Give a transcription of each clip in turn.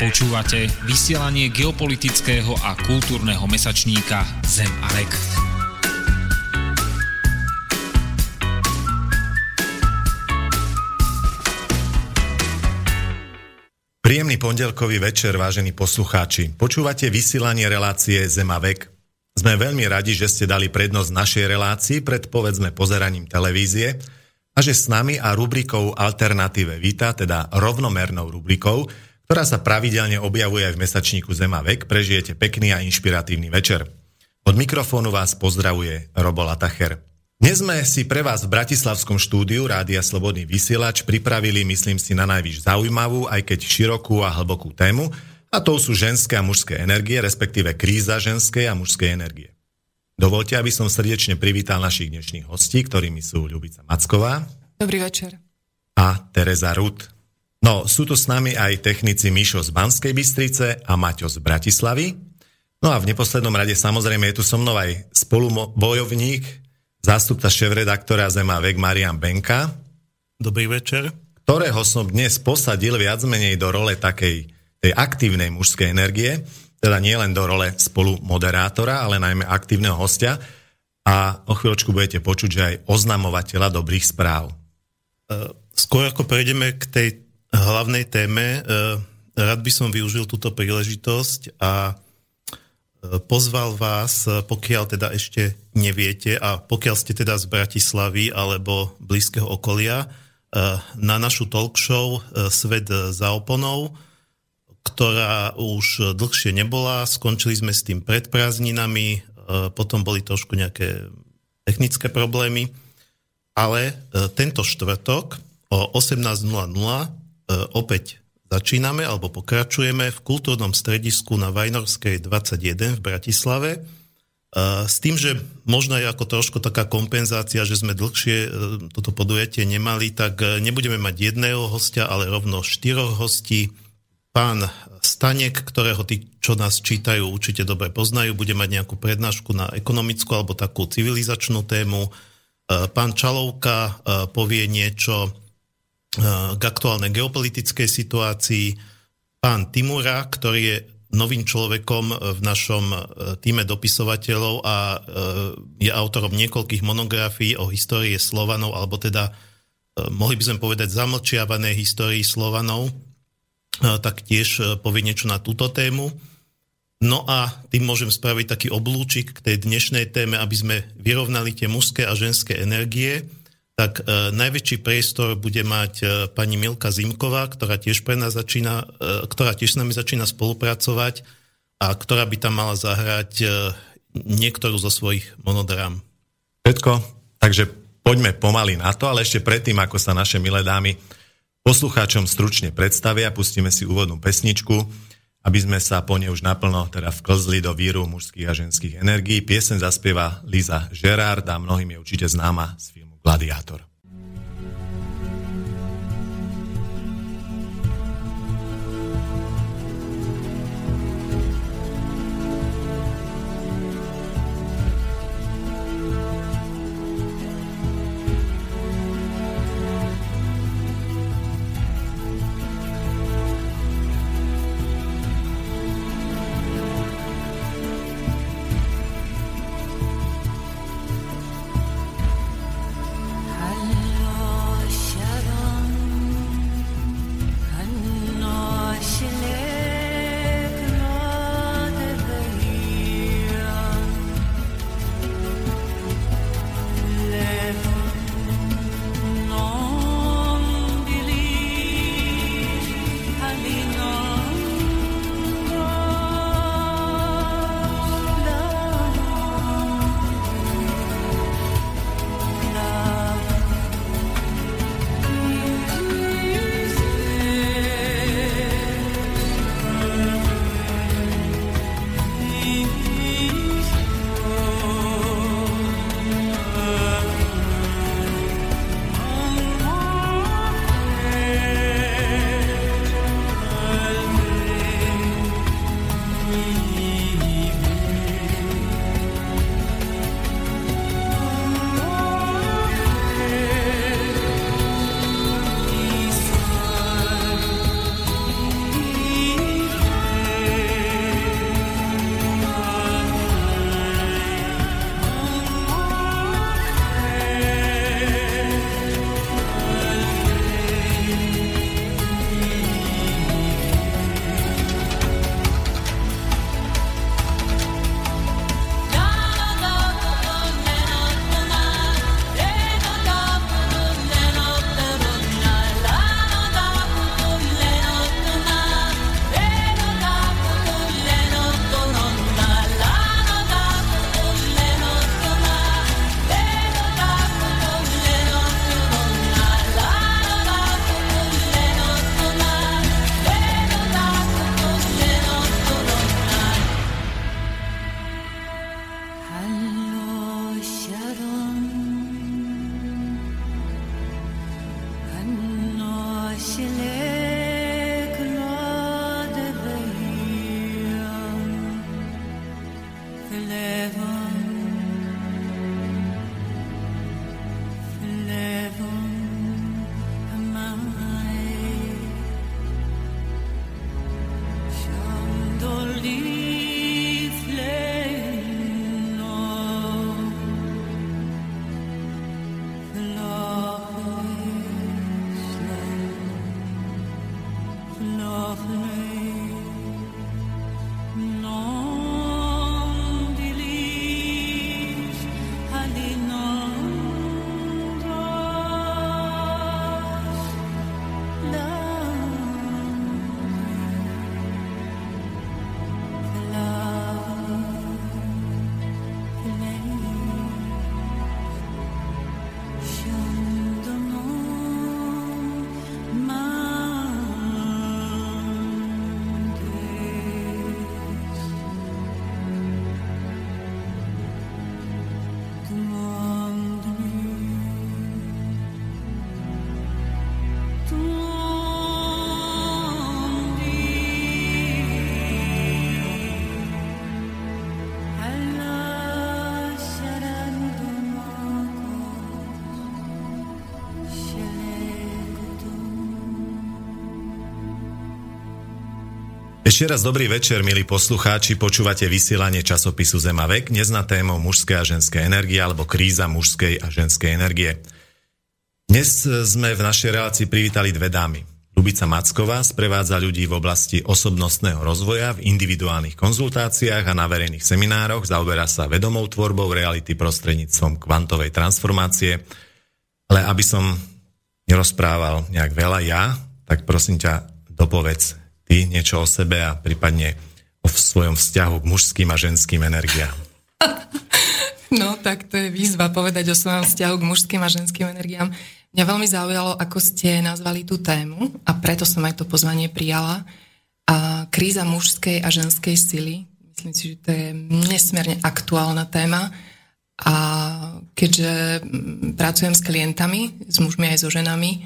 Počúvate vysielanie geopolitického a kultúrneho mesačníka Zem a Vek. Príjemný pondelkový večer, vážení poslucháči. Počúvate vysielanie relácie Zem a Vek. Sme veľmi radi, že ste dali prednosť našej relácii pred povedzme pozeraním televízie a že s nami a rubrikou Alternatíve Vita, teda rovnomernou rubrikou, ktorá sa pravidelne objavuje aj v mesačníku Zema vek, prežijete pekný a inšpiratívny večer. Od mikrofónu vás pozdravuje Robo Latacher. Dnes sme si pre vás v Bratislavskom štúdiu Rádia Slobodný vysielač pripravili, myslím si, na najvyš zaujímavú, aj keď širokú a hlbokú tému, a to sú ženské a mužské energie, respektíve kríza ženskej a mužskej energie. Dovolte, aby som srdečne privítal našich dnešných hostí, ktorými sú Ľubica Macková. Dobrý večer. A Teresa Rud. No, sú tu s nami aj technici Mišo z Banskej Bystrice a Maťo z Bratislavy. No a v neposlednom rade samozrejme je tu so mnou aj spolubojovník, zástupca šéf-redaktora Zema Vek Marian Benka. Dobrý večer. Ktorého som dnes posadil viac menej do role takej tej aktívnej mužskej energie, teda nie len do role spolumoderátora, ale najmä aktívneho hostia. A o chvíľočku budete počuť, že aj oznamovateľa dobrých správ. Skôr ako prejdeme k tej hlavnej téme. E, rád by som využil túto príležitosť a e, pozval vás, e, pokiaľ teda ešte neviete a pokiaľ ste teda z Bratislavy alebo blízkeho okolia, na našu talk show Svet za oponou, ktorá už dlhšie nebola. Skončili sme s tým pred prázdninami, potom boli trošku nejaké technické problémy, ale tento štvrtok o 18.00 E, opäť začíname alebo pokračujeme v kultúrnom stredisku na Vajnorskej 21 v Bratislave. E, s tým, že možno je ako trošku taká kompenzácia, že sme dlhšie e, toto podujatie nemali, tak nebudeme mať jedného hostia, ale rovno štyroch hostí. Pán Stanek, ktorého tí, čo nás čítajú, určite dobre poznajú, bude mať nejakú prednášku na ekonomickú alebo takú civilizačnú tému. Pán Čalovka povie niečo k aktuálnej geopolitickej situácii. Pán Timura, ktorý je novým človekom v našom e, týme dopisovateľov a e, je autorom niekoľkých monografií o histórii Slovanov, alebo teda mohli by sme povedať zamlčiavanej histórii Slovanov, tak tiež povie niečo na túto tému. No a tým môžem spraviť taký oblúčik k tej dnešnej téme, aby sme vyrovnali tie mužské a ženské energie tak e, najväčší priestor bude mať e, pani Milka Zimková, ktorá tiež pre nás začína, e, ktorá tiež s nami začína spolupracovať a ktorá by tam mala zahrať e, niektorú zo svojich monodrám. Všetko, takže poďme pomaly na to, ale ešte predtým, ako sa naše milé dámy poslucháčom stručne predstavia, pustíme si úvodnú pesničku, aby sme sa po nej už naplno teda vklzli do víru mužských a ženských energií. Piesen zaspieva Liza Gerard a mnohým je určite známa z filmu Gladiátor. Ešte raz dobrý večer, milí poslucháči. Počúvate vysielanie časopisu Zema vek, dnes na tému mužské a ženské energie alebo kríza mužskej a ženskej energie. Dnes sme v našej relácii privítali dve dámy. Lubica Macková sprevádza ľudí v oblasti osobnostného rozvoja v individuálnych konzultáciách a na verejných seminároch, zaoberá sa vedomou tvorbou reality prostredníctvom kvantovej transformácie. Ale aby som nerozprával nejak veľa ja, tak prosím ťa, dopovedz ty niečo o sebe a prípadne o svojom vzťahu k mužským a ženským energiám. No, tak to je výzva povedať o svojom vzťahu k mužským a ženským energiám. Mňa veľmi zaujalo, ako ste nazvali tú tému a preto som aj to pozvanie prijala. A kríza mužskej a ženskej sily. Myslím si, že to je nesmierne aktuálna téma. A keďže pracujem s klientami, s mužmi aj so ženami,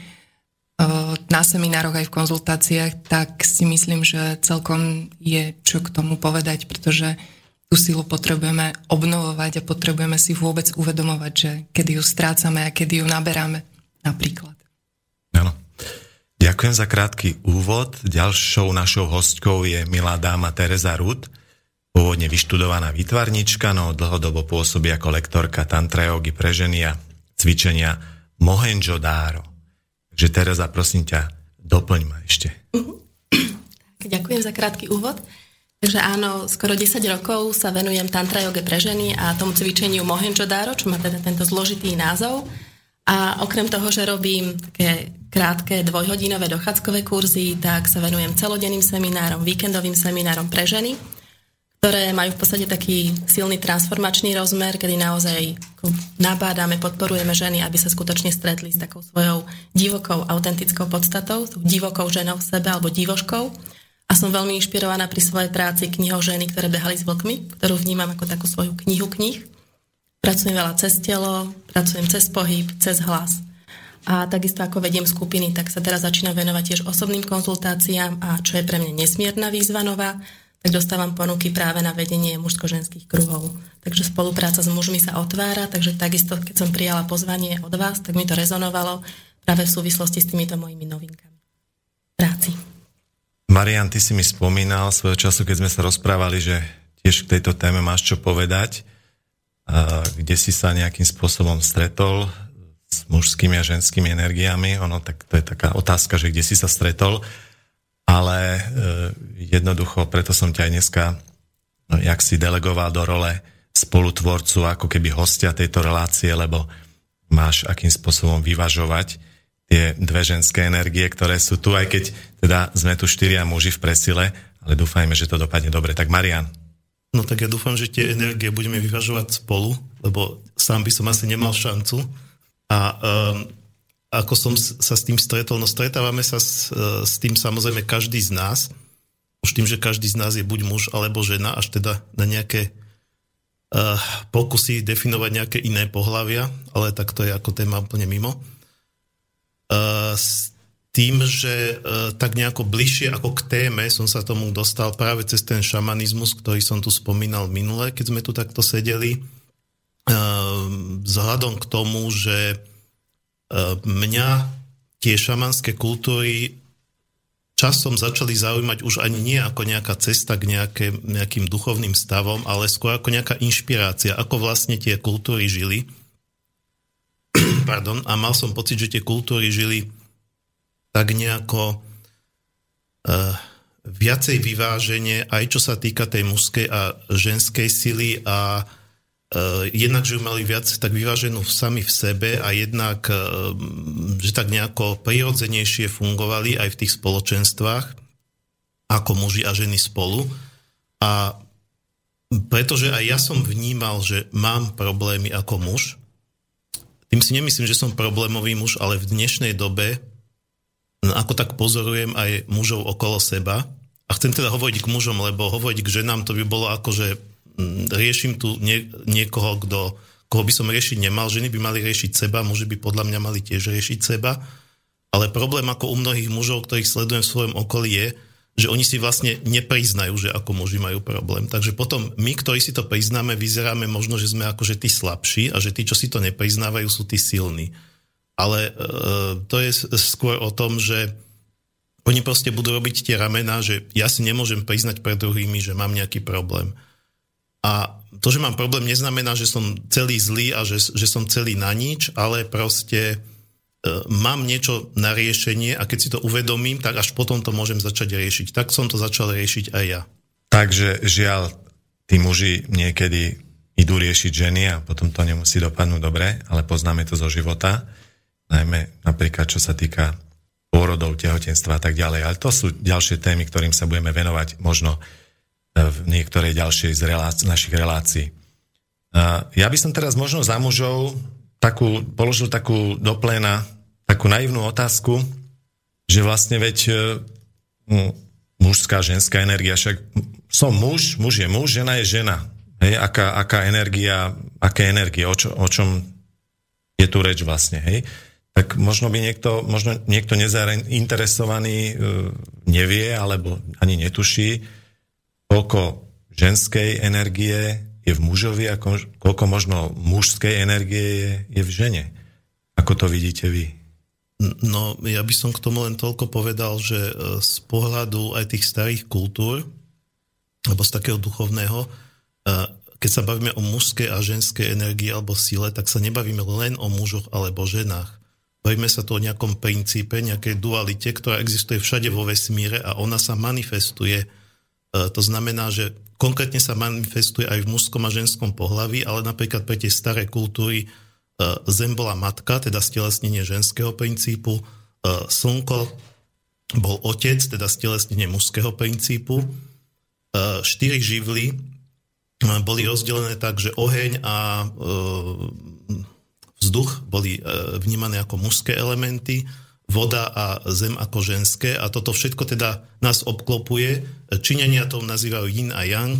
na seminároch aj v konzultáciách, tak si myslím, že celkom je čo k tomu povedať, pretože tú silu potrebujeme obnovovať a potrebujeme si vôbec uvedomovať, že kedy ju strácame a kedy ju naberáme napríklad. Áno. Ďakujem za krátky úvod. Ďalšou našou hostkou je milá dáma Teresa Rud, pôvodne vyštudovaná výtvarnička, no dlhodobo pôsobí ako lektorka tantra jogy pre ženy a cvičenia Mohenjo-Dáro. Takže teraz a prosím ťa, doplň ma ešte. Uh-huh. Ďakujem za krátky úvod. Takže áno, skoro 10 rokov sa venujem tantra joge pre ženy a tomu cvičeniu Mohenjo-Daro, čo má teda tento zložitý názov. A okrem toho, že robím také krátke dvojhodinové dochádzkové kurzy, tak sa venujem celodenným seminárom, víkendovým seminárom pre ženy ktoré majú v podstate taký silný transformačný rozmer, kedy naozaj nabádame, podporujeme ženy, aby sa skutočne stretli s takou svojou divokou, autentickou podstatou, divokou ženou v sebe alebo divoškou. A som veľmi inšpirovaná pri svojej práci knihou ženy, ktoré behali s vlkmi, ktorú vnímam ako takú svoju knihu knih. Pracujem veľa cez telo, pracujem cez pohyb, cez hlas. A takisto ako vediem skupiny, tak sa teraz začína venovať tiež osobným konzultáciám a čo je pre mňa nesmierna výzva nová, tak dostávam ponuky práve na vedenie mužsko-ženských kruhov. Takže spolupráca s mužmi sa otvára, takže takisto, keď som prijala pozvanie od vás, tak mi to rezonovalo práve v súvislosti s týmito mojimi novinkami. Práci. Marian, ty si mi spomínal svojho času, keď sme sa rozprávali, že tiež k tejto téme máš čo povedať, kde si sa nejakým spôsobom stretol s mužskými a ženskými energiami. Ono, tak to je taká otázka, že kde si sa stretol ale e, jednoducho, preto som ťa aj dneska, no, jak si delegoval do role spolutvorcu, ako keby hostia tejto relácie, lebo máš akým spôsobom vyvažovať tie dve ženské energie, ktoré sú tu, aj keď teda sme tu štyria muži v presile, ale dúfajme, že to dopadne dobre. Tak Marian. No tak ja dúfam, že tie energie budeme vyvažovať spolu, lebo sám by som asi nemal šancu. A um, ako som sa s tým stretol, no stretávame sa s, e, s tým samozrejme každý z nás, už tým, že každý z nás je buď muž alebo žena, až teda na nejaké uh, pokusy definovať nejaké iné pohľavia, ale tak to je ako téma úplne mimo. Uh, s tým, že uh, tak nejako bližšie ako k téme som sa tomu dostal práve cez ten šamanizmus, ktorý som tu spomínal minule, keď sme tu takto sedeli. Uh, vzhľadom k tomu, že mňa tie šamanské kultúry časom začali zaujímať už ani nie ako nejaká cesta k nejaké, nejakým duchovným stavom, ale skôr ako nejaká inšpirácia, ako vlastne tie kultúry žili. Pardon, a mal som pocit, že tie kultúry žili tak nejako uh, viacej vyváženie, aj čo sa týka tej mužskej a ženskej sily a Uh, jednak, že ju mali viac tak vyváženú sami v sebe a jednak, uh, že tak nejako prirodzenejšie fungovali aj v tých spoločenstvách ako muži a ženy spolu. A pretože aj ja som vnímal, že mám problémy ako muž, tým si nemyslím, že som problémový muž, ale v dnešnej dobe, ako tak pozorujem aj mužov okolo seba, a chcem teda hovoriť k mužom, lebo hovoriť k ženám to by bolo ako, že Mm, riešim tu nie, niekoho, kto, koho by som riešiť nemal. Ženy by mali riešiť seba, muži by podľa mňa mali tiež riešiť seba. Ale problém ako u mnohých mužov, ktorých sledujem v svojom okolí je, že oni si vlastne nepriznajú, že ako muži majú problém. Takže potom my, ktorí si to priznáme, vyzeráme možno, že sme akože tí slabší a že tí, čo si to nepriznávajú, sú tí silní. Ale e, to je skôr o tom, že Oni proste budú robiť tie ramená, že ja si nemôžem priznať pred druhými, že mám nejaký problém. A to, že mám problém, neznamená, že som celý zlý a že, že som celý na nič, ale proste e, mám niečo na riešenie a keď si to uvedomím, tak až potom to môžem začať riešiť. Tak som to začal riešiť aj ja. Takže žiaľ, tí muži niekedy idú riešiť ženy a potom to nemusí dopadnúť dobre, ale poznáme to zo života, najmä napríklad čo sa týka pôrodov, tehotenstva a tak ďalej. Ale to sú ďalšie témy, ktorým sa budeme venovať možno v niektorej ďalšej z reláci- našich relácií. Ja by som teraz možno za mužov takú, položil takú do takú naivnú otázku, že vlastne veď e, mužská, ženská energia, však som muž, muž je muž, žena je žena. Hej, aká, aká energia, aké energie, o, čo, o čom je tu reč vlastne, hej. Tak možno by niekto, možno niekto nezainteresovaný e, nevie, alebo ani netuší, koľko ženskej energie je v mužovi a koľko možno mužskej energie je, je v žene. Ako to vidíte vy? No, ja by som k tomu len toľko povedal, že e, z pohľadu aj tých starých kultúr, alebo z takého duchovného, keď sa bavíme o mužskej a ženskej energii alebo sile, tak sa nebavíme len o mužoch alebo ženách. Bavíme sa tu o nejakom princípe, nejakej dualite, ktorá existuje všade vo vesmíre a ona sa manifestuje. E, to znamená, že konkrétne sa manifestuje aj v mužskom a ženskom pohlaví, ale napríklad pre tie staré kultúry e, Zem bola matka, teda stelesnenie ženského princípu, e, Slnko bol otec, teda stelesnenie mužského princípu, štyri živly boli rozdelené tak, že oheň a vzduch boli vnímané ako mužské elementy, voda a zem ako ženské a toto všetko teda nás obklopuje. Číňania to nazývajú yin a yang,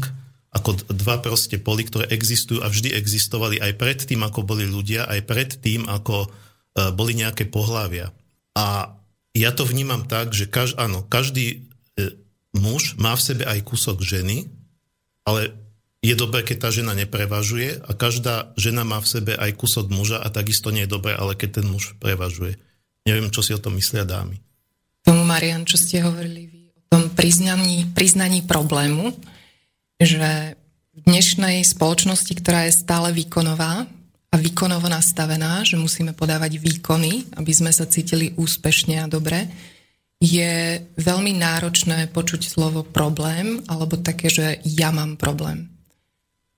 ako dva proste poli, ktoré existujú a vždy existovali aj pred tým, ako boli ľudia, aj pred tým, ako e, boli nejaké pohlavia. A ja to vnímam tak, že kaž, áno, každý muž má v sebe aj kúsok ženy, ale je dobré, keď tá žena neprevažuje a každá žena má v sebe aj kúsok muža a takisto nie je dobré, ale keď ten muž prevažuje. Neviem, čo si o tom myslia dámy. Tomu, Marian, čo ste hovorili vy o tom priznaní, priznaní problému, že v dnešnej spoločnosti, ktorá je stále výkonová a výkonovo nastavená, že musíme podávať výkony, aby sme sa cítili úspešne a dobre, je veľmi náročné počuť slovo problém alebo také, že ja mám problém.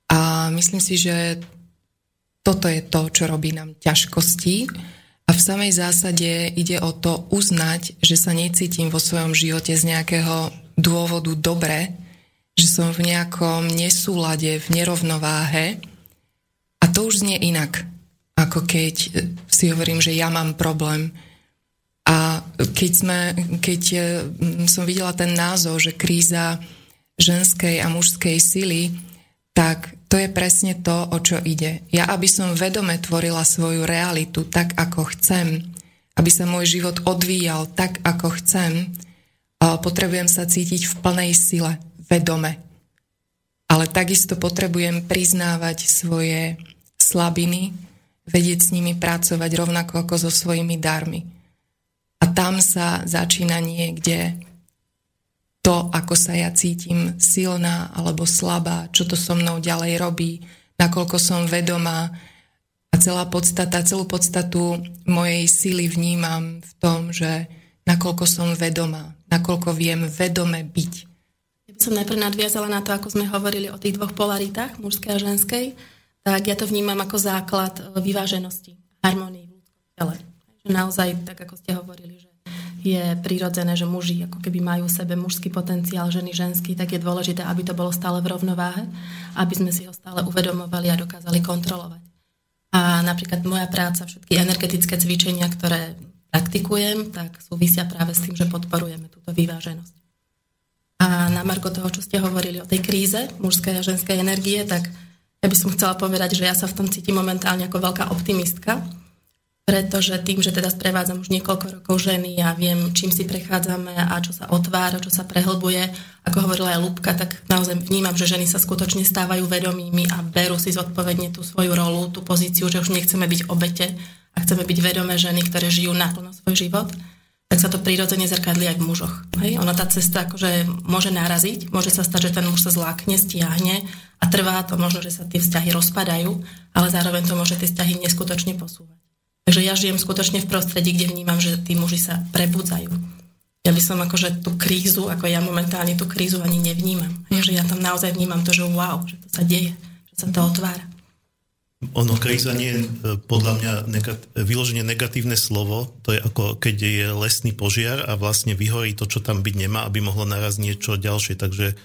A myslím si, že toto je to, čo robí nám ťažkosti. A v samej zásade ide o to uznať, že sa necítim vo svojom živote z nejakého dôvodu dobre, že som v nejakom nesúlade, v nerovnováhe. A to už znie inak, ako keď si hovorím, že ja mám problém. A keď, sme, keď mm, som videla ten názov, že kríza ženskej a mužskej sily, tak to je presne to, o čo ide. Ja, aby som vedome tvorila svoju realitu tak, ako chcem, aby sa môj život odvíjal tak, ako chcem, potrebujem sa cítiť v plnej sile, vedome. Ale takisto potrebujem priznávať svoje slabiny, vedieť s nimi pracovať rovnako ako so svojimi darmi. A tam sa začína niekde to, ako sa ja cítim silná alebo slabá, čo to so mnou ďalej robí, nakoľko som vedomá a celá podstata, celú podstatu mojej síly vnímam v tom, že nakoľko som vedomá, nakoľko viem vedome byť. Ja by som najprv nadviazala na to, ako sme hovorili o tých dvoch polaritách, mužskej a ženskej, tak ja to vnímam ako základ vyváženosti, harmonii v ľudskom tele. Naozaj, tak ako ste hovorili, že je prirodzené, že muži ako keby majú v sebe mužský potenciál, ženy ženský, tak je dôležité, aby to bolo stále v rovnováhe, aby sme si ho stále uvedomovali a dokázali kontrolovať. A napríklad moja práca, všetky energetické cvičenia, ktoré praktikujem, tak súvisia práve s tým, že podporujeme túto vyváženosť. A na marko toho, čo ste hovorili o tej kríze mužskej a ženskej energie, tak ja by som chcela povedať, že ja sa v tom cítim momentálne ako veľká optimistka, pretože tým, že teda sprevádzam už niekoľko rokov ženy ja viem, čím si prechádzame a čo sa otvára, čo sa prehlbuje, ako hovorila aj Lúbka, tak naozaj vnímam, že ženy sa skutočne stávajú vedomými a berú si zodpovedne tú svoju rolu, tú pozíciu, že už nechceme byť obete a chceme byť vedomé ženy, ktoré žijú naplno svoj život. Tak sa to prirodzene zrkadlí aj v mužoch. Hej? Ona tá cesta akože môže naraziť, môže sa stať, že ten muž sa zlákne, stiahne a trvá to možno, že sa tie vzťahy rozpadajú, ale zároveň to môže tie vzťahy neskutočne posúvať. Takže ja žijem skutočne v prostredí, kde vnímam, že tí muži sa prebudzajú. Ja by som akože tú krízu, ako ja momentálne tú krízu ani nevnímam. Je, že ja tam naozaj vnímam to, že wow, že to sa deje, že sa to otvára. Ono, kríza nie je e, podľa mňa negat, vyloženie negatívne slovo. To je ako keď je lesný požiar a vlastne vyhorí to, čo tam byť nemá, aby mohlo naraz niečo ďalšie. Takže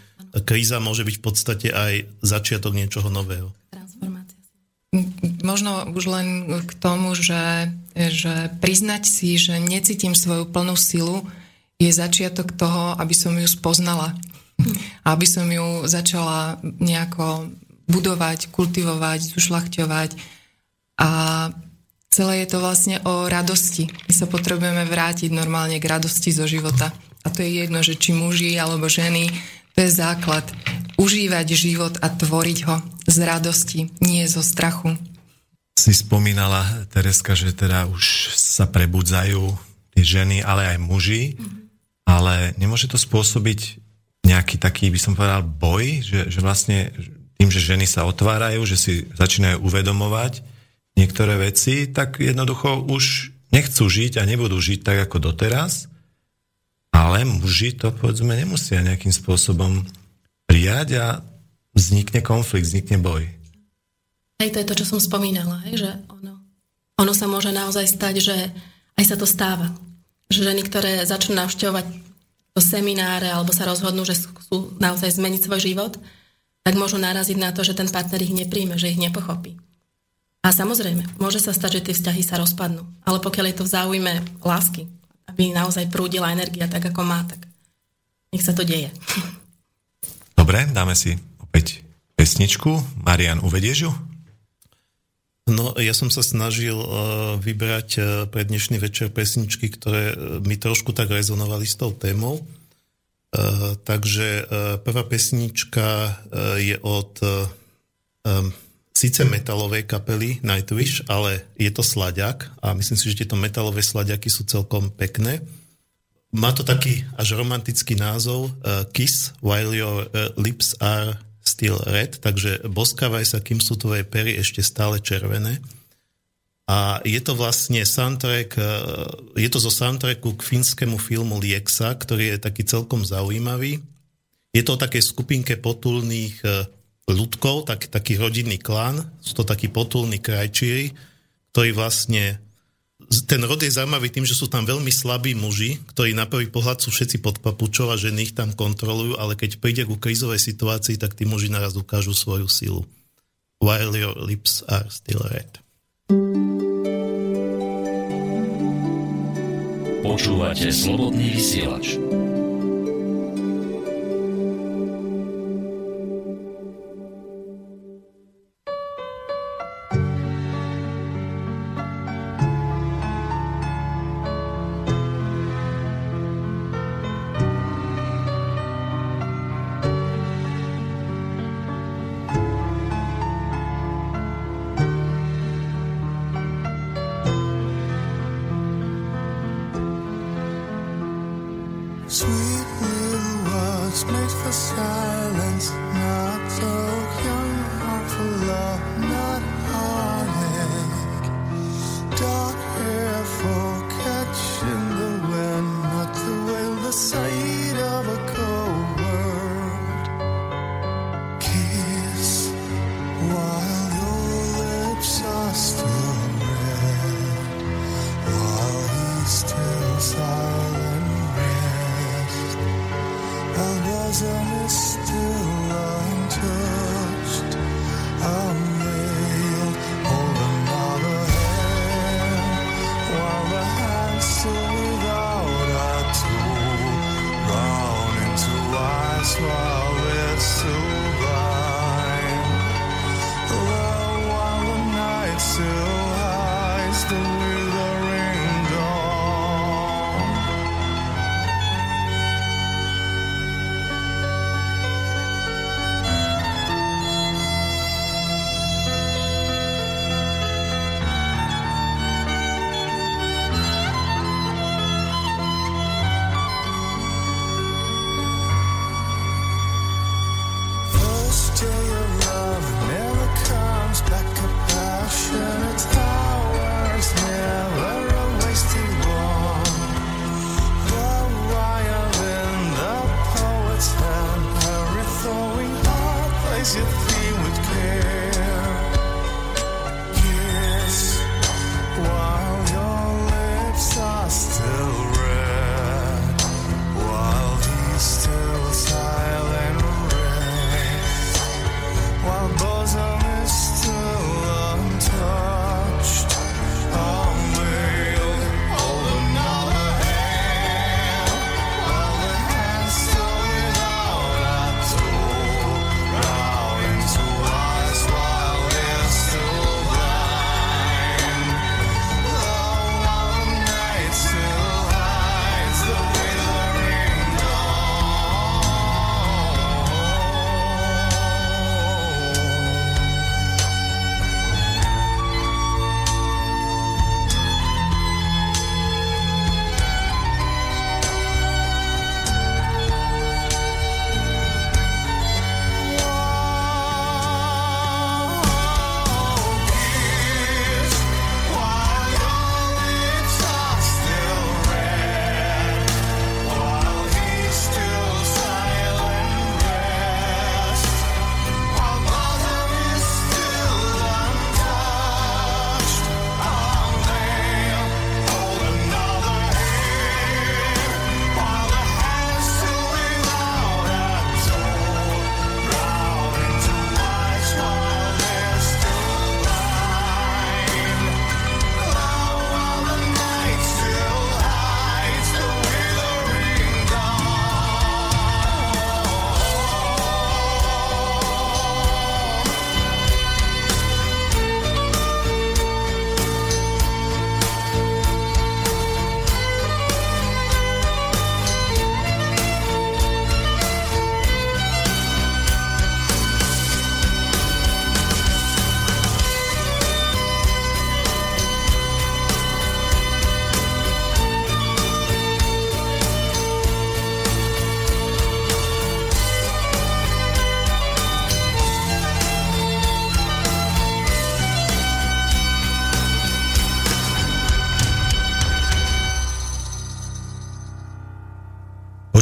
kríza môže byť v podstate aj začiatok niečoho nového. Transformácia. Možno už len k tomu, že, že priznať si, že necítim svoju plnú silu, je začiatok toho, aby som ju spoznala. Aby som ju začala nejako budovať, kultivovať, zušľachťovať. A celé je to vlastne o radosti. My sa potrebujeme vrátiť normálne k radosti zo života. A to je jedno, že či muži alebo ženy, to je základ. Užívať život a tvoriť ho z radosti, nie zo strachu. Si spomínala, Tereska, že teda už sa prebudzajú tie ženy, ale aj muži, mm-hmm. ale nemôže to spôsobiť nejaký taký, by som povedal, boj, že, že vlastne tým, že ženy sa otvárajú, že si začínajú uvedomovať niektoré veci, tak jednoducho už nechcú žiť a nebudú žiť tak ako doteraz, ale muži to povedzme nemusia nejakým spôsobom prijať a vznikne konflikt, vznikne boj. Hej, to je to, čo som spomínala, hej, že ono, ono sa môže naozaj stať, že aj sa to stáva. Že ženy, ktoré začnú navštevovať to semináre alebo sa rozhodnú, že chcú naozaj zmeniť svoj život, tak môžu naraziť na to, že ten partner ich nepríjme, že ich nepochopí. A samozrejme, môže sa stať, že tie vzťahy sa rozpadnú. Ale pokiaľ je to v záujme lásky, aby naozaj prúdila energia tak, ako má, tak nech sa to deje. Dobre, dáme si opäť pesničku. Marian, uvedieš ju? No, ja som sa snažil uh, vybrať uh, pre dnešný večer pesničky, ktoré uh, mi trošku tak rezonovali s tou témou. Uh, takže uh, prvá pesnička uh, je od uh, um, síce metalovej kapely Nightwish, ale je to slaďak a myslím si, že tieto metalové slaďaky sú celkom pekné. Má to taký až romantický názov uh, Kiss while your uh, lips are still red, takže boskávaj sa, kým sú tvoje pery ešte stále červené. A je to vlastne soundtrack, e, je to zo soundtracku k fínskemu filmu Lieksa, ktorý je taký celkom zaujímavý. Je to o takej skupinke potulných e, ľudkov, tak, taký rodinný klán, sú to takí potulní krajčíri, ktorí vlastne ten rod je zaujímavý tým, že sú tam veľmi slabí muži, ktorí na prvý pohľad sú všetci pod papučou a ženy ich tam kontrolujú, ale keď príde ku krízovej situácii, tak tí muži naraz ukážu svoju silu. While your lips are still red. Počúvate slobodný vysielač.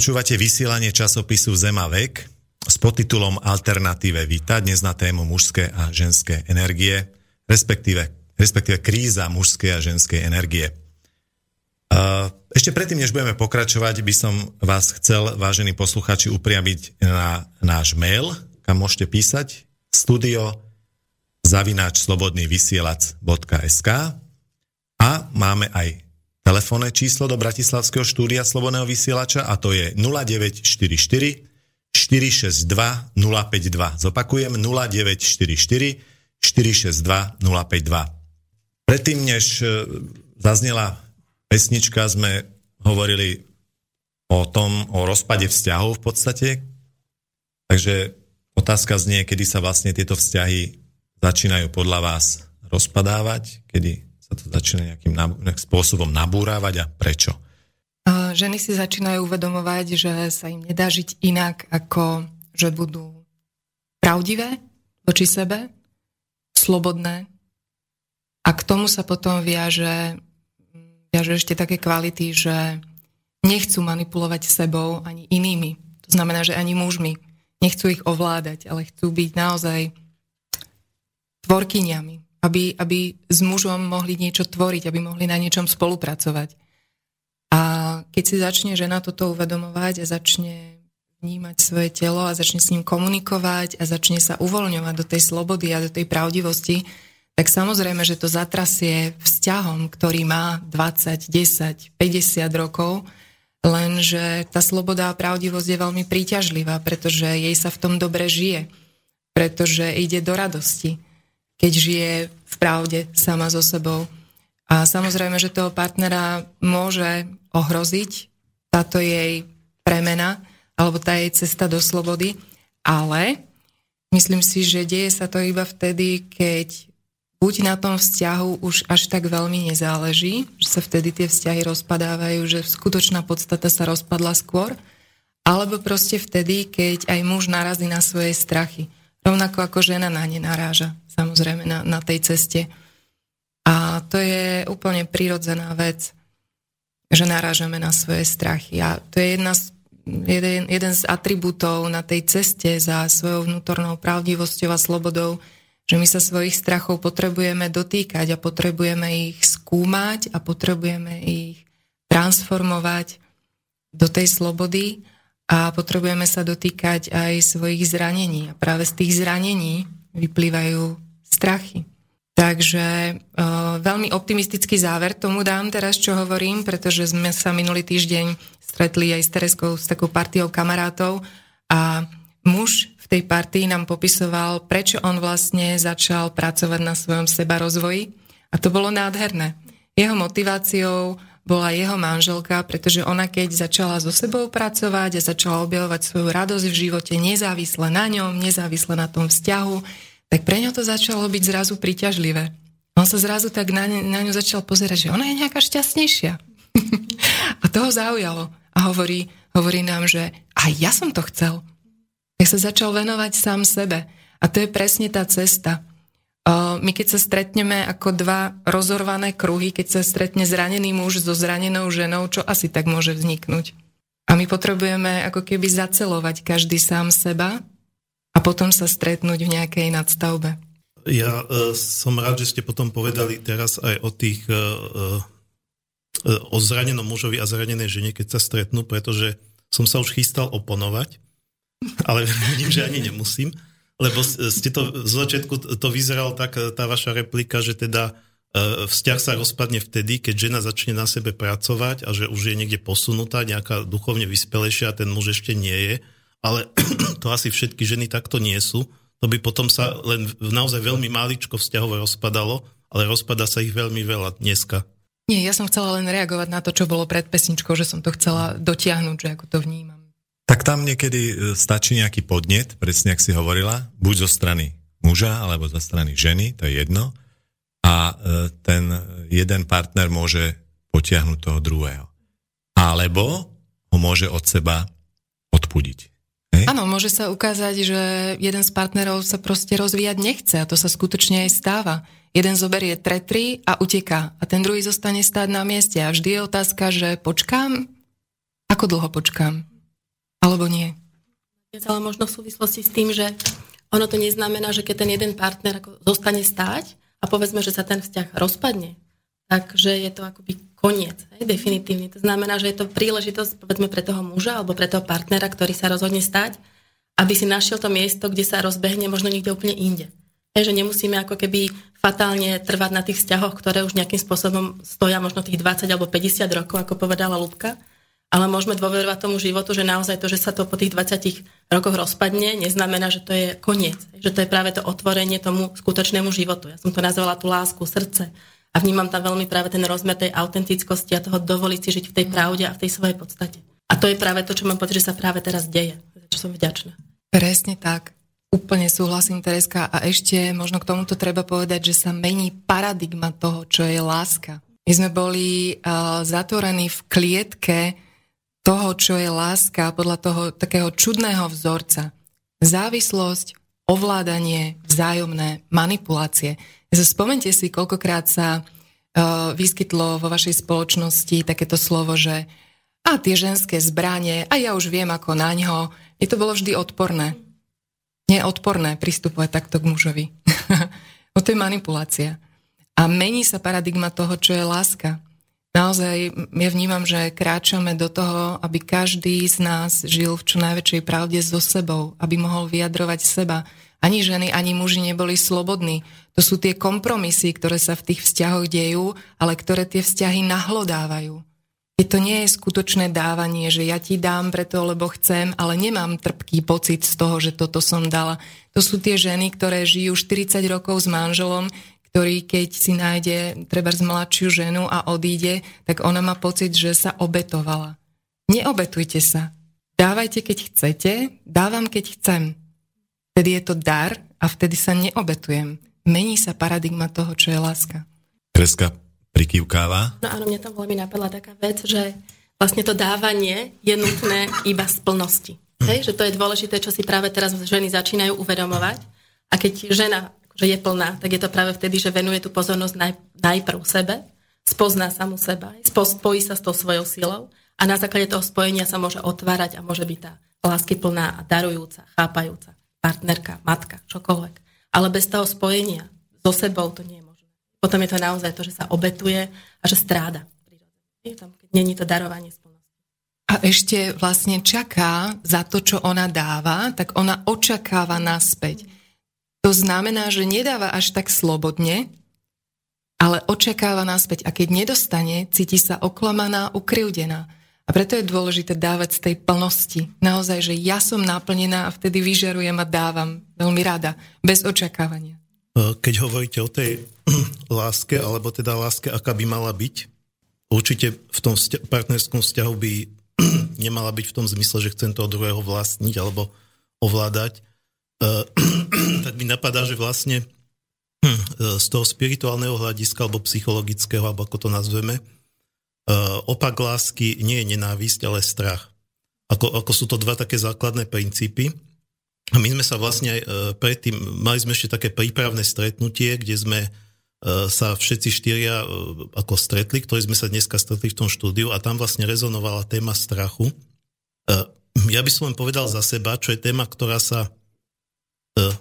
Počúvate vysielanie časopisu Zema vek s podtitulom Alternatíve vita, dnes na tému mužské a ženské energie, respektíve, respektíve kríza mužskej a ženskej energie. Ešte predtým, než budeme pokračovať, by som vás chcel, vážení posluchači, upriamiť na náš mail, kam môžete písať studio zavináč slobodný vysielač.sk a máme aj telefónne číslo do Bratislavského štúdia Slobodného vysielača a to je 0944 462 052. Zopakujem 0944 462 052. Predtým, než e, zaznela pesnička, sme hovorili o tom, o rozpade vzťahov v podstate. Takže otázka znie, kedy sa vlastne tieto vzťahy začínajú podľa vás rozpadávať, kedy sa to začína nejakým spôsobom nabúrávať a prečo? Ženy si začínajú uvedomovať, že sa im nedá žiť inak, ako že budú pravdivé voči sebe, slobodné. A k tomu sa potom viaže, viaže ešte také kvality, že nechcú manipulovať sebou ani inými. To znamená, že ani mužmi. Nechcú ich ovládať, ale chcú byť naozaj tvorkyniami, aby, aby s mužom mohli niečo tvoriť, aby mohli na niečom spolupracovať. A keď si začne žena toto uvedomovať a začne vnímať svoje telo a začne s ním komunikovať a začne sa uvoľňovať do tej slobody a do tej pravdivosti, tak samozrejme, že to zatrasie vzťahom, ktorý má 20, 10, 50 rokov, lenže tá sloboda a pravdivosť je veľmi príťažlivá, pretože jej sa v tom dobre žije, pretože ide do radosti, keď žije v pravde sama so sebou. A samozrejme, že toho partnera môže ohroziť táto jej premena alebo tá jej cesta do slobody, ale myslím si, že deje sa to iba vtedy, keď buď na tom vzťahu už až tak veľmi nezáleží, že sa vtedy tie vzťahy rozpadávajú, že skutočná podstata sa rozpadla skôr, alebo proste vtedy, keď aj muž narazí na svoje strachy. Rovnako ako žena na ne naráža, samozrejme, na, na tej ceste. A to je úplne prirodzená vec, že narážame na svoje strachy. A to je jedna z, jeden, jeden z atribútov na tej ceste za svojou vnútornou pravdivosťou a slobodou, že my sa svojich strachov potrebujeme dotýkať a potrebujeme ich skúmať a potrebujeme ich transformovať do tej slobody a potrebujeme sa dotýkať aj svojich zranení. A práve z tých zranení vyplývajú strachy. Takže uh, veľmi optimistický záver tomu dám teraz, čo hovorím, pretože sme sa minulý týždeň stretli aj s Tereskou, s takou partiou kamarátov a muž v tej partii nám popisoval, prečo on vlastne začal pracovať na svojom seba rozvoji a to bolo nádherné. Jeho motiváciou bola jeho manželka, pretože ona keď začala so sebou pracovať a začala objavovať svoju radosť v živote nezávisle na ňom, nezávisle na tom vzťahu, tak pre ňo to začalo byť zrazu príťažlivé. On sa zrazu tak na, ne, na ňu začal pozerať, že ona je nejaká šťastnejšia. a to ho zaujalo. A hovorí, hovorí nám, že aj ja som to chcel. Tak sa začal venovať sám sebe. A to je presne tá cesta. My keď sa stretneme ako dva rozorvané kruhy, keď sa stretne zranený muž so zranenou ženou, čo asi tak môže vzniknúť. A my potrebujeme ako keby zacelovať každý sám seba a potom sa stretnúť v nejakej nadstavbe. Ja uh, som rád, že ste potom povedali teraz aj o tých uh, uh, o zranenom mužovi a zranenej žene, keď sa stretnú, pretože som sa už chystal oponovať, ale vidím, že ani nemusím, lebo ste to z začiatku to vyzeralo tak, tá vaša replika, že teda vzťah sa rozpadne vtedy, keď žena začne na sebe pracovať a že už je niekde posunutá, nejaká duchovne vyspelejšia a ten muž ešte nie je ale to asi všetky ženy takto nie sú. To by potom sa len naozaj veľmi máličko vzťahové rozpadalo, ale rozpada sa ich veľmi veľa dneska. Nie, ja som chcela len reagovať na to, čo bolo pred pesničkou, že som to chcela dotiahnuť, že ako to vnímam. Tak tam niekedy e, stačí nejaký podnet, presne ak si hovorila, buď zo strany muža, alebo zo strany ženy, to je jedno, a e, ten jeden partner môže potiahnuť toho druhého. Alebo ho môže od seba odpudiť. Áno, môže sa ukázať, že jeden z partnerov sa proste rozvíjať nechce a to sa skutočne aj stáva. Jeden zoberie tretry a uteká a ten druhý zostane stáť na mieste a vždy je otázka, že počkám? Ako dlho počkám? Alebo nie? Ale možno v súvislosti s tým, že ono to neznamená, že keď ten jeden partner ako zostane stáť a povedzme, že sa ten vzťah rozpadne, takže je to akoby koniec, hej, definitívne. To znamená, že je to príležitosť povedzme pre toho muža alebo pre toho partnera, ktorý sa rozhodne stať, aby si našiel to miesto, kde sa rozbehne možno niekde úplne inde. Hej, že nemusíme ako keby fatálne trvať na tých vzťahoch, ktoré už nejakým spôsobom stoja možno tých 20 alebo 50 rokov, ako povedala Lubka, ale môžeme dôverovať tomu životu, že naozaj to, že sa to po tých 20 rokoch rozpadne, neznamená, že to je koniec. Že to je práve to otvorenie tomu skutočnému životu. Ja som to nazvala tú lásku, srdce. A vnímam tam veľmi práve ten rozmer tej autentickosti a toho dovoliť si žiť v tej pravde a v tej svojej podstate. A to je práve to, čo mám pocit, že sa práve teraz deje. Za čo som vďačná. Presne tak. Úplne súhlasím, Tereska. A ešte možno k tomuto treba povedať, že sa mení paradigma toho, čo je láska. My sme boli uh, zatvorení v klietke toho, čo je láska podľa toho takého čudného vzorca. Závislosť, ovládanie, vzájomné manipulácie. Spomente si, koľkokrát sa uh, vyskytlo vo vašej spoločnosti takéto slovo, že a tie ženské zbranie, a ja už viem ako na ňo. Je to bolo vždy odporné. Nie odporné pristupovať takto k mužovi. no to je manipulácia. A mení sa paradigma toho, čo je láska naozaj ja vnímam, že kráčame do toho, aby každý z nás žil v čo najväčšej pravde so sebou, aby mohol vyjadrovať seba. Ani ženy, ani muži neboli slobodní. To sú tie kompromisy, ktoré sa v tých vzťahoch dejú, ale ktoré tie vzťahy nahlodávajú. Keď to nie je skutočné dávanie, že ja ti dám preto, lebo chcem, ale nemám trpký pocit z toho, že toto som dala. To sú tie ženy, ktoré žijú 40 rokov s manželom, ktorý keď si nájde treba z mladšiu ženu a odíde, tak ona má pocit, že sa obetovala. Neobetujte sa. Dávajte, keď chcete, dávam, keď chcem. Vtedy je to dar a vtedy sa neobetujem. Mení sa paradigma toho, čo je láska. Kreska prikývkáva. No áno, mne tam veľmi napadla taká vec, že vlastne to dávanie je nutné iba z plnosti. Hej? Že to je dôležité, čo si práve teraz ženy začínajú uvedomovať. A keď žena že je plná, tak je to práve vtedy, že venuje tú pozornosť naj, najprv sebe, spozná samu seba, spojí sa s tou svojou silou a na základe toho spojenia sa môže otvárať a môže byť tá lásky plná a darujúca, chápajúca, partnerka, matka, čokoľvek. Ale bez toho spojenia so sebou to nie je možné. Potom je to naozaj to, že sa obetuje a že stráda. Keď není to darovanie. A ešte vlastne čaká za to, čo ona dáva, tak ona očakáva naspäť. To znamená, že nedáva až tak slobodne, ale očakáva naspäť. A keď nedostane, cíti sa oklamaná, ukryvdená. A preto je dôležité dávať z tej plnosti. Naozaj, že ja som naplnená a vtedy vyžarujem a dávam veľmi rada, bez očakávania. E, keď hovoríte o tej láske, alebo teda láske, aká by mala byť, určite v tom vzťa- partnerskom vzťahu by nemala byť v tom zmysle, že chcem toho druhého vlastniť alebo ovládať, tak mi napadá, že vlastne hm, z toho spirituálneho hľadiska alebo psychologického, alebo ako to nazveme, eh, opak lásky nie je nenávisť, ale strach. Ako, ako sú to dva také základné princípy. A my sme sa vlastne aj eh, predtým, mali sme ešte také prípravné stretnutie, kde sme sa všetci štyria ako stretli, ktorí sme sa dneska stretli v tom štúdiu a tam vlastne rezonovala téma strachu. Ja by som len povedal za seba, čo je téma, ktorá sa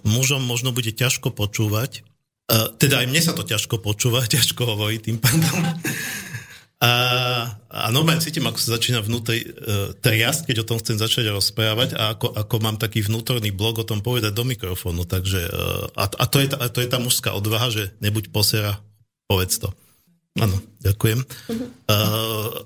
mužom možno bude ťažko počúvať. E, teda aj mne sa to ťažko počúva, ťažko hovorí tým pádom. A, a normálne cítim, ako sa začína vnútri uh, triasť, keď o tom chcem začať rozprávať a ako, ako mám taký vnútorný blog o tom povedať do mikrofónu. Takže, uh, a, a, to je tá, a to je tá mužská odvaha, že nebuď posera, povedz to. Áno, ďakujem. Uh,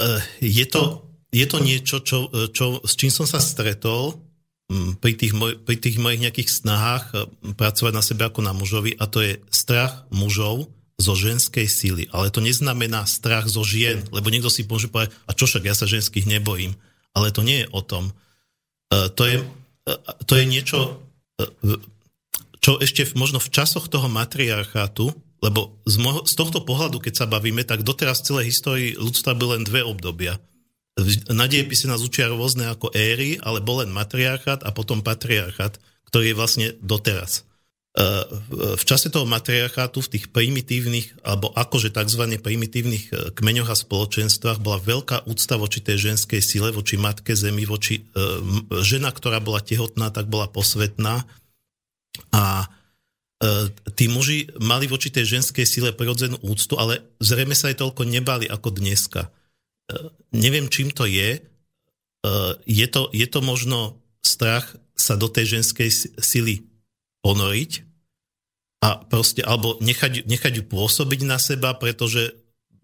uh, je, to, je to niečo, čo, čo, s čím som sa stretol pri tých, moj, pri tých mojich nejakých snahách e, pracovať na sebe ako na mužovi a to je strach mužov zo ženskej síly. Ale to neznamená strach zo žien, lebo niekto si môže povedať, a čo však, ja sa ženských nebojím. Ale to nie je o tom. E, to je, e, to je niečo, čo ešte možno v časoch toho matriarchátu, lebo z, mo- z tohto pohľadu, keď sa bavíme, tak doteraz v celej histórii ľudstva byly len dve obdobia – na diepise nás učia rôzne ako éry, ale bol len matriarchát a potom patriarchát, ktorý je vlastne doteraz. v čase toho matriarchátu v tých primitívnych, alebo akože tzv. primitívnych e, kmeňoch a spoločenstvách bola veľká úcta voči tej ženskej sile, voči matke zemi, voči žena, ktorá bola tehotná, tak bola posvetná. A tí muži mali voči tej ženskej sile prirodzenú úctu, ale zrejme sa aj toľko nebali ako dneska. Neviem, čím to je. Je to, je to možno strach sa do tej ženskej sily ponoriť a proste, alebo nechať, nechať ju pôsobiť na seba, pretože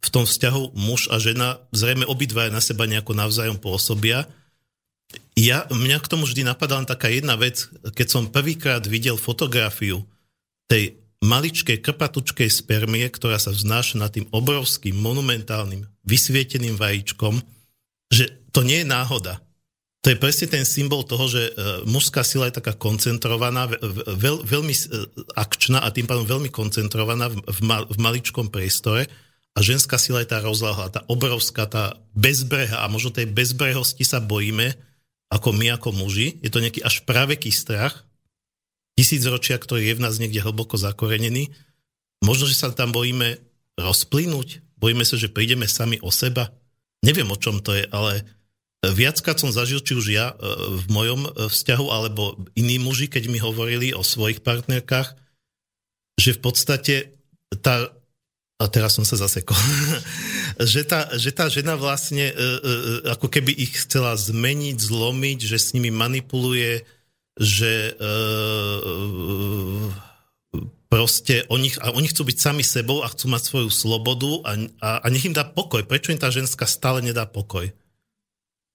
v tom vzťahu muž a žena zrejme obidvaja na seba nejako navzájom pôsobia. Ja, mňa k tomu vždy napadala taká jedna vec, keď som prvýkrát videl fotografiu tej maličkej krpatučkej spermie, ktorá sa vznáša nad tým obrovským, monumentálnym, vysvieteným vajíčkom, že to nie je náhoda to je presne ten symbol toho, že e, mužská sila je taká koncentrovaná, veľ, veľmi e, akčná a tým pádom veľmi koncentrovaná v, mal, v maličkom priestore a ženská sila je tá rozláhla, tá obrovská, tá bezbreha a možno tej bezbrehosti sa bojíme ako my, ako muži. Je to nejaký až praveký strach, tisícročia, ktorý je v nás niekde hlboko zakorenený. Možno, že sa tam bojíme rozplynúť, bojíme sa, že prídeme sami o seba. Neviem, o čom to je, ale Viackrát som zažil, či už ja e, v mojom e, vzťahu, alebo iní muži, keď mi hovorili o svojich partnerkách, že v podstate tá, a teraz som sa zasekol, že, tá, že tá žena vlastne e, ako keby ich chcela zmeniť, zlomiť, že s nimi manipuluje, že proste oni, a oni chcú byť sami sebou a chcú mať svoju slobodu a, a, a nech im dá pokoj. Prečo im tá ženská stále nedá pokoj?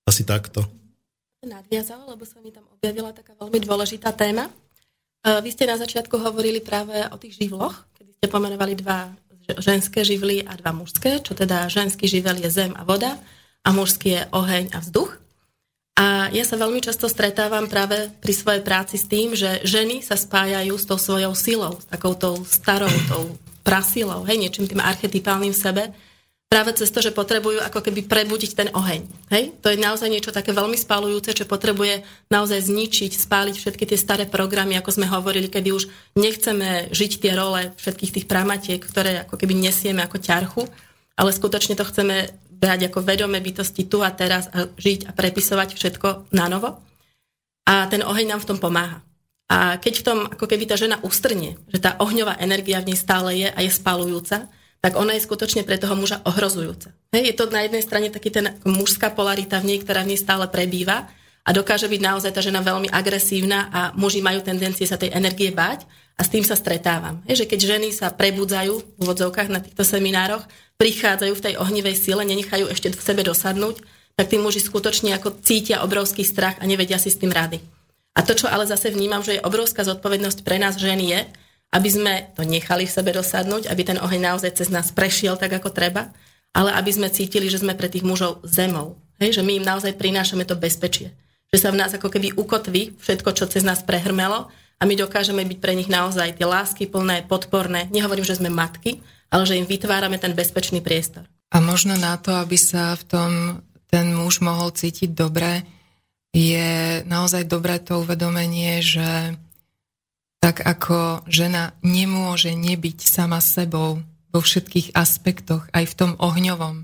Asi takto. Nadviazal, lebo sa mi tam objavila taká veľmi dôležitá téma. E, vy ste na začiatku hovorili práve o tých živloch, kedy ste pomenovali dva ženské živly a dva mužské, čo teda ženský živel je zem a voda a mužský je oheň a vzduch. A ja sa veľmi často stretávam práve pri svojej práci s tým, že ženy sa spájajú s tou svojou silou, s takou tou starou, tou prasilou, hej, niečím tým archetypálnym v sebe, práve cez to, že potrebujú ako keby prebudiť ten oheň. Hej? To je naozaj niečo také veľmi spálujúce, čo potrebuje naozaj zničiť, spáliť všetky tie staré programy, ako sme hovorili, kedy už nechceme žiť tie role všetkých tých pramatiek, ktoré ako keby nesieme ako ťarchu, ale skutočne to chceme brať ako vedomé bytosti tu a teraz a žiť a prepisovať všetko na novo. A ten oheň nám v tom pomáha. A keď v tom ako keby tá žena ustrne, že tá ohňová energia v nej stále je a je spalujúca, tak ona je skutočne pre toho muža ohrozujúca. Hej, je to na jednej strane taký ten mužská polarita v nej, ktorá v nej stále prebýva a dokáže byť naozaj tá žena veľmi agresívna a muži majú tendencie sa tej energie báť a s tým sa stretávam. Hej, že keď ženy sa prebudzajú v úvodzovkách na týchto seminároch, prichádzajú v tej ohnivej sile, nenechajú ešte v sebe dosadnúť, tak tí muži skutočne ako cítia obrovský strach a nevedia si s tým rady. A to, čo ale zase vnímam, že je obrovská zodpovednosť pre nás ženy je, aby sme to nechali v sebe dosadnúť, aby ten oheň naozaj cez nás prešiel tak, ako treba, ale aby sme cítili, že sme pre tých mužov zemou. Hej, že my im naozaj prinášame to bezpečie. Že sa v nás ako keby ukotví všetko, čo cez nás prehrmelo a my dokážeme byť pre nich naozaj tie lásky plné, podporné. Nehovorím, že sme matky, ale že im vytvárame ten bezpečný priestor. A možno na to, aby sa v tom ten muž mohol cítiť dobre, je naozaj dobré to uvedomenie, že tak ako žena nemôže nebyť sama sebou vo všetkých aspektoch, aj v tom ohňovom.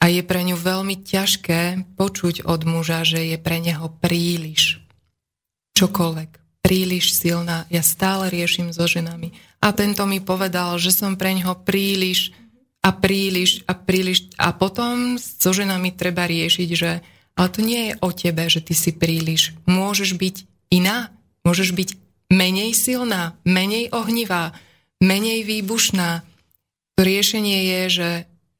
A je pre ňu veľmi ťažké počuť od muža, že je pre neho príliš. Čokoľvek. Príliš silná. Ja stále riešim so ženami. A tento mi povedal, že som pre neho príliš a príliš a príliš. A potom so ženami treba riešiť, že ale to nie je o tebe, že ty si príliš. Môžeš byť iná, môžeš byť menej silná, menej ohnivá, menej výbušná. To riešenie je, že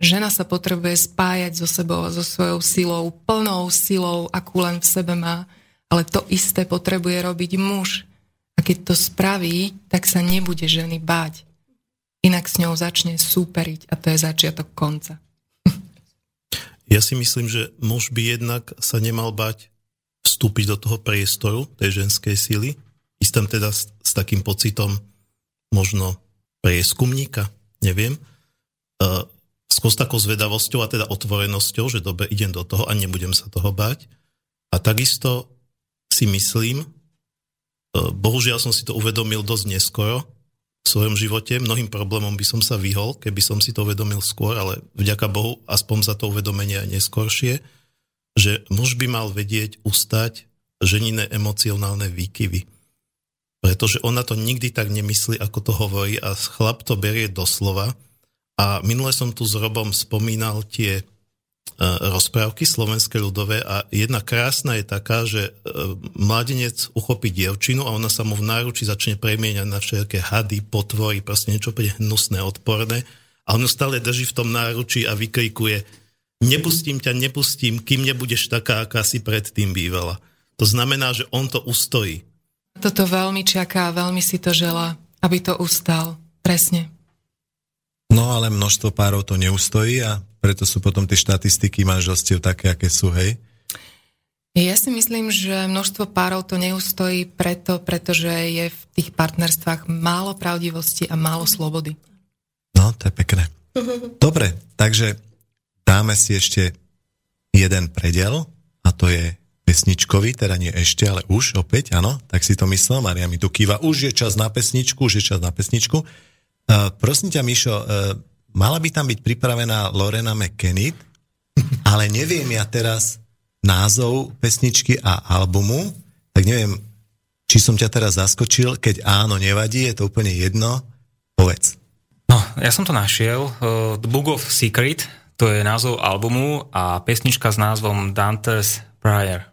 žena sa potrebuje spájať so sebou so svojou silou, plnou silou, akú len v sebe má. Ale to isté potrebuje robiť muž. A keď to spraví, tak sa nebude ženy báť. Inak s ňou začne súperiť a to je začiatok konca. Ja si myslím, že muž by jednak sa nemal bať vstúpiť do toho priestoru tej ženskej síly, ísť tam teda s, s takým pocitom možno prieskumníka, neviem, uh, s takou zvedavosťou a teda otvorenosťou, že dobre, idem do toho a nebudem sa toho bať. A takisto si myslím, bohužiaľ som si to uvedomil dosť neskoro v svojom živote. Mnohým problémom by som sa vyhol, keby som si to uvedomil skôr, ale vďaka Bohu aspoň za to uvedomenie aj neskôršie, že muž by mal vedieť ustať ženine emocionálne výkyvy. Pretože ona to nikdy tak nemyslí, ako to hovorí a chlap to berie doslova. A minule som tu s Robom spomínal tie E, rozprávky slovenské ľudové a jedna krásna je taká, že e, mladenec uchopí dievčinu a ona sa mu v náruči začne premieňať na všetké hady, potvory, proste niečo úplne hnusné, odporné a on ju stále drží v tom náruči a vykrikuje nepustím ťa, nepustím, kým nebudeš taká, aká si predtým bývala. To znamená, že on to ustojí. Toto veľmi čaká, veľmi si to žela, aby to ustal. Presne. No ale množstvo párov to neustojí a preto sú potom tie štatistiky manželstiev také, aké sú, hej? Ja si myslím, že množstvo párov to neustojí preto, pretože je v tých partnerstvách málo pravdivosti a málo slobody. No, to je pekné. Dobre, takže dáme si ešte jeden predel a to je pesničkový, teda nie ešte, ale už opäť, áno, tak si to myslel, Maria mi tu kýva, už je čas na pesničku, už je čas na pesničku. Uh, prosím ťa, Mišo, uh, mala by tam byť pripravená Lorena McKennitt, ale neviem ja teraz názov pesničky a albumu, tak neviem, či som ťa teraz zaskočil, keď áno, nevadí, je to úplne jedno, povedz. No, ja som to našiel, uh, The Book of Secret, to je názov albumu a pesnička s názvom Dante's Prayer.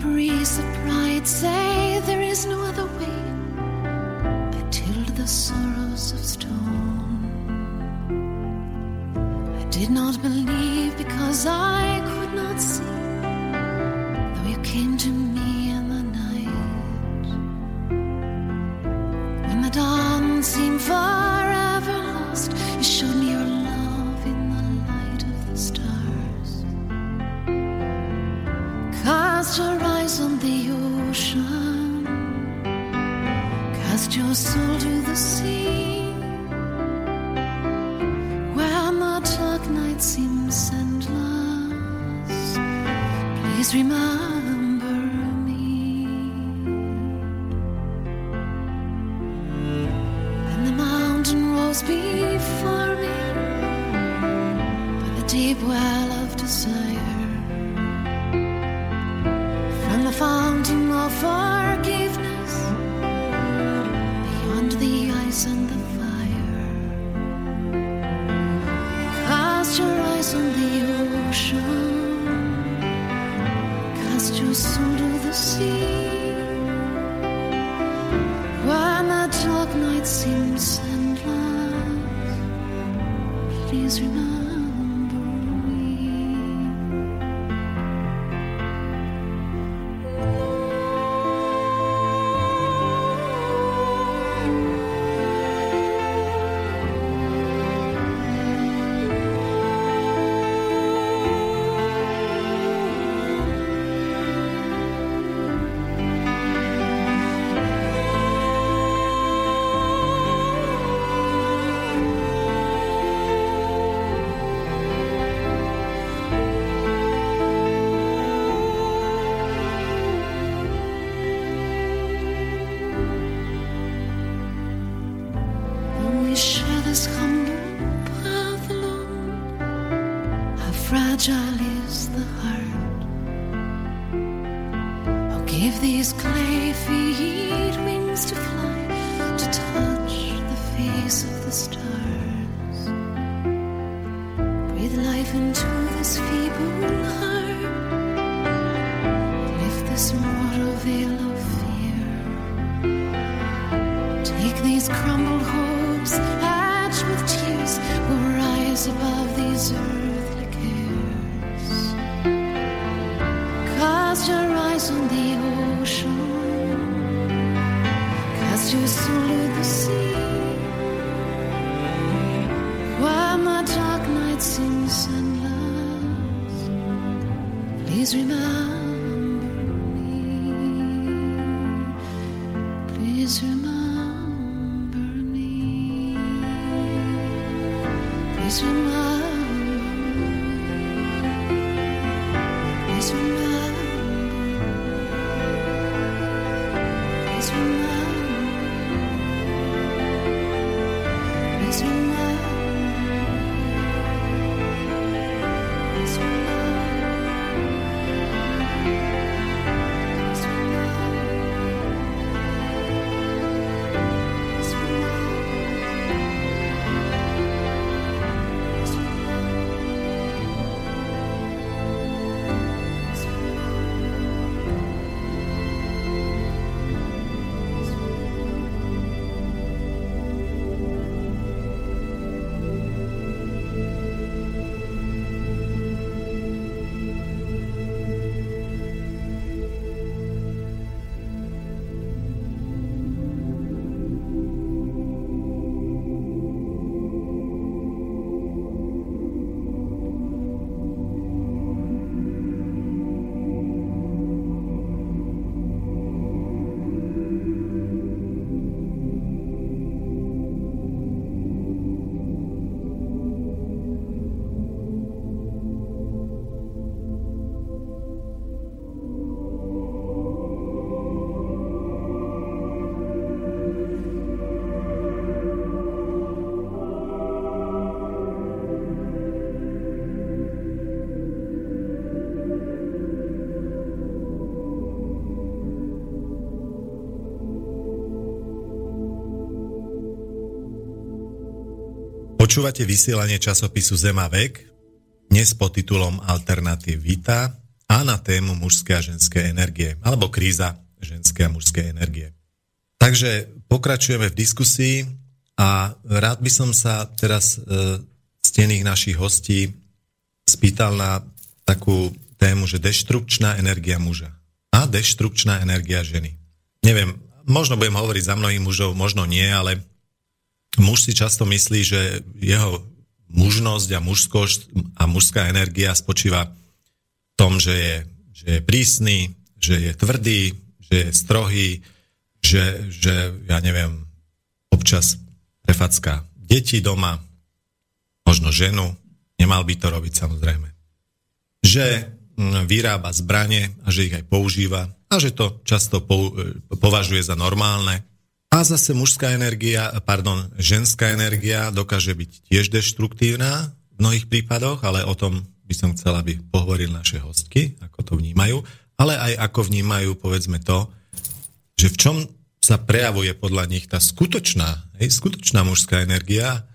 breeze of pride say there is no other way. I tilled the sorrows of stone. I did not believe because I could not see. Počúvate vysielanie časopisu Zema vek, dnes pod titulom Alternatív Vita a na tému mužské a ženské energie, alebo kríza ženské a mužské energie. Takže pokračujeme v diskusii a rád by som sa teraz e, stených našich hostí spýtal na takú tému, že deštrukčná energia muža a deštrukčná energia ženy. Neviem, možno budem hovoriť za mnohých mužov, možno nie, ale muž si často myslí, že jeho mužnosť a mužskosť a mužská energia spočíva v tom, že je, že je prísny, že je tvrdý, že je strohý, že, že ja neviem, občas prefacká deti doma, možno ženu, nemal by to robiť samozrejme. Že mm, vyrába zbranie a že ich aj používa a že to často považuje za normálne a zase mužská energia, pardon, ženská energia dokáže byť tiež deštruktívna v mnohých prípadoch, ale o tom by som chcel, aby pohovorili naše hostky, ako to vnímajú, ale aj ako vnímajú, povedzme to, že v čom sa prejavuje podľa nich tá skutočná, hej, skutočná mužská energia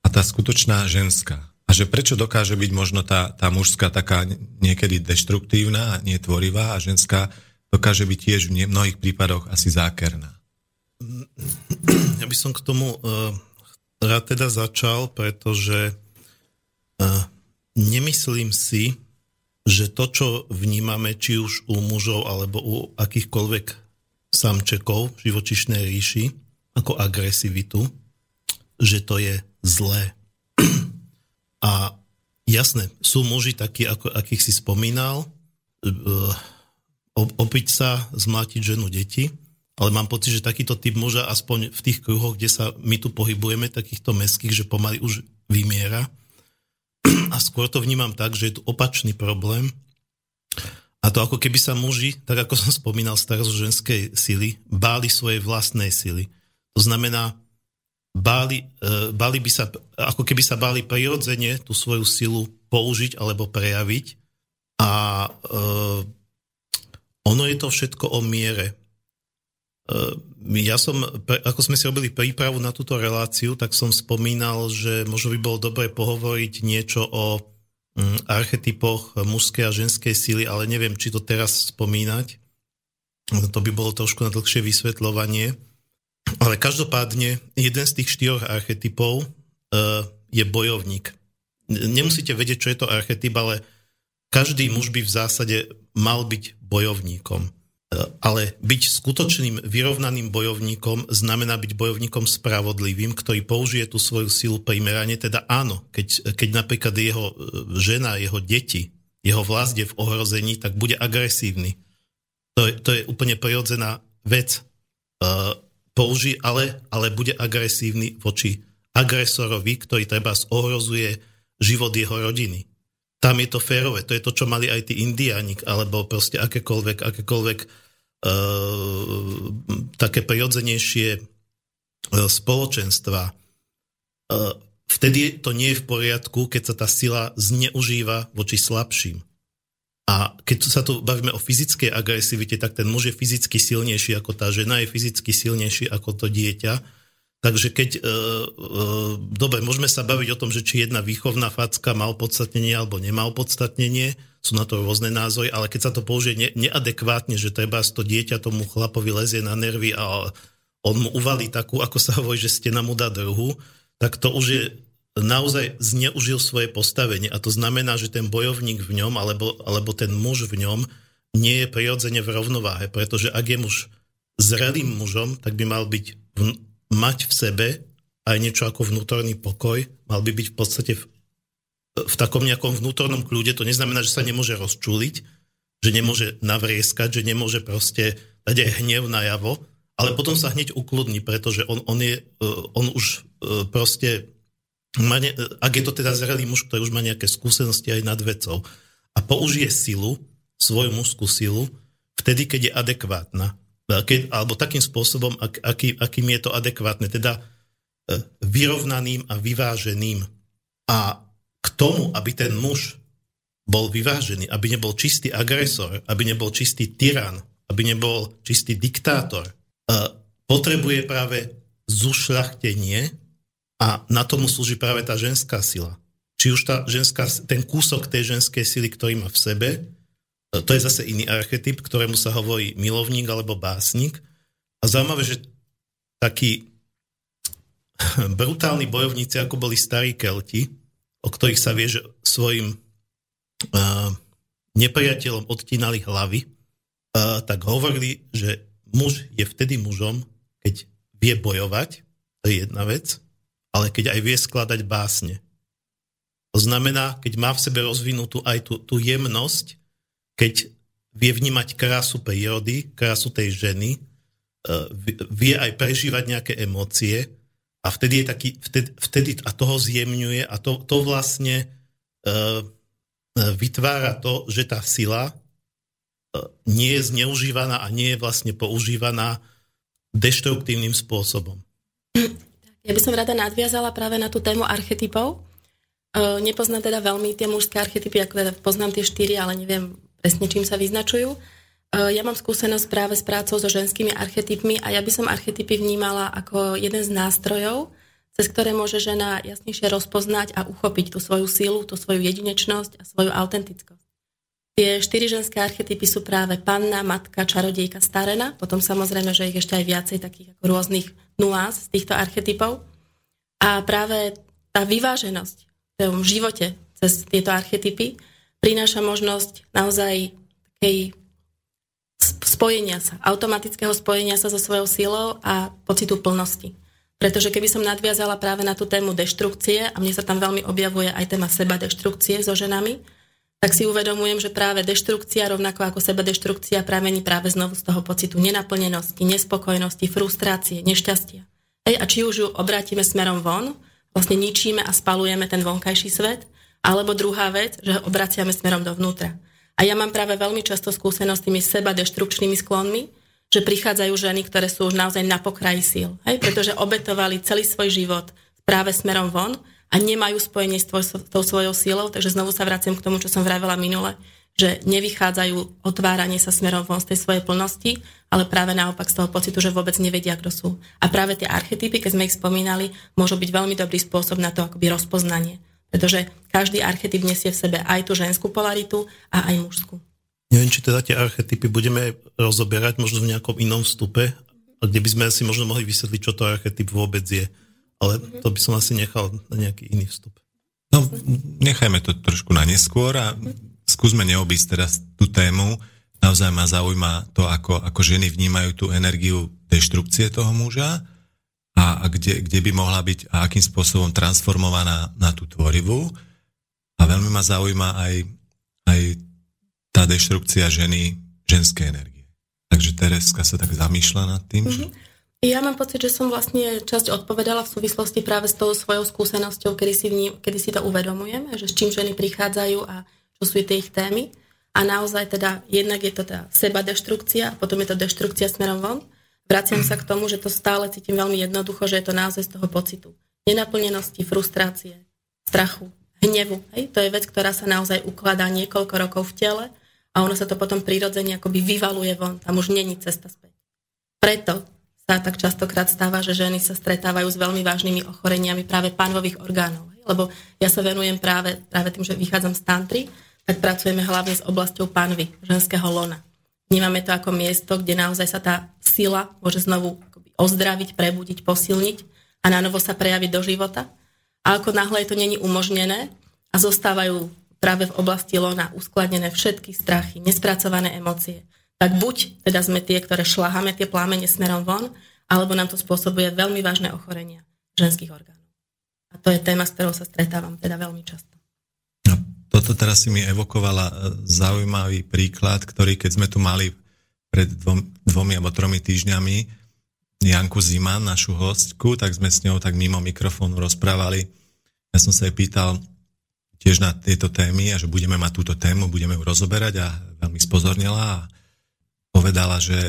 a tá skutočná ženská. A že prečo dokáže byť možno tá, tá mužská taká niekedy deštruktívna a netvorivá a ženská dokáže byť tiež v mnohých prípadoch asi zákerná. Ja by som k tomu uh, rád teda začal, pretože uh, nemyslím si, že to, čo vnímame, či už u mužov alebo u akýchkoľvek samčekov v živočišnej ríši, ako agresivitu, že to je zlé. A jasné, sú muži takí, ako, akých si spomínal, e, opiť sa, zmlátiť ženu, deti, ale mám pocit, že takýto typ muža aspoň v tých kruhoch, kde sa my tu pohybujeme, takýchto meských, že pomaly už vymiera. A skôr to vnímam tak, že je tu opačný problém. A to ako keby sa muži, tak ako som spomínal, staroženskej sily, báli svojej vlastnej sily. To znamená, báli, e, báli by sa, ako keby sa báli prirodzene tú svoju silu použiť alebo prejaviť. A e, ono je to všetko o miere. E, ja som, ako sme si robili prípravu na túto reláciu, tak som spomínal, že možno by bolo dobre pohovoriť niečo o mm, archetypoch mužskej a ženskej síly, ale neviem, či to teraz spomínať. To by bolo trošku na dlhšie vysvetľovanie. Ale každopádne, jeden z tých štyroch archetypov uh, je bojovník. Nemusíte vedieť, čo je to archetyp, ale každý muž by v zásade mal byť bojovníkom. Uh, ale byť skutočným vyrovnaným bojovníkom znamená byť bojovníkom spravodlivým, ktorý použije tú svoju silu primerane. Teda áno, keď, keď napríklad jeho e, žena, jeho deti, jeho vlast je v ohrození, tak bude agresívny. To je, to je úplne prirodzená vec. Uh, použije, ale, ale bude agresívny voči agresorovi, ktorý treba ohrozuje život jeho rodiny. Tam je to férové, to je to, čo mali aj tí indiáni, alebo proste akékoľvek, akékoľvek uh, také prirodzenejšie uh, spoločenstva. Uh, vtedy to nie je v poriadku, keď sa tá sila zneužíva voči slabším. A keď sa tu bavíme o fyzickej agresivite, tak ten muž je fyzicky silnejší ako tá žena, je fyzicky silnejší ako to dieťa. Takže keď, e, e, dobre, môžeme sa baviť o tom, že či jedna výchovná facka má opodstatnenie alebo nemá opodstatnenie, sú na to rôzne názory, ale keď sa to použije ne, neadekvátne, že treba to dieťa tomu chlapovi lezie na nervy a on mu uvalí takú, ako sa hovorí, že stena mu dá druhu, tak to už je naozaj zneužil svoje postavenie. A to znamená, že ten bojovník v ňom, alebo, alebo ten muž v ňom, nie je prirodzene v rovnováhe. Pretože ak je muž zrelým mužom, tak by mal byť mať v sebe aj niečo ako vnútorný pokoj, mal by byť v podstate v, v takom nejakom vnútornom kľude. To neznamená, že sa nemôže rozčúliť, že nemôže navrieskať, že nemôže proste dať aj hnev najavo, ale potom sa hneď ukludní, pretože on, on, je, on už e, proste ne, ak je to teda zrelý muž, ktorý už má nejaké skúsenosti aj nad vecou a použije silu, svoju mužskú silu, vtedy, keď je adekvátna. Keď, alebo takým spôsobom, ak, aký, akým je to adekvátne, teda e, vyrovnaným a vyváženým. A k tomu, aby ten muž bol vyvážený, aby nebol čistý agresor, aby nebol čistý tyran, aby nebol čistý diktátor, e, potrebuje práve zušľachtenie a na tomu slúži práve tá ženská sila. Či už tá ženská, ten kúsok tej ženskej sily, ktorý má v sebe, e, to je zase iný archetyp, ktorému sa hovorí milovník alebo básnik. A zaujímavé, že takí brutálni bojovníci, ako boli starí Kelti, o ktorých sa vie, že svojim uh, nepriateľom odtínali hlavy, uh, tak hovorili, že muž je vtedy mužom, keď vie bojovať, to je jedna vec, ale keď aj vie skladať básne. To znamená, keď má v sebe rozvinutú aj tú, tú jemnosť, keď vie vnímať krásu prírody, krásu tej ženy, e, vie aj prežívať nejaké emócie a vtedy je taký, vtedy, vtedy a toho zjemňuje a to, to vlastne uh, vytvára to, že tá sila nie je zneužívaná a nie je vlastne používaná deštruktívnym spôsobom. Ja by som rada nadviazala práve na tú tému archetypov. E, nepoznám teda veľmi tie mužské archetypy, ako teda poznám tie štyri, ale neviem presne, čím sa vyznačujú. E, ja mám skúsenosť práve s prácou so ženskými archetypmi a ja by som archetypy vnímala ako jeden z nástrojov, cez ktoré môže žena jasnejšie rozpoznať a uchopiť tú svoju sílu, tú svoju jedinečnosť a svoju autentickosť. Tie štyri ženské archetypy sú práve panna, matka, čarodejka, starena. Potom samozrejme, že ich ešte aj viacej takých ako rôznych nuás z týchto archetypov. A práve tá vyváženosť v živote cez tieto archetypy prináša možnosť naozaj takej spojenia sa, automatického spojenia sa so svojou silou a pocitu plnosti. Pretože keby som nadviazala práve na tú tému deštrukcie, a mne sa tam veľmi objavuje aj téma seba deštrukcie so ženami, tak si uvedomujem, že práve deštrukcia, rovnako ako seba deštrukcia, pramení práve znovu z toho pocitu nenaplnenosti, nespokojnosti, frustrácie, nešťastia. Hej, a či už ju obrátime smerom von, vlastne ničíme a spalujeme ten vonkajší svet, alebo druhá vec, že obraciame smerom dovnútra. A ja mám práve veľmi často skúsenosť s tými seba deštrukčnými sklonmi, že prichádzajú ženy, ktoré sú už naozaj na pokraji síl, hej? pretože obetovali celý svoj život práve smerom von a nemajú spojenie s, tvoj, tou svojou sílou, takže znovu sa vraciam k tomu, čo som vravela minule, že nevychádzajú otváranie sa smerom von z tej svojej plnosti, ale práve naopak z toho pocitu, že vôbec nevedia, kto sú. A práve tie archetypy, keď sme ich spomínali, môžu byť veľmi dobrý spôsob na to akoby rozpoznanie. Pretože každý archetyp nesie v sebe aj tú ženskú polaritu a aj mužskú. Neviem, či teda tie archetypy budeme rozoberať možno v nejakom inom vstupe, kde by sme si možno mohli vysvetliť, čo to archetyp vôbec je. Ale to by som asi nechal na nejaký iný vstup. No, nechajme to trošku na neskôr a skúsme neobísť teraz tú tému. Naozaj ma zaujíma to, ako, ako ženy vnímajú tú energiu deštrukcie toho muža a, a kde, kde by mohla byť a akým spôsobom transformovaná na tú tvorivú. A veľmi ma zaujíma aj, aj tá deštrukcia ženy, ženské energie. Takže Tereska sa tak zamýšľa nad tým, mm-hmm. Mhm. Ja mám pocit, že som vlastne časť odpovedala v súvislosti práve s tou svojou skúsenosťou, kedy si, vním, kedy si to uvedomujeme, že s čím ženy prichádzajú a čo sú tie ich témy. A naozaj teda, jednak je to tá seba deštrukcia, a potom je to deštrukcia smerom von. Vraciam sa k tomu, že to stále cítim veľmi jednoducho, že je to naozaj z toho pocitu. Nenaplnenosti, frustrácie, strachu, hnevu. Hej? To je vec, ktorá sa naozaj ukladá niekoľko rokov v tele a ono sa to potom prirodzene akoby vyvaluje von. Tam už není cesta späť. Preto sa tak častokrát stáva, že ženy sa stretávajú s veľmi vážnymi ochoreniami práve pánvových orgánov. Hej? Lebo ja sa venujem práve, práve tým, že vychádzam z tantry, tak pracujeme hlavne s oblasťou pánvy, ženského lona. Vnímame to ako miesto, kde naozaj sa tá sila môže znovu ozdraviť, prebudiť, posilniť a na novo sa prejaviť do života. A ako náhle je to není umožnené a zostávajú práve v oblasti lona uskladnené všetky strachy, nespracované emócie, tak buď teda sme tie, ktoré šláhame tie plámene smerom von, alebo nám to spôsobuje veľmi vážne ochorenia ženských orgánov. A to je téma, s ktorou sa stretávam teda veľmi často. Toto teraz si mi evokovala e, zaujímavý príklad, ktorý keď sme tu mali pred dvom, dvomi alebo tromi týždňami Janku Zima, našu hostku, tak sme s ňou tak mimo mikrofónu rozprávali. Ja som sa jej pýtal, tiež na tieto témy a že budeme mať túto tému, budeme ju rozoberať a veľmi spozornila a povedala, že,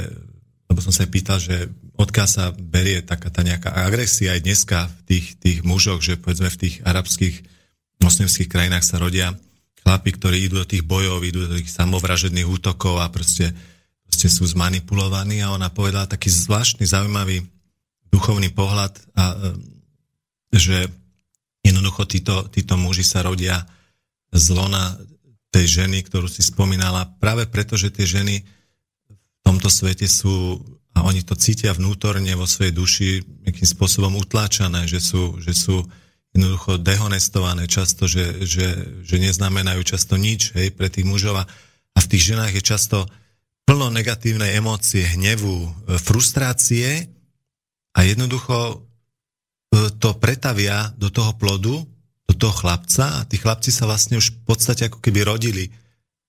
lebo som sa jej pýtal, že odkiaľ sa berie taká tá nejaká agresia aj dneska v tých, tých mužoch, že povedzme v tých arabských moslimských krajinách sa rodia chlapi, ktorí idú do tých bojov, idú do tých samovražedných útokov a proste, proste sú zmanipulovaní. A ona povedala taký zvláštny, zaujímavý duchovný pohľad a že Jednoducho títo, títo muži sa rodia z lona tej ženy, ktorú si spomínala, práve preto, že tie ženy v tomto svete sú, a oni to cítia vnútorne vo svojej duši, nejakým spôsobom utláčané, že sú, že sú jednoducho dehonestované často, že, že, že neznamenajú často nič hej, pre tých mužov a, v tých ženách je často plno negatívnej emócie, hnevu, frustrácie a jednoducho E, to pretavia do toho plodu, do toho chlapca a tí chlapci sa vlastne už v podstate ako keby rodili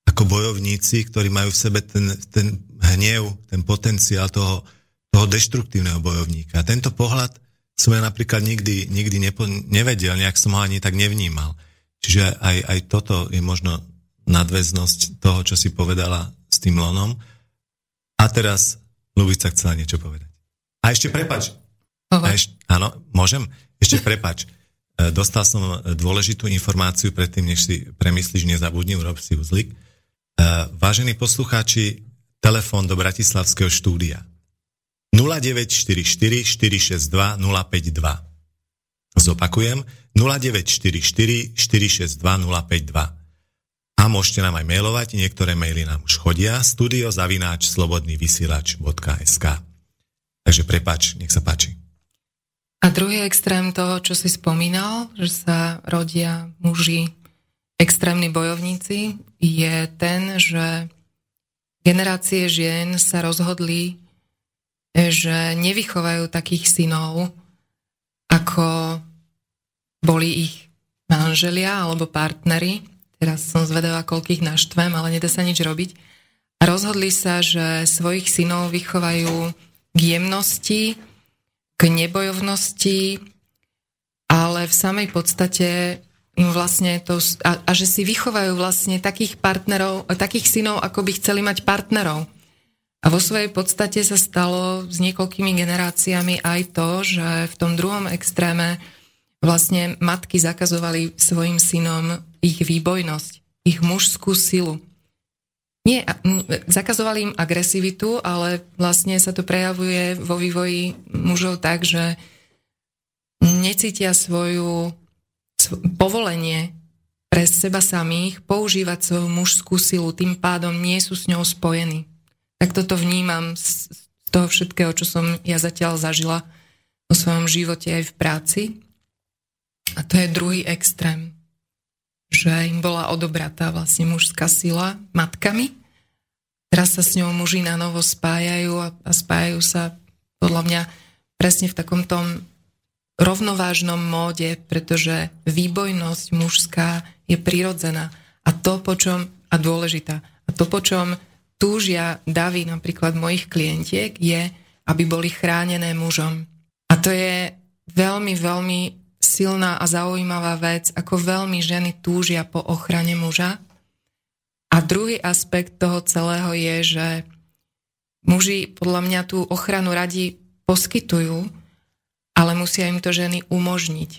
ako bojovníci, ktorí majú v sebe ten, ten hnev, ten potenciál toho, toho deštruktívneho bojovníka. Tento pohľad som ja napríklad nikdy, nikdy nepo, nevedel, nejak som ho ani tak nevnímal. Čiže aj, aj toto je možno nadväznosť toho, čo si povedala s tým lonom. A teraz Lubica chcela niečo povedať. A ešte prepač, Eš, áno, môžem? Ešte prepač. E, dostal som dôležitú informáciu predtým, než si premyslíš, nezabudni, urob si uzlik. E, vážení poslucháči, telefón do Bratislavského štúdia. 0944 462 052. Zopakujem 0944 462 052. A môžete nám aj mailovať, niektoré maily nám už chodia, studiozavináč slobodnývysielač.sk Takže prepač, nech sa páči. A druhý extrém toho, čo si spomínal, že sa rodia muži, extrémni bojovníci, je ten, že generácie žien sa rozhodli, že nevychovajú takých synov, ako boli ich manželia alebo partnery. Teraz som zvedavá, koľkých naštvem, ale nedá sa nič robiť. A rozhodli sa, že svojich synov vychovajú k jemnosti, k nebojovnosti, ale v samej podstate vlastne to, a, a že si vychovajú vlastne takých partnerov, takých synov, ako by chceli mať partnerov. A vo svojej podstate sa stalo s niekoľkými generáciami aj to, že v tom druhom extréme vlastne matky zakazovali svojim synom ich výbojnosť, ich mužskú silu. Nie, zakazovali im agresivitu, ale vlastne sa to prejavuje vo vývoji mužov tak, že necítia svoju povolenie pre seba samých používať svoju mužskú silu, tým pádom nie sú s ňou spojení. Tak toto vnímam z toho všetkého, čo som ja zatiaľ zažila vo svojom živote aj v práci. A to je druhý extrém že im bola odobratá vlastne mužská sila matkami. Teraz sa s ňou muži na novo spájajú a, a spájajú sa podľa mňa presne v takom tom rovnovážnom móde, pretože výbojnosť mužská je prirodzená a to, po čom, a dôležitá, a to, po čom túžia davy napríklad mojich klientiek, je, aby boli chránené mužom. A to je veľmi, veľmi silná a zaujímavá vec, ako veľmi ženy túžia po ochrane muža. A druhý aspekt toho celého je, že muži podľa mňa tú ochranu radi poskytujú, ale musia im to ženy umožniť.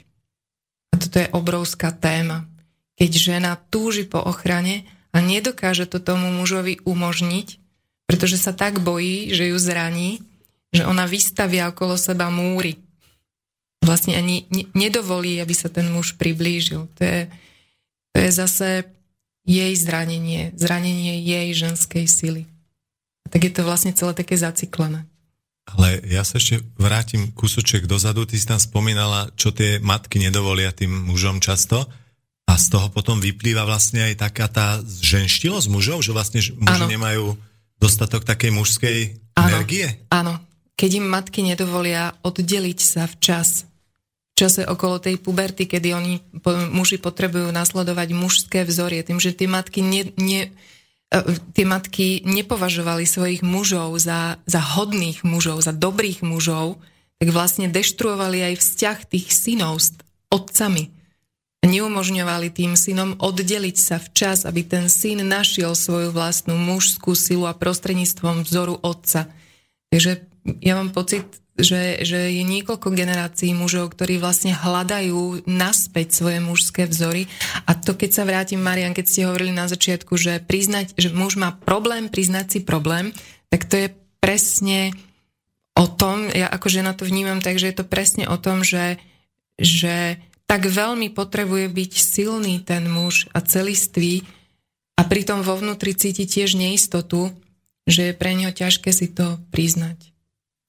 A toto je obrovská téma. Keď žena túži po ochrane a nedokáže to tomu mužovi umožniť, pretože sa tak bojí, že ju zraní, že ona vystavia okolo seba múry vlastne ani nedovolí, aby sa ten muž priblížil. To je, to je zase jej zranenie, zranenie jej ženskej sily. A tak je to vlastne celé také zaciklené. Ale ja sa ešte vrátim kúsoček dozadu. Ty si tam spomínala, čo tie matky nedovolia tým mužom často. A z toho potom vyplýva vlastne aj taká tá ženštilosť mužov, že vlastne muži ano. nemajú dostatok takej mužskej ano. energie? Áno. Keď im matky nedovolia oddeliť sa včas čase okolo tej puberty, kedy oni muži potrebujú nasledovať mužské vzorie, tým, že tie matky, ne, ne, e, tie matky nepovažovali svojich mužov za, za hodných mužov, za dobrých mužov, tak vlastne deštruovali aj vzťah tých synov s otcami. Neumožňovali tým synom oddeliť sa včas, aby ten syn našiel svoju vlastnú mužskú silu a prostredníctvom vzoru otca. Takže ja mám pocit, že, že je niekoľko generácií mužov, ktorí vlastne hľadajú naspäť svoje mužské vzory. A to, keď sa vrátim, Marian, keď ste hovorili na začiatku, že priznať, že muž má problém, priznať si problém, tak to je presne o tom, ja ako žena to vnímam, takže je to presne o tom, že, že tak veľmi potrebuje byť silný ten muž a celistvý a pritom vo vnútri cíti tiež neistotu, že je pre neho ťažké si to priznať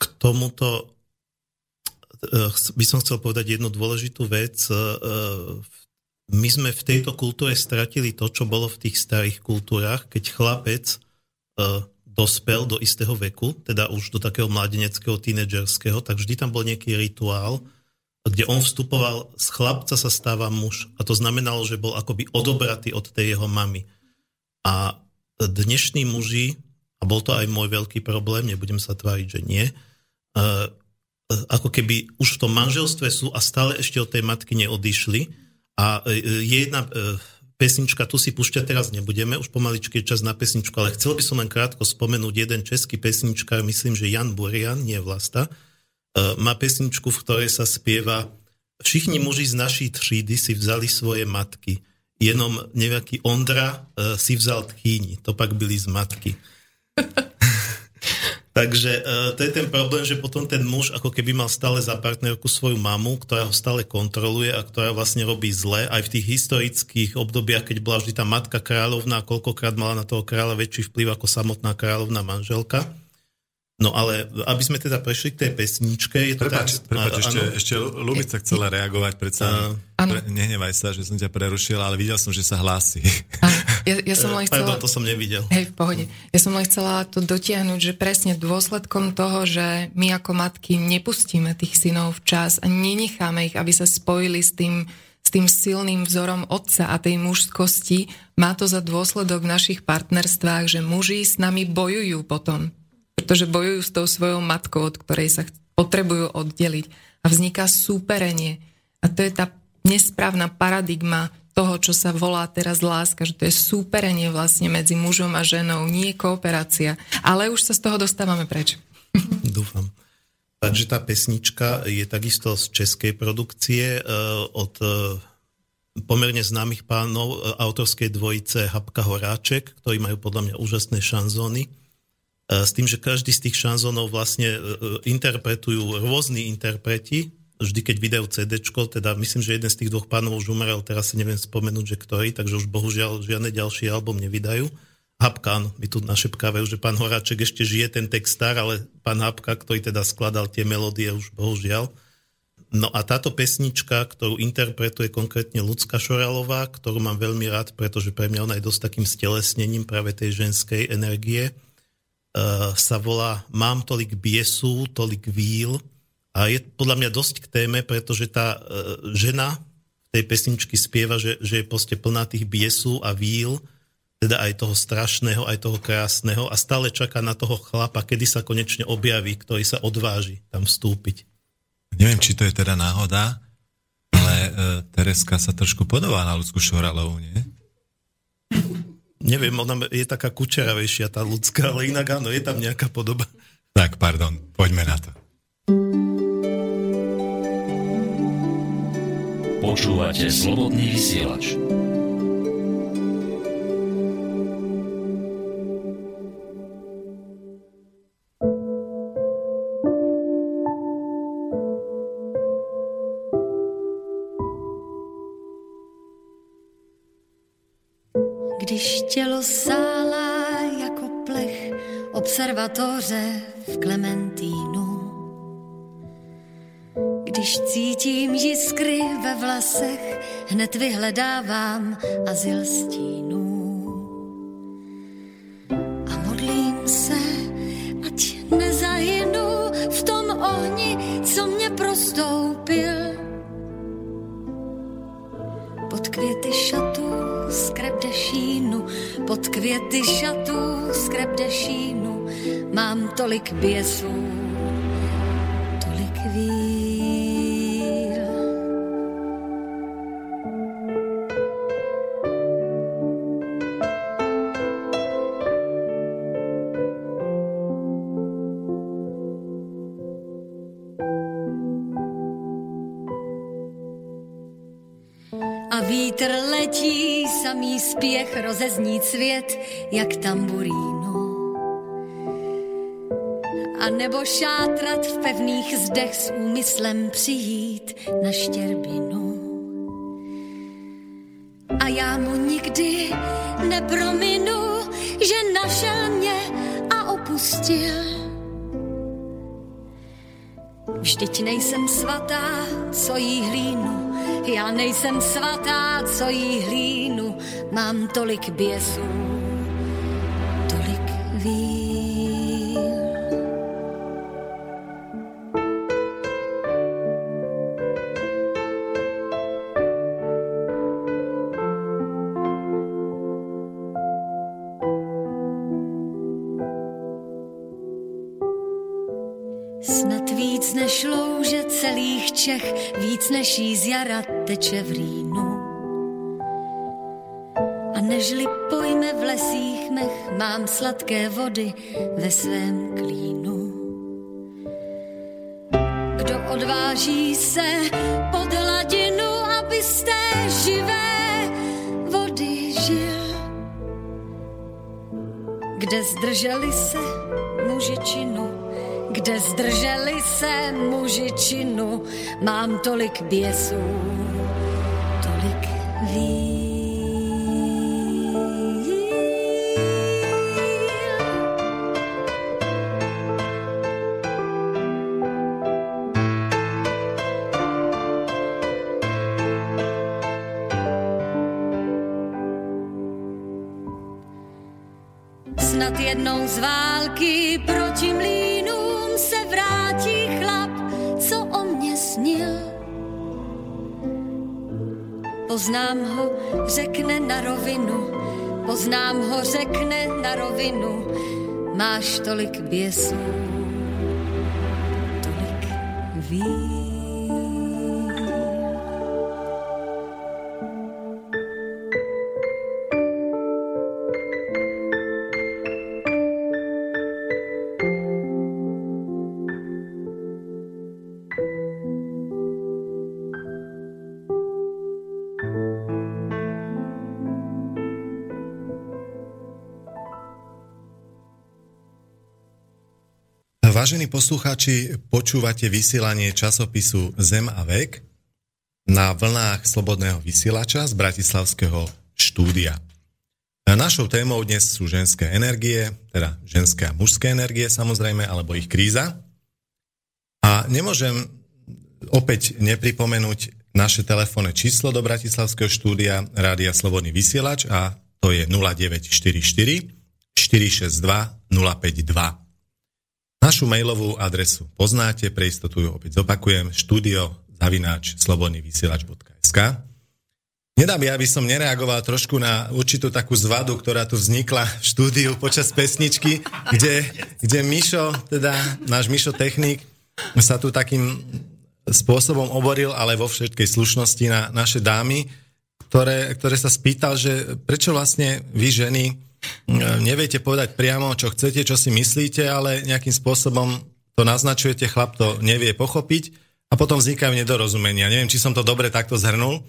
k tomuto eh, by som chcel povedať jednu dôležitú vec. Eh, my sme v tejto kultúre stratili to, čo bolo v tých starých kultúrach, keď chlapec eh, dospel do istého veku, teda už do takého mladeneckého, tínedžerského, tak vždy tam bol nejaký rituál, kde on vstupoval, z chlapca sa stáva muž. A to znamenalo, že bol akoby odobratý od tej jeho mamy. A dnešní muži, a bol to aj môj veľký problém, nebudem sa tváriť, že nie, E, e, ako keby už v tom manželstve sú a stále ešte od tej matky neodišli. A e, je jedna pesnička, tu si púšťať teraz nebudeme, už pomaličky je čas na pesničku, ale chcel by som len krátko spomenúť jeden český pesnička, myslím, že Jan Burian, nie Vlasta, má pesničku, v ktorej sa spieva Všichni muži z našej třídy si vzali svoje matky, jenom nejaký Ondra si vzal tchýni, to pak byli z matky. Takže uh, to je ten problém, že potom ten muž ako keby mal stále za partnerku svoju mamu, ktorá ho stále kontroluje a ktorá vlastne robí zle. Aj v tých historických obdobiach, keď bola vždy tá matka kráľovná, koľkokrát mala na toho kráľa väčší vplyv ako samotná kráľovná manželka. No ale aby sme teda prešli k tej pesničke... Je to prepač, tak, prepač ešte, ešte Lubica chcela reagovať, predsa uh, pre, nehnevaj sa, že som ťa prerušil, ale videl som, že sa hlási. ja, ja som len chcela... Pardon, to som nevidel. Hej, v pohode. Ja som len chcela to dotiahnuť, že presne dôsledkom toho, že my ako matky nepustíme tých synov včas a nenecháme ich, aby sa spojili s tým, s tým silným vzorom otca a tej mužskosti, má to za dôsledok v našich partnerstvách, že muži s nami bojujú potom pretože bojujú s tou svojou matkou, od ktorej sa potrebujú oddeliť. A vzniká súperenie. A to je tá nesprávna paradigma toho, čo sa volá teraz láska, že to je súperenie vlastne medzi mužom a ženou, nie kooperácia. Ale už sa z toho dostávame preč. Dúfam. Takže tá pesnička je takisto z českej produkcie e, od e, pomerne známych pánov e, autorskej dvojice Habka Horáček, ktorí majú podľa mňa úžasné šanzóny. E, s tým, že každý z tých šanzónov vlastne e, e, interpretujú rôzni interpreti, vždy keď vydajú CD, teda myslím, že jeden z tých dvoch pánov už umrel, teraz si neviem spomenúť, že ktorý, takže už bohužiaľ žiadne ďalší album nevydajú. Hapkan, my tu našepkávajú, že pán Horáček ešte žije ten textár, ale pán Hapka, ktorý teda skladal tie melódie, už bohužiaľ. No a táto pesnička, ktorú interpretuje konkrétne Lucka Šoralová, ktorú mám veľmi rád, pretože pre mňa ona je dosť takým stelesnením práve tej ženskej energie, sa volá Mám tolik biesu, tolik víl a je podľa mňa dosť k téme, pretože tá uh, žena tej pesničky spieva, že, že je proste plná tých biesú a víl, teda aj toho strašného, aj toho krásneho a stále čaká na toho chlapa, kedy sa konečne objaví, ktorý sa odváži tam vstúpiť. Neviem, či to je teda náhoda, ale uh, Tereska sa trošku podobá na ľudskú Šoralovú, nie? Neviem, ona je taká kučeravejšia tá ľudská, ale inak áno, je tam nejaká podoba. Tak, pardon, poďme na to. Počúvate slobodný vysielač. Tělo sálá jako plech observatoře v Klementínu. Když cítím jiskry ve vlasech, hned vyhledávám azyl stínů. A modlím se, ať nezahynu v tom ohni, co mě prostoupil. Pod květy šatů skrep dešínu, pod květy šatů skrep dešínu, mám tolik běsů, tolik víl. A vítr letí, samý spěch rozeznít svět, jak tamburínu. A nebo šátrat v pevných zdech s úmyslem přijít na štěrbinu. A já mu nikdy neprominu, že našel mě a opustil. Vždyť nejsem svatá, co jí hlínu, já nejsem svatá, co jí hlínu, mám tolik běsů, Čech, víc než jí z jara teče v Rýnu. A nežli pojme v lesích mech, mám sladké vody ve svém klínu. Kdo odváží se pod hladinu, aby z té živé vody žil? Kde zdrželi se muži mužičinu, kde zdrželi se mužičinu, mám tolik běsů, tolik ví. Snad jednou z války proti mlínům se vrátí chlap, co o mě snil. Poznám ho, řekne na rovinu, poznám ho, řekne na rovinu, máš tolik běsů, Vážení poslucháči, počúvate vysielanie časopisu Zem a vek na vlnách Slobodného vysielača z Bratislavského štúdia. Našou témou dnes sú ženské energie, teda ženské a mužské energie samozrejme, alebo ich kríza. A nemôžem opäť nepripomenúť naše telefónne číslo do Bratislavského štúdia Rádia Slobodný vysielač a to je 0944 462 052. Našu mailovú adresu poznáte, pre istotu ju opäť zopakujem, studio zavináč slobodnyvysielač.sk Nedá mi, aby som nereagoval trošku na určitú takú zvadu, ktorá tu vznikla v štúdiu počas pesničky, kde, kde Mišo, teda náš Mišo technik, sa tu takým spôsobom oboril, ale vo všetkej slušnosti na naše dámy, ktoré, ktoré sa spýtal, že prečo vlastne vy ženy neviete povedať priamo, čo chcete, čo si myslíte, ale nejakým spôsobom to naznačujete, chlap to nevie pochopiť a potom vznikajú nedorozumenia. Neviem, či som to dobre takto zhrnul.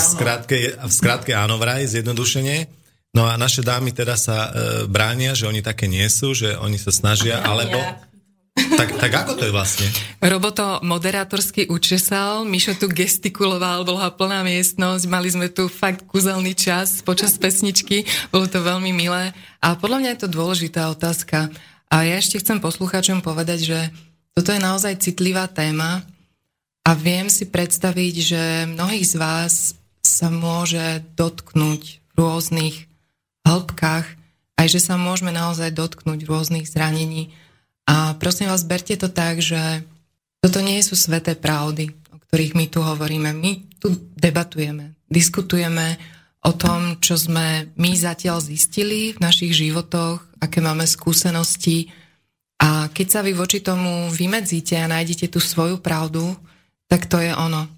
Skrátke, v skratke áno vraj, zjednodušenie. No a naše dámy teda sa e, bránia, že oni také nie sú, že oni sa snažia, alebo... Tak, tak ako to je vlastne? Robo to moderátorsky učesal, Mišo tu gestikuloval, bola plná miestnosť, mali sme tu fakt kúzelný čas počas pesničky, bolo to veľmi milé. A podľa mňa je to dôležitá otázka. A ja ešte chcem poslucháčom povedať, že toto je naozaj citlivá téma. A viem si predstaviť, že mnohých z vás sa môže dotknúť v rôznych hĺbkach, aj že sa môžeme naozaj dotknúť rôznych zranení a prosím vás, berte to tak, že toto nie sú sveté pravdy, o ktorých my tu hovoríme. My tu debatujeme, diskutujeme o tom, čo sme my zatiaľ zistili v našich životoch, aké máme skúsenosti. A keď sa vy voči tomu vymedzíte a nájdete tú svoju pravdu, tak to je ono.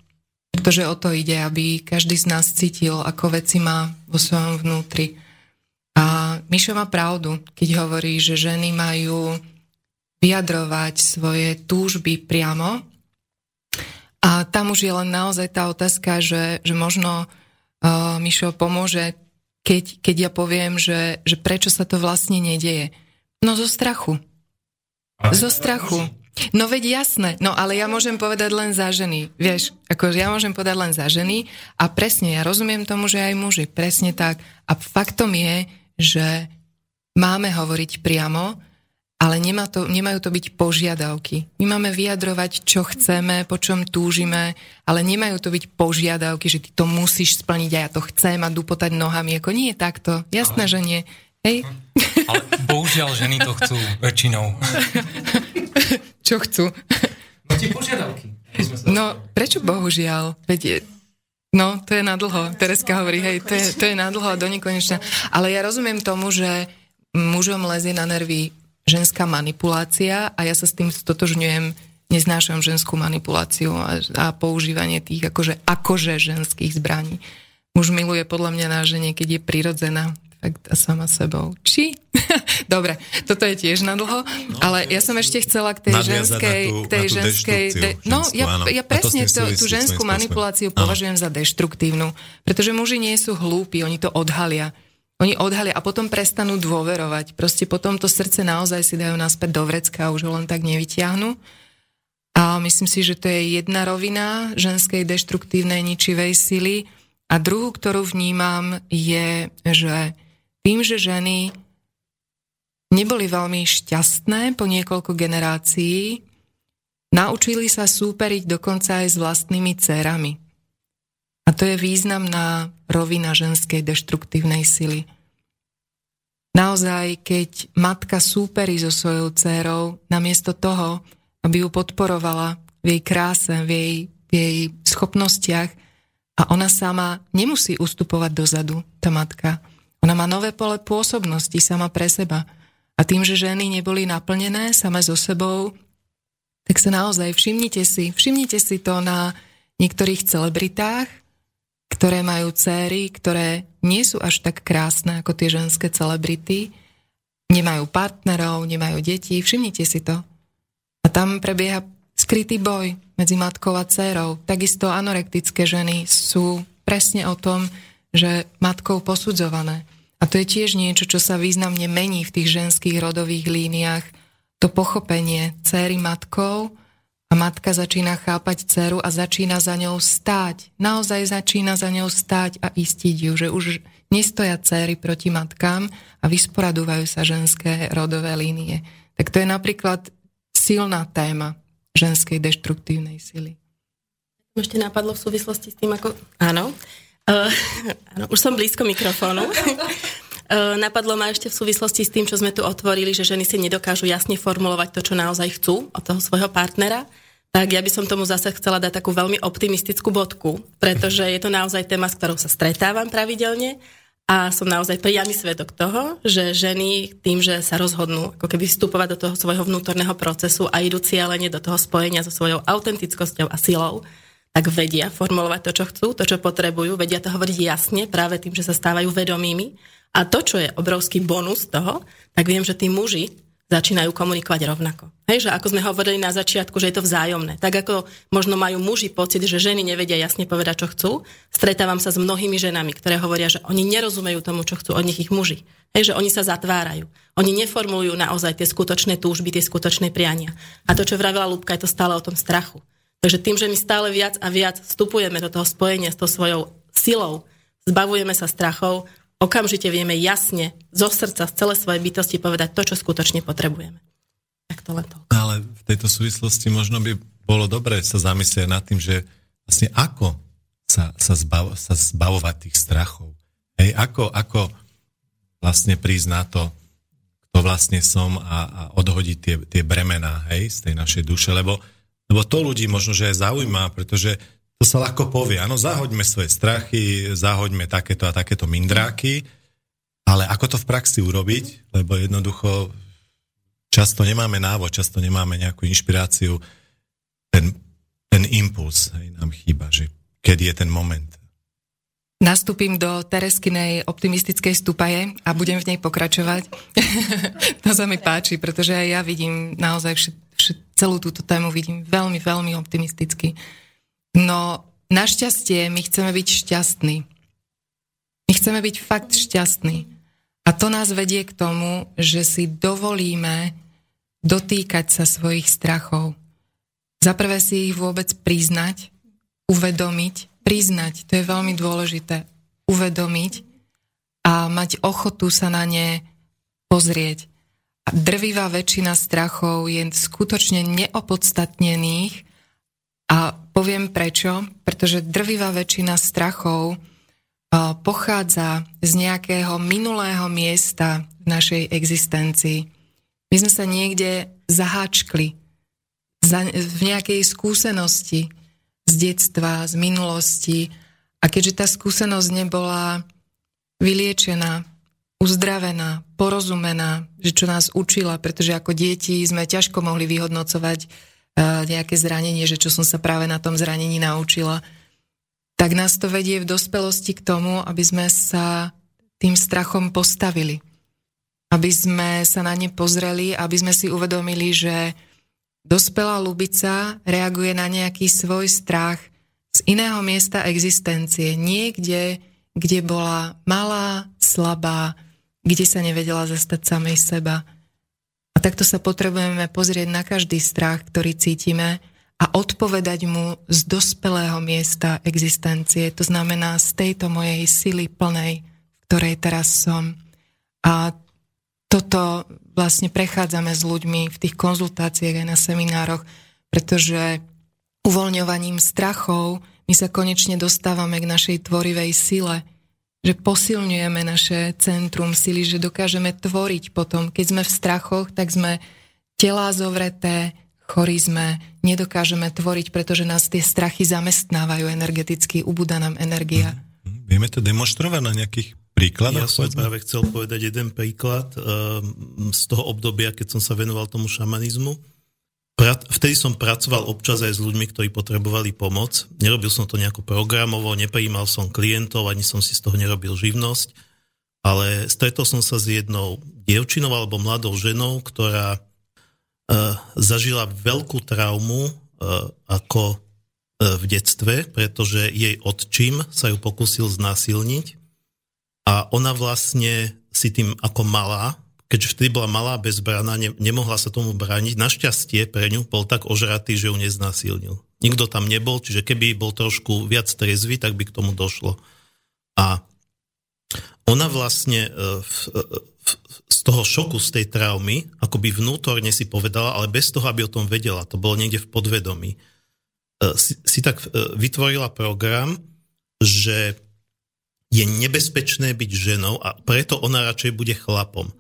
Pretože o to ide, aby každý z nás cítil, ako veci má vo svojom vnútri. A Mišo má pravdu, keď hovorí, že ženy majú vyjadrovať svoje túžby priamo. A tam už je len naozaj tá otázka, že, že možno uh, Mišo pomôže, keď, keď ja poviem, že, že prečo sa to vlastne nedieje. No zo strachu. Zo strachu. No veď jasné, no ale ja môžem povedať len za ženy, vieš, ako ja môžem povedať len za ženy a presne, ja rozumiem tomu, že aj muži, presne tak. A faktom je, že máme hovoriť priamo, ale nemá to, nemajú to byť požiadavky. My máme vyjadrovať, čo chceme, po čom túžime, ale nemajú to byť požiadavky, že ty to musíš splniť a ja to chcem a dupotať nohami. Ako nie je takto. Jasné, ale... že nie. Hej? Ale bohužiaľ ženy to chcú väčšinou. čo chcú? No tie požiadavky. No, prečo bohužiaľ? Veď No, to je na dlho. Tereska hovorí, hej, to je, to je na dlho a do nekonečna. Ale ja rozumiem tomu, že mužom lezie na nervy ženská manipulácia a ja sa s tým stotožňujem, neznášam ženskú manipuláciu a, a používanie tých akože, akože ženských zbraní. Muž miluje podľa mňa na žene, keď je prirodzená fakt a sama sebou. Či? Dobre, toto je tiež na dlho, no, ale ja som ešte chcela k tej ženskej... Tú, k tej ženskej de, no, ja, ja presne to, tú ženskú manipuláciu považujem za deštruktívnu, pretože muži nie sú hlúpi, oni to odhalia. Oni odhalia a potom prestanú dôverovať. Proste potom to srdce naozaj si dajú naspäť do vrecka a už ho len tak nevyťahnú. A myslím si, že to je jedna rovina ženskej deštruktívnej ničivej sily. A druhú, ktorú vnímam, je, že tým, že ženy neboli veľmi šťastné po niekoľko generácií, naučili sa súperiť dokonca aj s vlastnými dcerami. A to je významná rovina ženskej deštruktívnej sily. Naozaj, keď matka súperí so svojou dcérou, namiesto toho, aby ju podporovala v jej kráse, v jej, v jej schopnostiach a ona sama nemusí ustupovať dozadu, tá matka. Ona má nové pole pôsobnosti sama pre seba. A tým, že ženy neboli naplnené same so sebou, tak sa naozaj všimnite si, všimnite si to na niektorých celebritách, ktoré majú céry, ktoré nie sú až tak krásne ako tie ženské celebrity, nemajú partnerov, nemajú deti, všimnite si to. A tam prebieha skrytý boj medzi matkou a dcérou. Takisto anorektické ženy sú presne o tom, že matkou posudzované. A to je tiež niečo, čo sa významne mení v tých ženských rodových líniách. To pochopenie céry matkou, matka začína chápať dceru a začína za ňou stáť. Naozaj začína za ňou stáť a istiť ju, že už nestoja céry proti matkám a vysporadúvajú sa ženské rodové línie. Tak to je napríklad silná téma ženskej deštruktívnej sily. Ešte napadlo v súvislosti s tým, ako... Áno. Uh, áno, už som blízko mikrofónu. Uh, napadlo ma ešte v súvislosti s tým, čo sme tu otvorili, že ženy si nedokážu jasne formulovať to, čo naozaj chcú od toho svojho partnera tak ja by som tomu zase chcela dať takú veľmi optimistickú bodku, pretože je to naozaj téma, s ktorou sa stretávam pravidelne a som naozaj priamy svedok toho, že ženy tým, že sa rozhodnú ako keby vstupovať do toho svojho vnútorného procesu a idú cieľene do toho spojenia so svojou autentickosťou a silou, tak vedia formulovať to, čo chcú, to, čo potrebujú, vedia to hovoriť jasne práve tým, že sa stávajú vedomými. A to, čo je obrovský bonus toho, tak viem, že tí muži začínajú komunikovať rovnako. Hej, že ako sme hovorili na začiatku, že je to vzájomné. Tak ako možno majú muži pocit, že ženy nevedia jasne povedať, čo chcú, stretávam sa s mnohými ženami, ktoré hovoria, že oni nerozumejú tomu, čo chcú od nich ich muži. Hej, že oni sa zatvárajú. Oni neformulujú naozaj tie skutočné túžby, tie skutočné priania. A to, čo vravila Lúbka, je to stále o tom strachu. Takže tým, že my stále viac a viac vstupujeme do toho spojenia s tou svojou silou, zbavujeme sa strachov, okamžite vieme jasne, zo srdca, z celé svojej bytosti povedať to, čo skutočne potrebujeme. Tak to len to. Ale v tejto súvislosti možno by bolo dobré sa zamyslieť nad tým, že vlastne ako sa, sa, zbav, sa zbavovať tých strachov. Hej, ako, ako vlastne prísť na to, kto vlastne som a, a odhodiť tie, tie bremená hej, z tej našej duše, lebo, lebo to ľudí možno, že aj zaujíma, pretože to sa ľahko povie. Áno, zahoďme svoje strachy, zahoďme takéto a takéto mindráky, ale ako to v praxi urobiť, lebo jednoducho často nemáme návod, často nemáme nejakú inšpiráciu, ten, ten impuls hej, nám chýba, že kedy je ten moment. Nastúpim do Tereskinej optimistickej stupaje a budem v nej pokračovať. to sa mi páči, pretože aj ja vidím naozaj všet, všet, celú túto tému vidím veľmi, veľmi optimisticky. No, našťastie my chceme byť šťastní. My chceme byť fakt šťastní. A to nás vedie k tomu, že si dovolíme dotýkať sa svojich strachov. Za prvé si ich vôbec priznať, uvedomiť, priznať, to je veľmi dôležité, uvedomiť a mať ochotu sa na ne pozrieť. A drvivá väčšina strachov je skutočne neopodstatnených a poviem prečo, pretože drvivá väčšina strachov pochádza z nejakého minulého miesta v našej existencii. My sme sa niekde zaháčkli v nejakej skúsenosti z detstva, z minulosti a keďže tá skúsenosť nebola vyliečená, uzdravená, porozumená, že čo nás učila, pretože ako deti sme ťažko mohli vyhodnocovať nejaké zranenie, že čo som sa práve na tom zranení naučila, tak nás to vedie v dospelosti k tomu, aby sme sa tým strachom postavili. Aby sme sa na ne pozreli, aby sme si uvedomili, že dospelá lubica reaguje na nejaký svoj strach z iného miesta existencie. Niekde kde bola malá, slabá, kde sa nevedela zastať samej seba. Takto sa potrebujeme pozrieť na každý strach, ktorý cítime a odpovedať mu z dospelého miesta existencie. To znamená z tejto mojej sily plnej, v ktorej teraz som. A toto vlastne prechádzame s ľuďmi v tých konzultáciách aj na seminároch, pretože uvoľňovaním strachov my sa konečne dostávame k našej tvorivej sile, že posilňujeme naše centrum sily, že dokážeme tvoriť potom. Keď sme v strachoch, tak sme telá zovreté, chorí sme, nedokážeme tvoriť, pretože nás tie strachy zamestnávajú energeticky, ubúda nám energia. Mm, vieme to demonstrovať na nejakých príkladoch? Ja som práve chcel povedať jeden príklad uh, z toho obdobia, keď som sa venoval tomu šamanizmu Vtedy som pracoval občas aj s ľuďmi, ktorí potrebovali pomoc. Nerobil som to nejako programovo, neprijímal som klientov, ani som si z toho nerobil živnosť, ale stretol som sa s jednou dievčinou alebo mladou ženou, ktorá uh, zažila veľkú traumu uh, ako uh, v detstve, pretože jej odčím sa ju pokusil znásilniť a ona vlastne si tým ako malá keďže vtedy bola malá bezbraná, ne, nemohla sa tomu brániť. Našťastie pre ňu bol tak ožratý, že ju neznásilnil. Nikto tam nebol, čiže keby bol trošku viac trezvy, tak by k tomu došlo. A ona vlastne e, v, e, v, z toho šoku, z tej traumy, akoby vnútorne si povedala, ale bez toho, aby o tom vedela, to bolo niekde v podvedomí, e, si, si tak vytvorila program, že je nebezpečné byť ženou a preto ona radšej bude chlapom.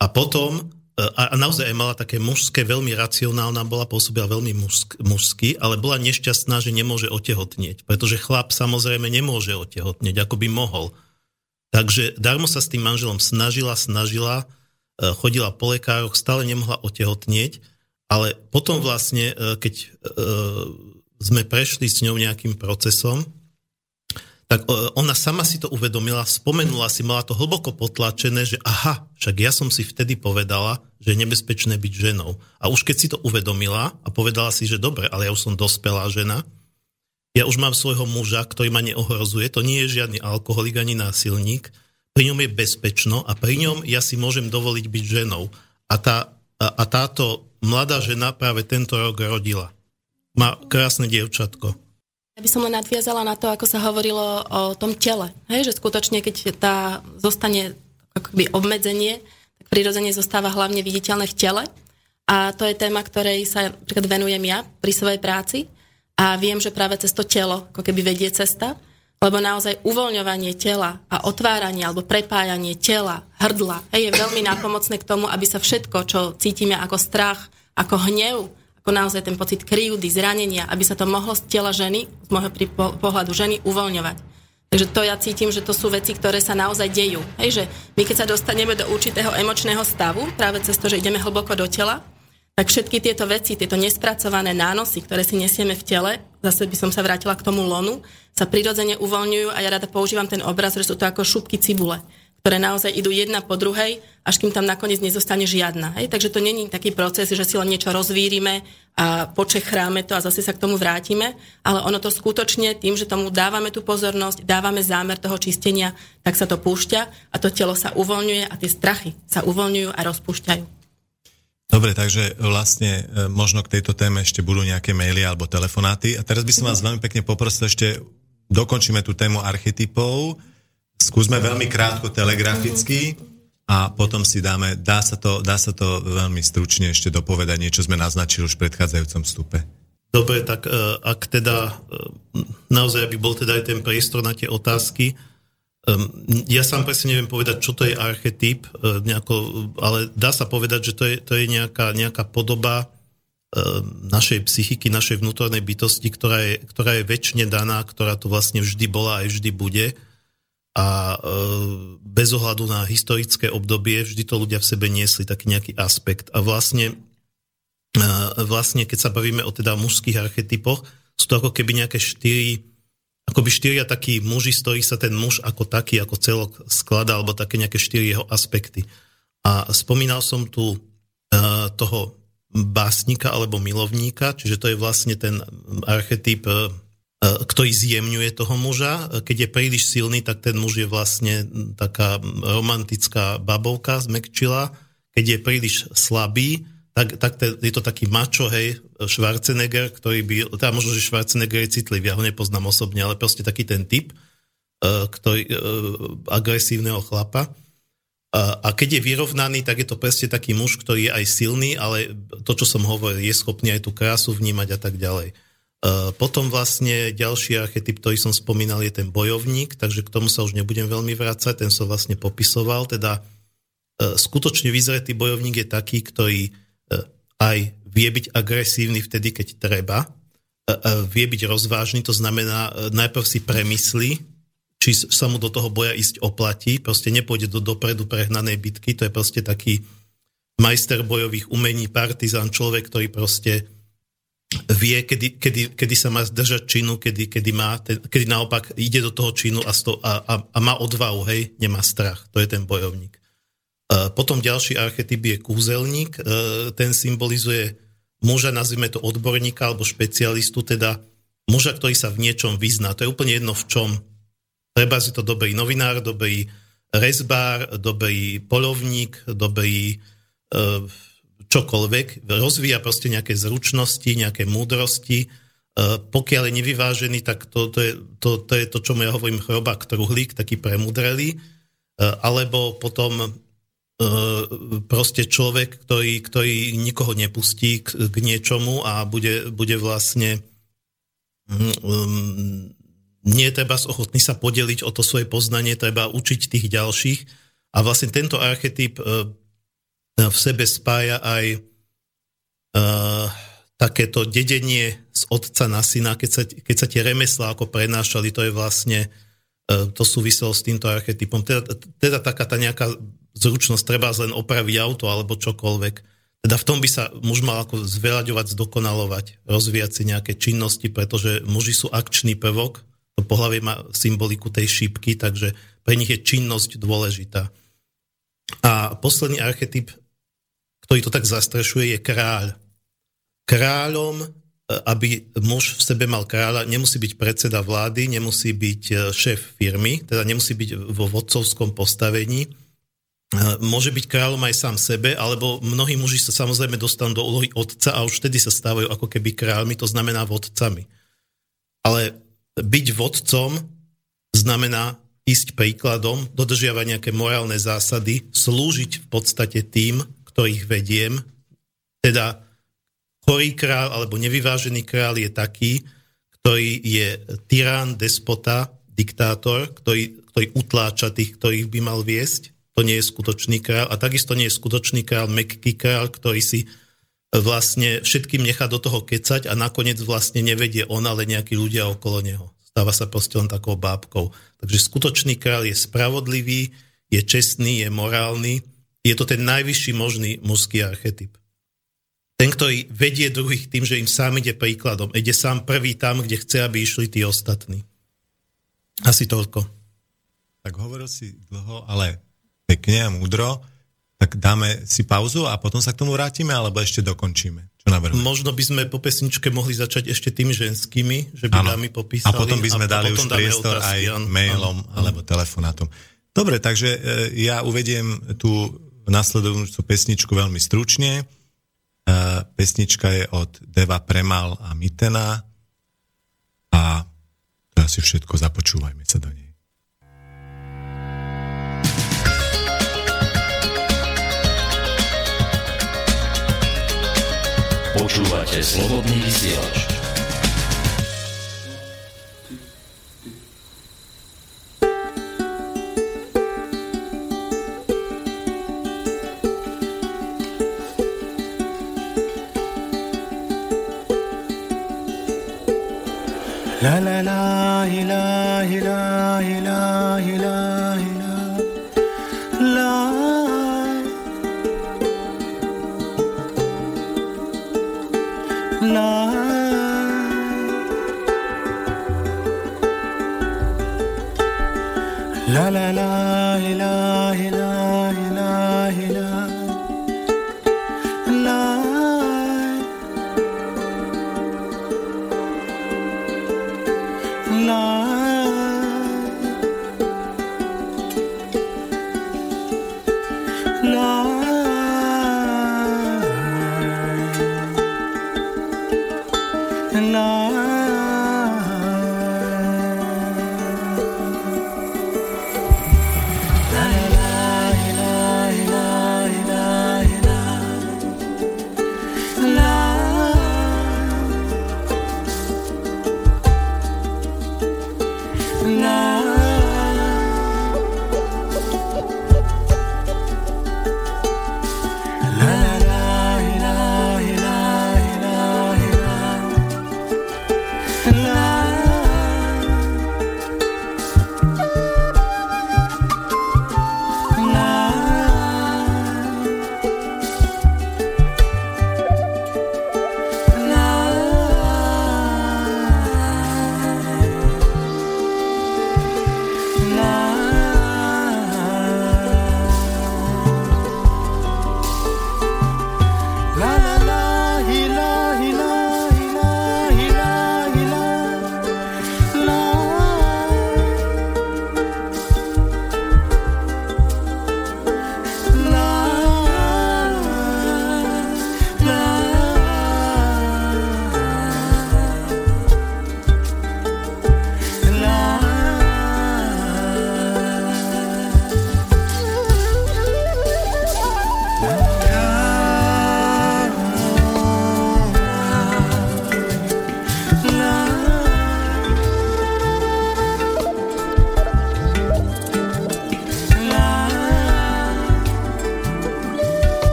A potom, e, a naozaj aj mala také mužské, veľmi racionálna, bola pôsobila veľmi mužsk, mužsky, ale bola nešťastná, že nemôže otehotnieť. Pretože chlap samozrejme nemôže otehotnieť, ako by mohol. Takže darmo sa s tým manželom snažila, snažila, e, chodila po lekároch, stále nemohla otehotnieť, ale potom vlastne, e, keď sme prešli s ňou nejakým procesom, tak e, ona sama si to uvedomila, spomenula si, mala to hlboko potlačené, že aha, však ja som si vtedy povedala, že je nebezpečné byť ženou. A už keď si to uvedomila a povedala si, že dobre, ale ja už som dospelá žena, ja už mám svojho muža, ktorý ma neohrozuje, to nie je žiadny alkoholik ani násilník, pri ňom je bezpečno a pri ňom ja si môžem dovoliť byť ženou. A, tá, a, a táto mladá žena práve tento rok rodila. Má krásne dievčatko. Ja by som len nadviazala na to, ako sa hovorilo o tom tele. Hej, že skutočne, keď tá zostane akoby obmedzenie, tak prirodzene zostáva hlavne viditeľné v tele. A to je téma, ktorej sa napríklad venujem ja pri svojej práci. A viem, že práve cez to telo, ako keby vedie cesta, lebo naozaj uvoľňovanie tela a otváranie alebo prepájanie tela, hrdla hej, je veľmi nápomocné k tomu, aby sa všetko, čo cítime ako strach, ako hnev, ako naozaj ten pocit kryjúdy, zranenia, aby sa to mohlo z tela ženy, z môjho pohľadu ženy, uvoľňovať. Takže to ja cítim, že to sú veci, ktoré sa naozaj dejú. Hej, že my keď sa dostaneme do určitého emočného stavu, práve cez to, že ideme hlboko do tela, tak všetky tieto veci, tieto nespracované nánosy, ktoré si nesieme v tele, zase by som sa vrátila k tomu lonu, sa prirodzene uvoľňujú a ja rada používam ten obraz, že sú to ako šupky cibule ktoré naozaj idú jedna po druhej, až kým tam nakoniec nezostane žiadna. Hej? Takže to není taký proces, že si len niečo rozvírime a počechráme to a zase sa k tomu vrátime, ale ono to skutočne tým, že tomu dávame tú pozornosť, dávame zámer toho čistenia, tak sa to púšťa a to telo sa uvoľňuje a tie strachy sa uvoľňujú a rozpúšťajú. Dobre, takže vlastne e, možno k tejto téme ešte budú nejaké maily alebo telefonáty. A teraz by som vás veľmi pekne poprosil ešte, dokončíme tú tému archetypov Skúsme veľmi krátko telegraficky a potom si dáme, dá sa to, dá sa to veľmi stručne ešte dopovedať, niečo sme naznačili už v predchádzajúcom vstupe. Dobre, tak e, ak teda e, naozaj by bol teda aj ten priestor na tie otázky, ja sám presne neviem povedať, čo to je archetyp, e, nejako, ale dá sa povedať, že to je, to je nejaká, nejaká podoba našej psychiky, našej vnútornej bytosti, ktorá je, ktorá je väčšine daná, ktorá tu vlastne vždy bola a vždy bude a e, bez ohľadu na historické obdobie vždy to ľudia v sebe niesli taký nejaký aspekt. A vlastne, e, vlastne keď sa bavíme o teda mužských archetypoch, sú to ako keby nejaké štyri akoby štyria takí muži, z ktorých sa ten muž ako taký, ako celok skladá, alebo také nejaké štyri jeho aspekty. A spomínal som tu uh, toho básnika alebo milovníka, čiže to je vlastne ten archetyp uh, ktorý zjemňuje toho muža. Keď je príliš silný, tak ten muž je vlastne taká romantická babovka, zmekčila. Keď je príliš slabý, tak, tak je to taký mačo, hej, Schwarzenegger, ktorý by, teda možno, že Schwarzenegger je citlivý, ja ho nepoznám osobne, ale proste taký ten typ, ktorý, agresívneho chlapa. A keď je vyrovnaný, tak je to presne taký muž, ktorý je aj silný, ale to, čo som hovoril, je schopný aj tú krásu vnímať a tak ďalej. Potom vlastne ďalší archetyp, ktorý som spomínal, je ten bojovník, takže k tomu sa už nebudem veľmi vrácať, ten som vlastne popisoval. Teda skutočne vyzretý bojovník je taký, ktorý aj vie byť agresívny vtedy, keď treba, vie byť rozvážny, to znamená, najprv si premyslí, či sa mu do toho boja ísť oplatí, proste nepôjde do dopredu prehnanej bitky, to je proste taký majster bojových umení, partizán, človek, ktorý proste vie, kedy, kedy, kedy sa má zdržať činu, kedy, kedy, má, kedy naopak ide do toho činu a, sto, a, a, a má odvahu, hej, nemá strach. To je ten bojovník. Potom ďalší archetyp je kúzelník. Ten symbolizuje muža, nazvime to odborníka alebo špecialistu, teda muža, ktorý sa v niečom vyzná. To je úplne jedno v čom. Treba si to dobrý novinár, dobrý rezbár, dobrý polovník, dobrý e, čokoľvek. Rozvíja proste nejaké zručnosti, nejaké múdrosti. E, pokiaľ je nevyvážený, tak to, to, je, to, to je to, čo ja hovorím chrobák truhlík, taký premudrelý. E, alebo potom e, proste človek, ktorý, ktorý nikoho nepustí k, k niečomu a bude, bude vlastne um, nie treba ochotný sa podeliť o to svoje poznanie, treba učiť tých ďalších. A vlastne tento archetyp v sebe spája aj e, takéto dedenie z otca na syna, keď sa, keď sa tie remeslá ako prenášali, to je vlastne, e, to súviselo s týmto archetypom. Teda, teda taká tá nejaká zručnosť, treba len opraviť auto alebo čokoľvek. Teda v tom by sa muž mal ako zveľaďovať, zdokonalovať, rozvíjať si nejaké činnosti, pretože muži sú akčný prvok, to pohlavie má symboliku tej šípky, takže pre nich je činnosť dôležitá. A posledný archetyp, ktorý to tak zastrešuje, je kráľ. Kráľom, e, aby muž v sebe mal kráľa, nemusí byť predseda vlády, nemusí byť e, šéf firmy, teda nemusí byť vo vodcovskom postavení, e, môže byť kráľom aj sám sebe, alebo mnohí muži sa samozrejme dostanú do úlohy otca a už vtedy sa stávajú ako keby kráľmi, to znamená vodcami. Ale byť vodcom znamená ísť príkladom, dodržiavať nejaké morálne zásady, slúžiť v podstate tým, ktorých vediem. Teda chorý král alebo nevyvážený král je taký, ktorý je tyrán, despota, diktátor, ktorý, ktorý utláča tých, ktorých by mal viesť. To nie je skutočný král. A takisto nie je skutočný král, mekký král, ktorý si vlastne všetkým nechá do toho kecať a nakoniec vlastne nevedie on, ale nejakí ľudia okolo neho. Stáva sa proste len takou bábkou. Takže skutočný kráľ je spravodlivý, je čestný, je morálny. Je to ten najvyšší možný mužský archetyp. Ten, ktorý vedie druhých tým, že im sám ide príkladom. Ide sám prvý tam, kde chce, aby išli tí ostatní. Asi toľko. Tak hovoril si dlho, ale pekne a múdro tak dáme si pauzu a potom sa k tomu vrátime, alebo ešte dokončíme? Čo navrhujem? Možno by sme po pesničke mohli začať ešte tými ženskými, že by ano. dámy popísali. A potom by sme a dali už priestor otázky, aj ano. mailom ano. alebo telefonátom. Dobre, takže e, ja uvediem tú nasledujúcu pesničku veľmi stručne. E, pesnička je od Deva Premal a Mitena a to asi všetko, započúvajme sa do nej. Počúvate slobodný vysielač. La la la la la la la La la la la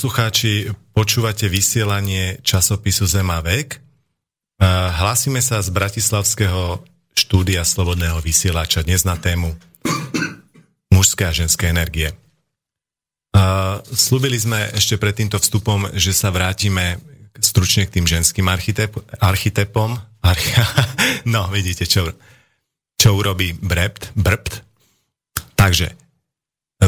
poslucháči, počúvate vysielanie časopisu Zema vek. Hlásime sa z Bratislavského štúdia Slobodného vysielača dnes na tému mužské a ženské energie. Slúbili sme ešte pred týmto vstupom, že sa vrátime stručne k tým ženským architep, architepom. Archi, no, vidíte, čo, čo urobí Brept, Brpt. Takže,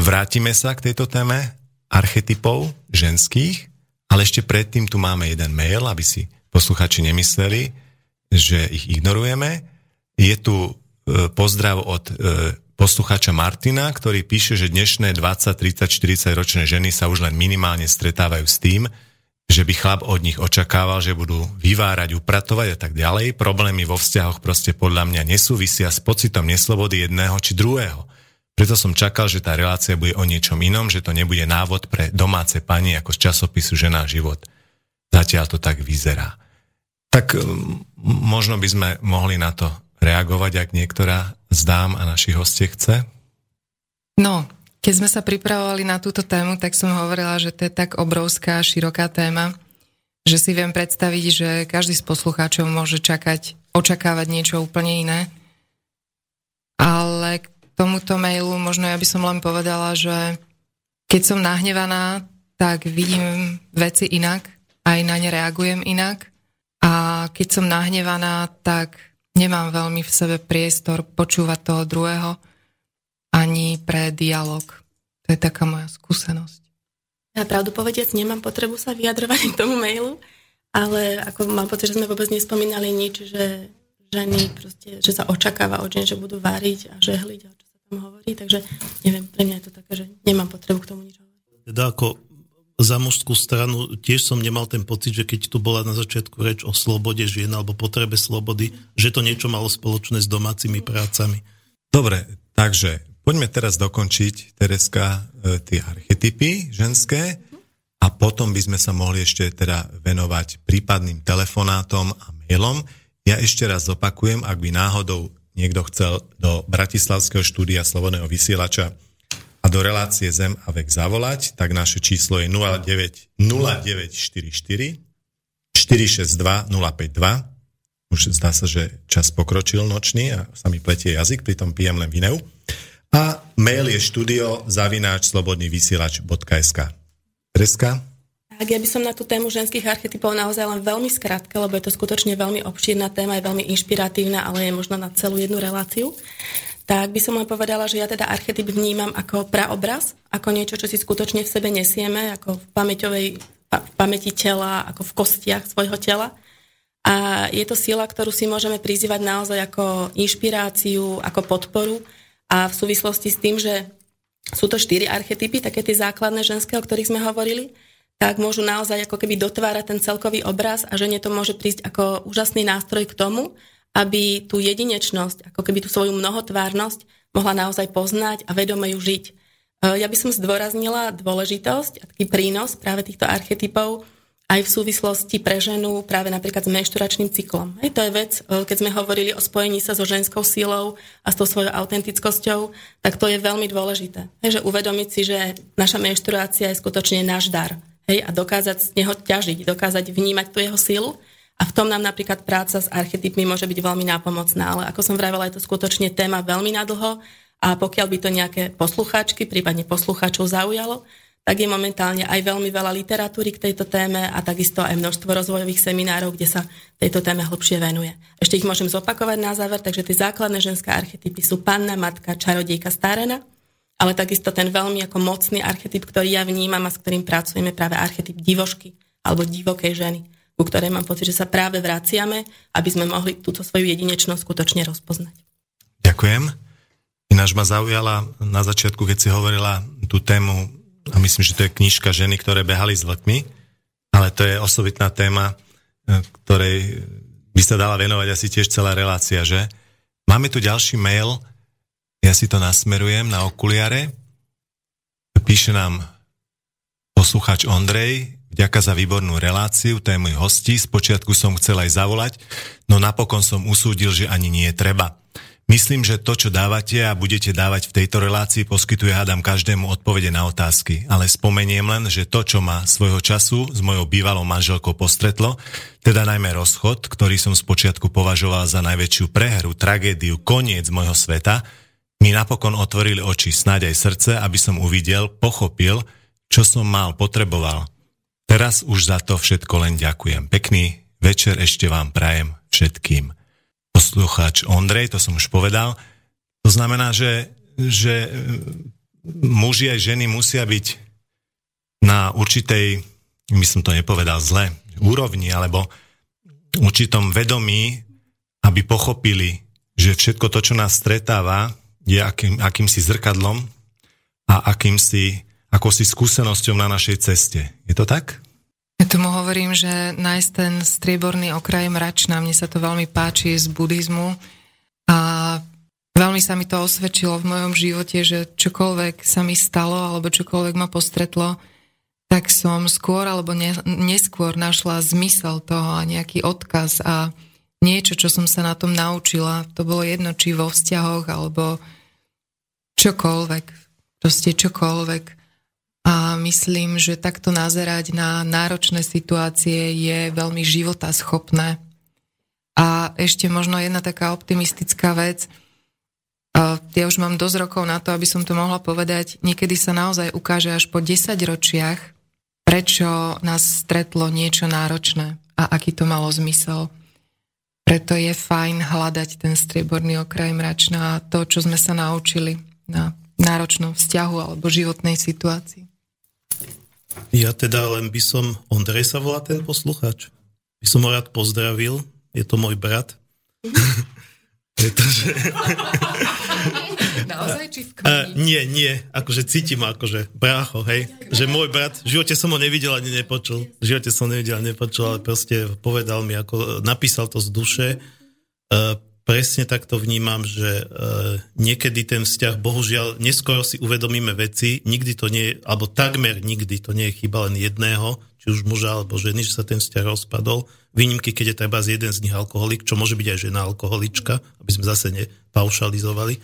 vrátime sa k tejto téme archetypov ženských, ale ešte predtým tu máme jeden mail, aby si posluchači nemysleli, že ich ignorujeme. Je tu e, pozdrav od e, posluchača Martina, ktorý píše, že dnešné 20, 30, 40 ročné ženy sa už len minimálne stretávajú s tým, že by chlap od nich očakával, že budú vyvárať, upratovať a tak ďalej. Problémy vo vzťahoch proste podľa mňa nesúvisia s pocitom neslobody jedného či druhého. Preto som čakal, že tá relácia bude o niečom inom, že to nebude návod pre domáce pani ako z časopisu Žena život. Zatiaľ to tak vyzerá. Tak možno by sme mohli na to reagovať, ak niektorá z dám a našich hostie chce? No, keď sme sa pripravovali na túto tému, tak som hovorila, že to je tak obrovská, široká téma, že si viem predstaviť, že každý z poslucháčov môže čakať, očakávať niečo úplne iné. Ale tomuto mailu možno ja by som len povedala, že keď som nahnevaná, tak vidím veci inak, aj na ne reagujem inak. A keď som nahnevaná, tak nemám veľmi v sebe priestor počúvať toho druhého ani pre dialog. To je taká moja skúsenosť. Ja pravdu povediac nemám potrebu sa vyjadrovať k tomu mailu, ale ako mám pocit, že sme vôbec nespomínali nič, že ženy proste, že sa očakáva od žen, že budú váriť a žehliť a tam hovorí, takže neviem, pre mňa je to také, že nemám potrebu k tomu nič hovoriť. Teda ako za mužskú stranu tiež som nemal ten pocit, že keď tu bola na začiatku reč o slobode žien alebo potrebe slobody, že to niečo malo spoločné s domácimi prácami. Dobre, takže poďme teraz dokončiť, Tereska, e, tie archetypy ženské a potom by sme sa mohli ešte teda venovať prípadným telefonátom a mailom. Ja ešte raz zopakujem, ak by náhodou niekto chcel do Bratislavského štúdia Slobodného vysielača a do relácie Zem a vek zavolať, tak naše číslo je 09, 0944 462 052. Už zdá sa, že čas pokročil nočný a sa mi pletie jazyk, pritom pijem len vineu. A mail je studio zavináč slobodný vysielač.sk. Preska? Tak ja by som na tú tému ženských archetypov naozaj len veľmi skrátke, lebo je to skutočne veľmi obšírna téma, je veľmi inšpiratívna, ale je možno na celú jednu reláciu. Tak by som len povedala, že ja teda archetyp vnímam ako praobraz, ako niečo, čo si skutočne v sebe nesieme, ako v pamäťovej v pamäti tela, ako v kostiach svojho tela. A je to sila, ktorú si môžeme prizývať naozaj ako inšpiráciu, ako podporu a v súvislosti s tým, že sú to štyri archetypy, také tie základné ženské, o ktorých sme hovorili, tak môžu naozaj ako keby dotvárať ten celkový obraz a žene to môže prísť ako úžasný nástroj k tomu, aby tú jedinečnosť, ako keby tú svoju mnohotvárnosť mohla naozaj poznať a vedome ju žiť. E, ja by som zdôraznila dôležitosť a taký prínos práve týchto archetypov aj v súvislosti pre ženu práve napríklad s menšturačným cyklom. Hej, to je vec, e, keď sme hovorili o spojení sa so ženskou silou a s tou svojou autentickosťou, tak to je veľmi dôležité. Hej, že uvedomiť si, že naša menštruácia je skutočne náš dar hej, a dokázať z neho ťažiť, dokázať vnímať tú jeho silu. A v tom nám napríklad práca s archetypmi môže byť veľmi nápomocná, ale ako som vravela, je to skutočne téma veľmi nadlho a pokiaľ by to nejaké poslucháčky, prípadne poslucháčov zaujalo, tak je momentálne aj veľmi veľa literatúry k tejto téme a takisto aj množstvo rozvojových seminárov, kde sa tejto téme hlbšie venuje. Ešte ich môžem zopakovať na záver, takže tie základné ženské archetypy sú panna, matka, čarodejka, starena ale takisto ten veľmi ako mocný archetyp, ktorý ja vnímam a s ktorým pracujeme, práve archetyp divošky alebo divokej ženy, ku ktorej mám pocit, že sa práve vraciame, aby sme mohli túto svoju jedinečnosť skutočne rozpoznať. Ďakujem. Ináč ma zaujala na začiatku, keď si hovorila tú tému, a myslím, že to je knižka ženy, ktoré behali s vlkmi, ale to je osobitná téma, e, ktorej by sa dala venovať asi tiež celá relácia, že? Máme tu ďalší mail, ja si to nasmerujem na okuliare. Píše nám posluchač Ondrej, vďaka za výbornú reláciu, to je môj. Spočiatku som chcel aj zavolať, no napokon som usúdil, že ani nie je treba. Myslím, že to, čo dávate a budete dávať v tejto relácii, poskytuje hádam každému odpovede na otázky. Ale spomeniem len, že to, čo ma svojho času s mojou bývalou manželkou postretlo, teda najmä rozchod, ktorý som spočiatku považoval za najväčšiu prehru, tragédiu, koniec môjho sveta, mi napokon otvorili oči, snáď aj srdce, aby som uvidel, pochopil, čo som mal, potreboval. Teraz už za to všetko len ďakujem. Pekný večer ešte vám prajem všetkým poslucháč Ondrej, to som už povedal. To znamená, že, že muži aj ženy musia byť na určitej, my som to nepovedal zle, úrovni alebo určitom vedomí, aby pochopili, že všetko to, čo nás stretáva, je akým, akýmsi zrkadlom a akýmsi, akousi skúsenosťou na našej ceste. Je to tak? Ja tomu hovorím, že nájsť ten strieborný okraj mračná, mne sa to veľmi páči z buddhizmu a veľmi sa mi to osvedčilo v mojom živote, že čokoľvek sa mi stalo alebo čokoľvek ma postretlo, tak som skôr alebo ne, neskôr našla zmysel toho a nejaký odkaz a niečo, čo som sa na tom naučila. To bolo jedno, či vo vzťahoch alebo čokoľvek. Proste čokoľvek a myslím, že takto nazerať na náročné situácie je veľmi životaschopné. A ešte možno jedna taká optimistická vec. Ja už mám dosť rokov na to, aby som to mohla povedať. Niekedy sa naozaj ukáže až po 10 ročiach, prečo nás stretlo niečo náročné a aký to malo zmysel. Preto je fajn hľadať ten strieborný okraj mračná a to, čo sme sa naučili na náročnom vzťahu alebo životnej situácii. Ja teda len by som, Ondrej sa volá ten posluchač, by som ho rád pozdravil, je to môj brat. Pretože... Naozaj, či v uh, Nie, nie, akože cítim akože brácho, hej, že môj brat, v živote som ho nevidel ani nepočul, v živote som nevidel ani nepočul, ale proste povedal mi, ako napísal to z duše, uh, presne takto vnímam, že niekedy ten vzťah, bohužiaľ, neskoro si uvedomíme veci, nikdy to nie je, alebo takmer nikdy to nie je chyba len jedného, či už muža alebo ženy, že sa ten vzťah rozpadol. Výnimky, keď je treba z jeden z nich alkoholik, čo môže byť aj žena alkoholička, aby sme zase nepaušalizovali.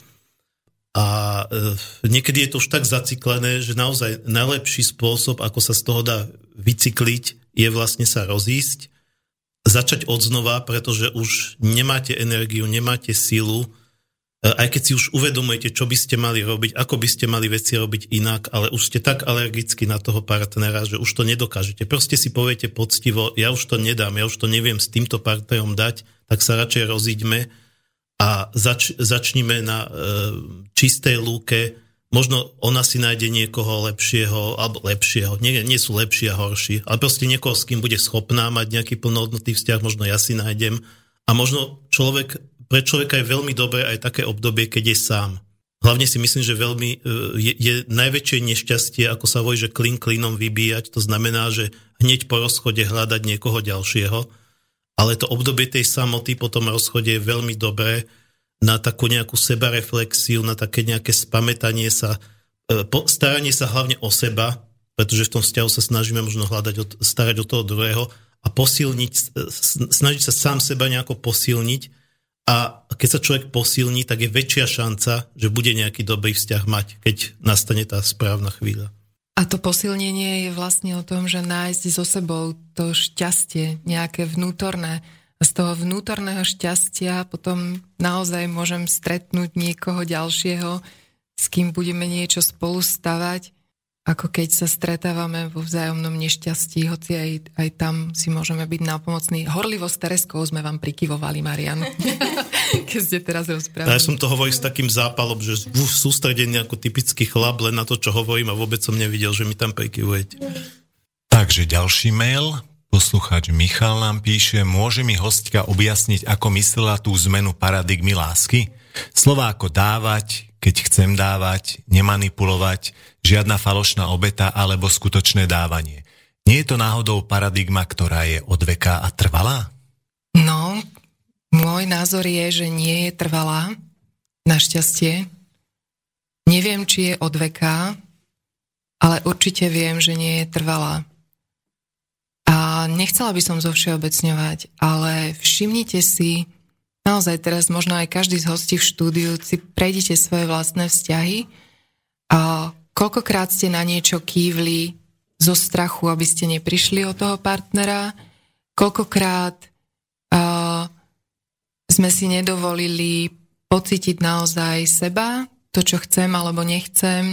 A e, niekedy je to už tak zaciklené, že naozaj najlepší spôsob, ako sa z toho dá vycykliť, je vlastne sa rozísť začať od znova, pretože už nemáte energiu, nemáte silu, e, aj keď si už uvedomujete, čo by ste mali robiť, ako by ste mali veci robiť inak, ale už ste tak alergicky na toho partnera, že už to nedokážete. Proste si poviete poctivo, ja už to nedám, ja už to neviem s týmto partnerom dať, tak sa radšej rozíďme a zač- začníme na e, čistej lúke možno ona si nájde niekoho lepšieho, alebo lepšieho, nie, nie sú lepší a horší, ale proste niekoho, s kým bude schopná mať nejaký plnohodnotný vzťah, možno ja si nájdem. A možno človek, pre človeka je veľmi dobré aj také obdobie, keď je sám. Hlavne si myslím, že veľmi e, je, je najväčšie nešťastie, ako sa vojí, že klin klinom vybíjať, to znamená, že hneď po rozchode hľadať niekoho ďalšieho, ale to obdobie tej samoty po tom rozchode je veľmi dobré, na takú nejakú sebareflexiu, na také nejaké spametanie sa, e, staranie sa hlavne o seba, pretože v tom vzťahu sa snažíme možno hľadať, starať o toho druhého a posilniť, snažiť sa sám seba nejako posilniť a keď sa človek posilní, tak je väčšia šanca, že bude nejaký dobrý vzťah mať, keď nastane tá správna chvíľa. A to posilnenie je vlastne o tom, že nájsť so sebou to šťastie, nejaké vnútorné, z toho vnútorného šťastia potom naozaj môžem stretnúť niekoho ďalšieho, s kým budeme niečo spolu stavať, ako keď sa stretávame vo vzájomnom nešťastí, hoci aj, aj tam si môžeme byť nápomocní. Horlivo s Tereskou sme vám prikyvovali, Marian, keď ste teraz rozprávali. Ja som to hovoril s takým zápalom, že v sústredení ako typický chlap len na to, čo hovorím a vôbec som nevidel, že mi tam prikyvujete. Takže ďalší mail. Poslucháč Michal nám píše, môže mi hostka objasniť, ako myslela tú zmenu paradigmy lásky? Slova ako dávať, keď chcem dávať, nemanipulovať, žiadna falošná obeta alebo skutočné dávanie. Nie je to náhodou paradigma, ktorá je od veka a trvalá? No, môj názor je, že nie je trvalá, našťastie. Neviem, či je od veka, ale určite viem, že nie je trvalá. A nechcela by som zo všeobecňovať, ale všimnite si naozaj teraz možno aj každý z hostí v štúdiu si prejdite svoje vlastné vzťahy. A koľkokrát ste na niečo kývli zo strachu, aby ste neprišli od toho partnera, koľkokrát uh, sme si nedovolili pocítiť naozaj seba, to, čo chcem alebo nechcem,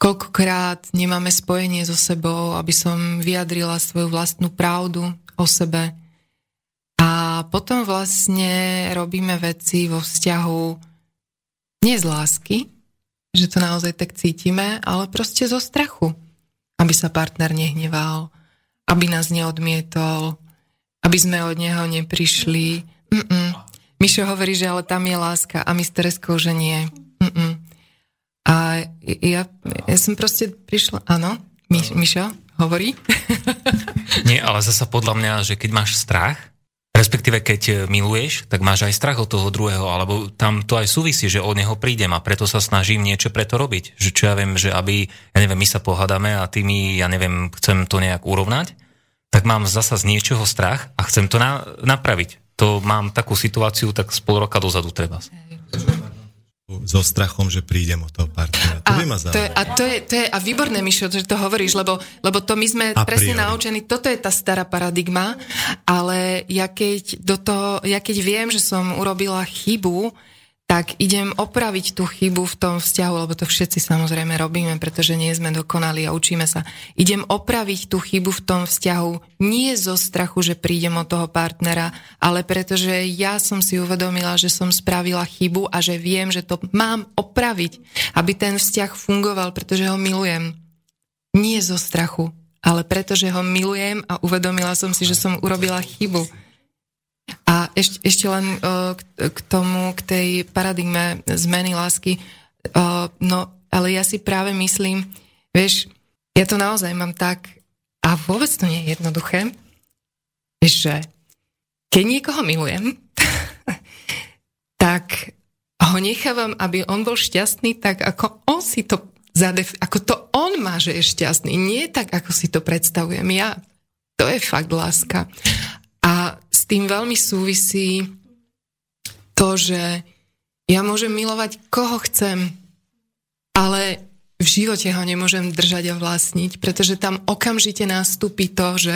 koľkokrát nemáme spojenie so sebou, aby som vyjadrila svoju vlastnú pravdu o sebe. A potom vlastne robíme veci vo vzťahu nie z lásky, že to naozaj tak cítime, ale proste zo strachu. Aby sa partner nehneval, aby nás neodmietol, aby sme od neho neprišli. Mm-mm. Mišo hovorí, že ale tam je láska a my s Tereskou, že nie. Mm-mm. A ja, ja som proste prišla, áno, Mi, Mišo hovorí. nie, ale zasa podľa mňa, že keď máš strach, Respektíve, keď e, miluješ, tak máš aj strach od toho druhého, alebo tam to aj súvisí, že od neho prídem a preto sa snažím niečo preto robiť. Že čo ja viem, že aby, ja neviem, my sa pohádame a ty mi, ja neviem, chcem to nejak urovnať, tak mám zasa z niečoho strach a chcem to na, napraviť. To mám takú situáciu, tak z pol roka dozadu treba so strachom, že prídem od toho partnera. To a by ma to je, a to je, to je, a výborné, Mišo, že to hovoríš, lebo, lebo to my sme a presne priori. naučení, toto je tá stará paradigma, ale ja keď, do toho, ja keď viem, že som urobila chybu, tak idem opraviť tú chybu v tom vzťahu, lebo to všetci samozrejme robíme, pretože nie sme dokonali a učíme sa. Idem opraviť tú chybu v tom vzťahu nie zo strachu, že prídem od toho partnera, ale pretože ja som si uvedomila, že som spravila chybu a že viem, že to mám opraviť, aby ten vzťah fungoval, pretože ho milujem. Nie zo strachu, ale pretože ho milujem a uvedomila som si, že som urobila chybu. A ešte, ešte len uh, k, tomu, k tej paradigme zmeny lásky, uh, no ale ja si práve myslím, vieš, ja to naozaj mám tak, a vôbec to nie je jednoduché, že keď niekoho milujem, tak ho nechávam, aby on bol šťastný tak, ako on si to zadef- ako to on má, že je šťastný. Nie tak, ako si to predstavujem ja. To je fakt láska. Tým veľmi súvisí to, že ja môžem milovať koho chcem, ale v živote ho nemôžem držať a vlastniť, pretože tam okamžite nástupí to, že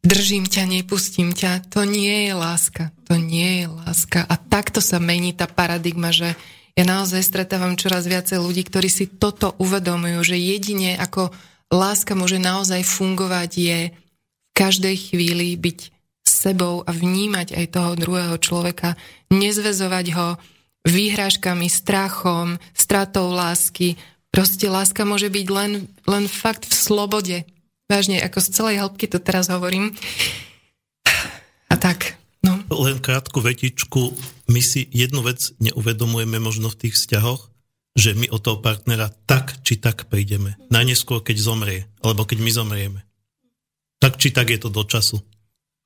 držím ťa, nepustím ťa. To nie je láska. To nie je láska. A takto sa mení tá paradigma, že ja naozaj stretávam čoraz viacej ľudí, ktorí si toto uvedomujú, že jedine ako láska môže naozaj fungovať je v každej chvíli byť sebou a vnímať aj toho druhého človeka, nezvezovať ho výhražkami, strachom, stratou lásky. Proste láska môže byť len, len fakt v slobode. Vážne, ako z celej hĺbky to teraz hovorím. A tak, no. Len krátku vetičku. My si jednu vec neuvedomujeme možno v tých vzťahoch, že my od toho partnera tak či tak prídeme. Najneskôr, keď zomrie, alebo keď my zomrieme. Tak či tak je to do času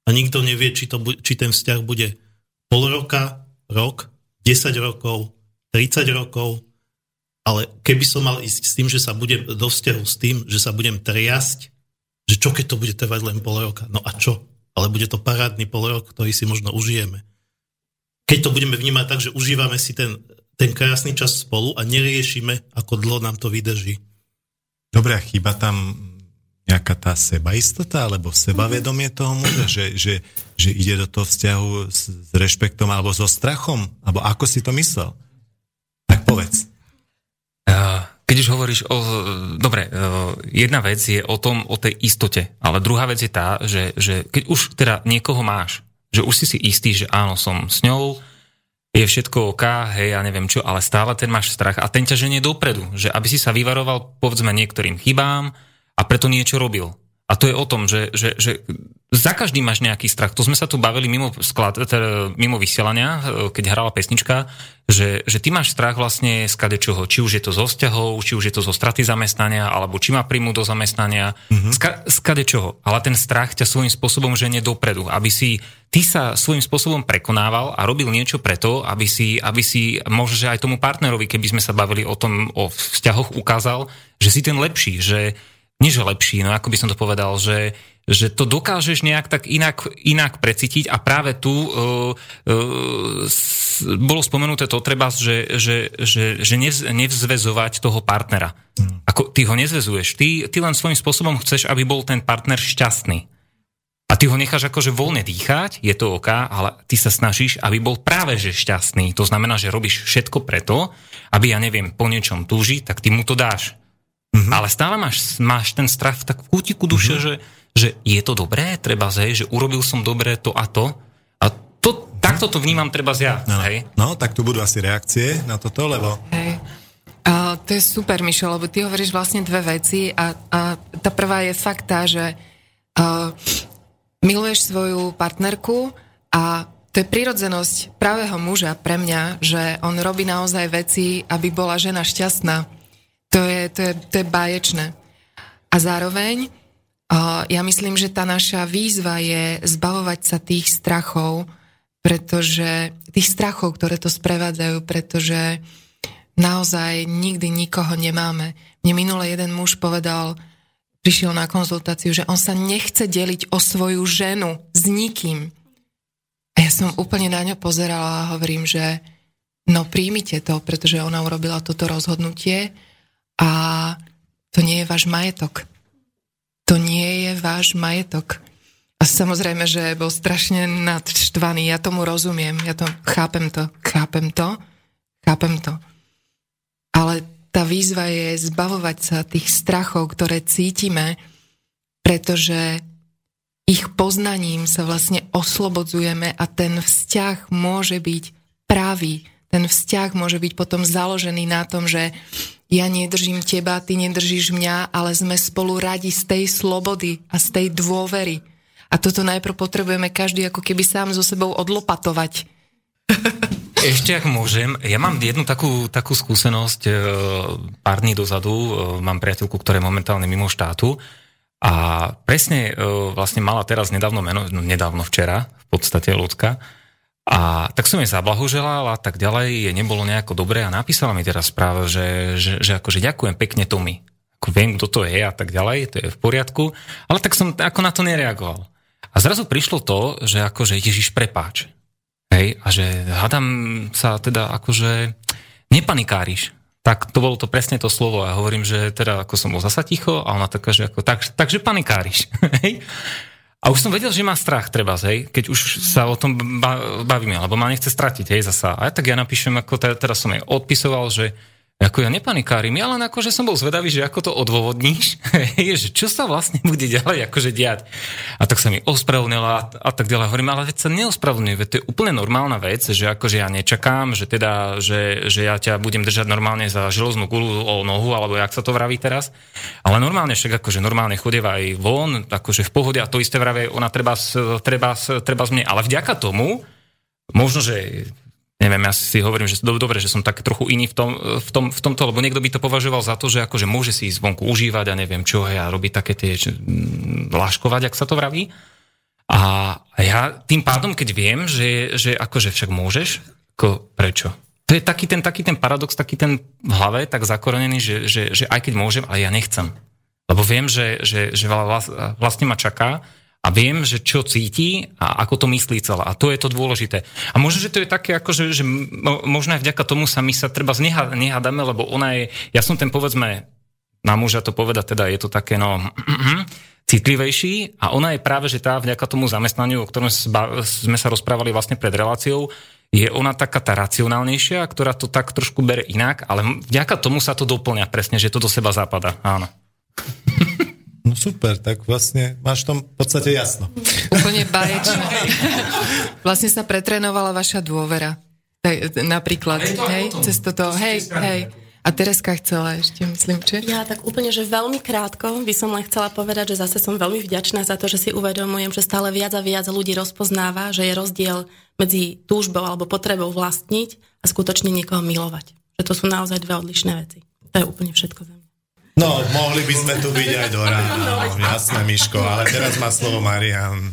a nikto nevie, či, to, či ten vzťah bude pol roka, rok, 10 rokov, 30 rokov, ale keby som mal ísť s tým, že sa budem do vzťahu s tým, že sa budem triasť, že čo keď to bude trvať len pol roka, no a čo? Ale bude to parádny pol rok, ktorý si možno užijeme. Keď to budeme vnímať tak, že užívame si ten, ten krásny čas spolu a neriešime, ako dlho nám to vydrží. Dobre, a chýba tam nejaká tá sebaistota alebo sebavedomie toho muža, že, že, že ide do toho vzťahu s, s rešpektom alebo so strachom? Alebo ako si to myslel? Tak povedz. Keď už hovoríš o... Dobre, jedna vec je o tom, o tej istote, ale druhá vec je tá, že, že keď už teda niekoho máš, že už si si istý, že áno, som s ňou, je všetko OK, hej, ja neviem čo, ale stále ten máš strach a ten ťa ženie dopredu, že aby si sa vyvaroval povedzme niektorým chybám, a preto niečo robil. A to je o tom, že, že, že za každý máš nejaký strach. To sme sa tu bavili mimo, sklad, teda mimo vysielania, e, keď hrala pesnička, že, že ty máš strach vlastne z kade čoho. Či už je to zo vzťahov, či už je to zo straty zamestnania, alebo či ma príjmu do zamestnania. Mm-hmm. Z kade čoho. Ale ten strach ťa svojím spôsobom ženie dopredu. Aby si ty sa svojím spôsobom prekonával a robil niečo preto, aby si, aby si možno aj tomu partnerovi, keby sme sa bavili o tom, o vzťahoch, ukázal, že si ten lepší, že nie že lepší, no ako by som to povedal, že, že to dokážeš nejak tak inak, inak precítiť a práve tu uh, uh, s, bolo spomenuté to treba, že, že, že, že nevz, nevzvezovať toho partnera. Hmm. Ako, ty ho nezvezuješ, ty, ty len svojím spôsobom chceš, aby bol ten partner šťastný. A ty ho necháš akože voľne dýchať, je to OK, ale ty sa snažíš, aby bol práve že šťastný. To znamená, že robíš všetko preto, aby, ja neviem, po niečom túži, tak ty mu to dáš. Mm-hmm. Ale stále máš, máš ten strach tak v kútiku duše, mm-hmm. že že je to dobré, treba hej, že urobil som dobré to a to. A to, takto to vnímam treba ja. No, hej. no, tak tu budú asi reakcie na toto, lebo... Hej. Uh, to je super, Mišo, lebo ty hovoríš vlastne dve veci a, a tá prvá je fakt tá, že uh, miluješ svoju partnerku a to je prirodzenosť pravého muža pre mňa, že on robí naozaj veci, aby bola žena šťastná. To je, to je, to je báječné. A zároveň ja myslím, že tá naša výzva je zbavovať sa tých strachov, pretože tých strachov, ktoré to sprevádzajú, pretože naozaj nikdy nikoho nemáme. Mne minule jeden muž povedal, prišiel na konzultáciu, že on sa nechce deliť o svoju ženu s nikým. A ja som úplne na ňo pozerala a hovorím, že no príjmite to, pretože ona urobila toto rozhodnutie a to nie je váš majetok to nie je váš majetok. A samozrejme, že bol strašne nadštvaný, ja tomu rozumiem, ja to chápem to, chápem to, chápem to. Ale tá výzva je zbavovať sa tých strachov, ktoré cítime, pretože ich poznaním sa vlastne oslobodzujeme a ten vzťah môže byť pravý. Ten vzťah môže byť potom založený na tom, že ja nedržím teba, ty nedržíš mňa, ale sme spolu radi z tej slobody a z tej dôvery. A toto najprv potrebujeme každý ako keby sám so sebou odlopatovať. Ešte ak môžem, ja mám jednu takú, takú skúsenosť, e, pár dní dozadu, e, mám priateľku, ktorá je momentálne mimo štátu a presne e, vlastne mala teraz nedávno meno, no nedávno včera, v podstate ľudská, a tak som jej zablahoželal a tak ďalej, je nebolo nejako dobré a napísala mi teraz správa, že, že, že akože ďakujem pekne Tomi. Ako viem, kto to je a tak ďalej, to je v poriadku, ale tak som ako na to nereagoval. A zrazu prišlo to, že akože Ježiš prepáč. Hej, a že hádam sa teda akože nepanikáriš. Tak to bolo to presne to slovo a hovorím, že teda ako som bol zasa ticho a ona taká, že ako, tak, takže panikáriš. Hej. A už som vedel, že má strach, treba, hej, keď už sa o tom bavíme, lebo ma nechce stratiť, hej, zasa. A tak ja napíšem, ako teraz som jej odpisoval, že ako ja nepanikárim, ja len ako, že som bol zvedavý, že ako to odôvodníš, že čo sa vlastne bude ďalej akože diať. A tak sa mi ospravedlnila a, tak ďalej. Hovorím, ale veď sa neospravedlňuje, veď to je úplne normálna vec, že akože ja nečakám, že teda, že, že ja ťa budem držať normálne za železnú gulu o nohu, alebo jak sa to vraví teraz. Ale normálne však akože normálne chodieva aj von, akože v pohode a to isté vraví ona treba, treba, treba z mne. Ale vďaka tomu, možno, že neviem, ja si hovorím, že dobre, že som tak trochu iný v, tom, v, tom, v tomto, lebo niekto by to považoval za to, že akože môže si ísť vonku užívať a neviem čo, a robiť také tie láškovať, ak sa to vraví. A ja tým pádom, keď viem, že, že akože však môžeš, ako prečo? To je taký ten, taký ten paradox, taký ten v hlave, tak zakorenený, že, že, že aj keď môžem, ale ja nechcem. Lebo viem, že, že, že vlastne ma čaká a viem, že čo cíti a ako to myslí celá. A to je to dôležité. A možno, že to je také, ako, že, že možno aj vďaka tomu sa my sa treba nehádame, lebo ona je, ja som ten povedzme, na muža to povedať, teda je to také, no, citlivejší a ona je práve, že tá vďaka tomu zamestnaniu, o ktorom sme sa rozprávali vlastne pred reláciou, je ona taká tá racionálnejšia, ktorá to tak trošku bere inak, ale vďaka tomu sa to doplňa presne, že to do seba zapada. Áno. No super, tak vlastne máš v tom v podstate jasno. Úplne baječné. vlastne sa pretrenovala vaša dôvera. Napríklad, hej, cez toto, hej, hej. A Tereska chcela ešte, myslím, či? Ja tak úplne, že veľmi krátko by som len chcela povedať, že zase som veľmi vďačná za to, že si uvedomujem, že stále viac a viac ľudí rozpoznáva, že je rozdiel medzi túžbou alebo potrebou vlastniť a skutočne niekoho milovať. Že to sú naozaj dve odlišné veci. To je úplne všetko za. No, mohli by sme tu byť aj do rána, no, jasné, Miško, ale teraz má slovo Marian.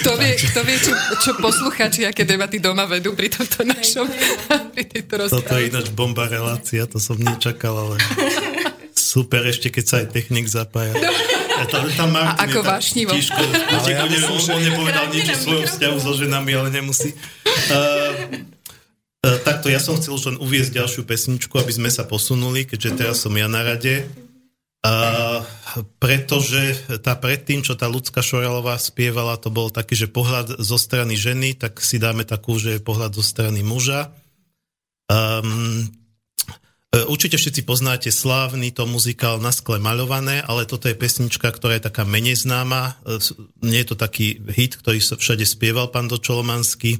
Kto vie, kto vie čo, čo posluchači, aké debaty doma vedú pri tomto našom, pri tejto rozpráve. Toto je ináč bomba relácia, to som nečakal, ale Super, ešte keď sa aj technik zapája. A, tam, tam Martin A ako vášnivo. Tiško, ale ja neviem, on, on nepovedal nič o svojom vzťahu so ženami, ale nemusí. Uh, takto, ja som chcel už len uviezť ďalšiu pesničku, aby sme sa posunuli, keďže teraz som ja na rade. Uh, pretože tá predtým, čo tá ľudská Šoralová spievala, to bol taký, že pohľad zo strany ženy, tak si dáme takú, že pohľad zo strany muža. Um, Určite všetci poznáte slávny to muzikál Na skle maľované, ale toto je pesnička, ktorá je taká menej známa. Nie je to taký hit, ktorý všade spieval pán Dočolomanský.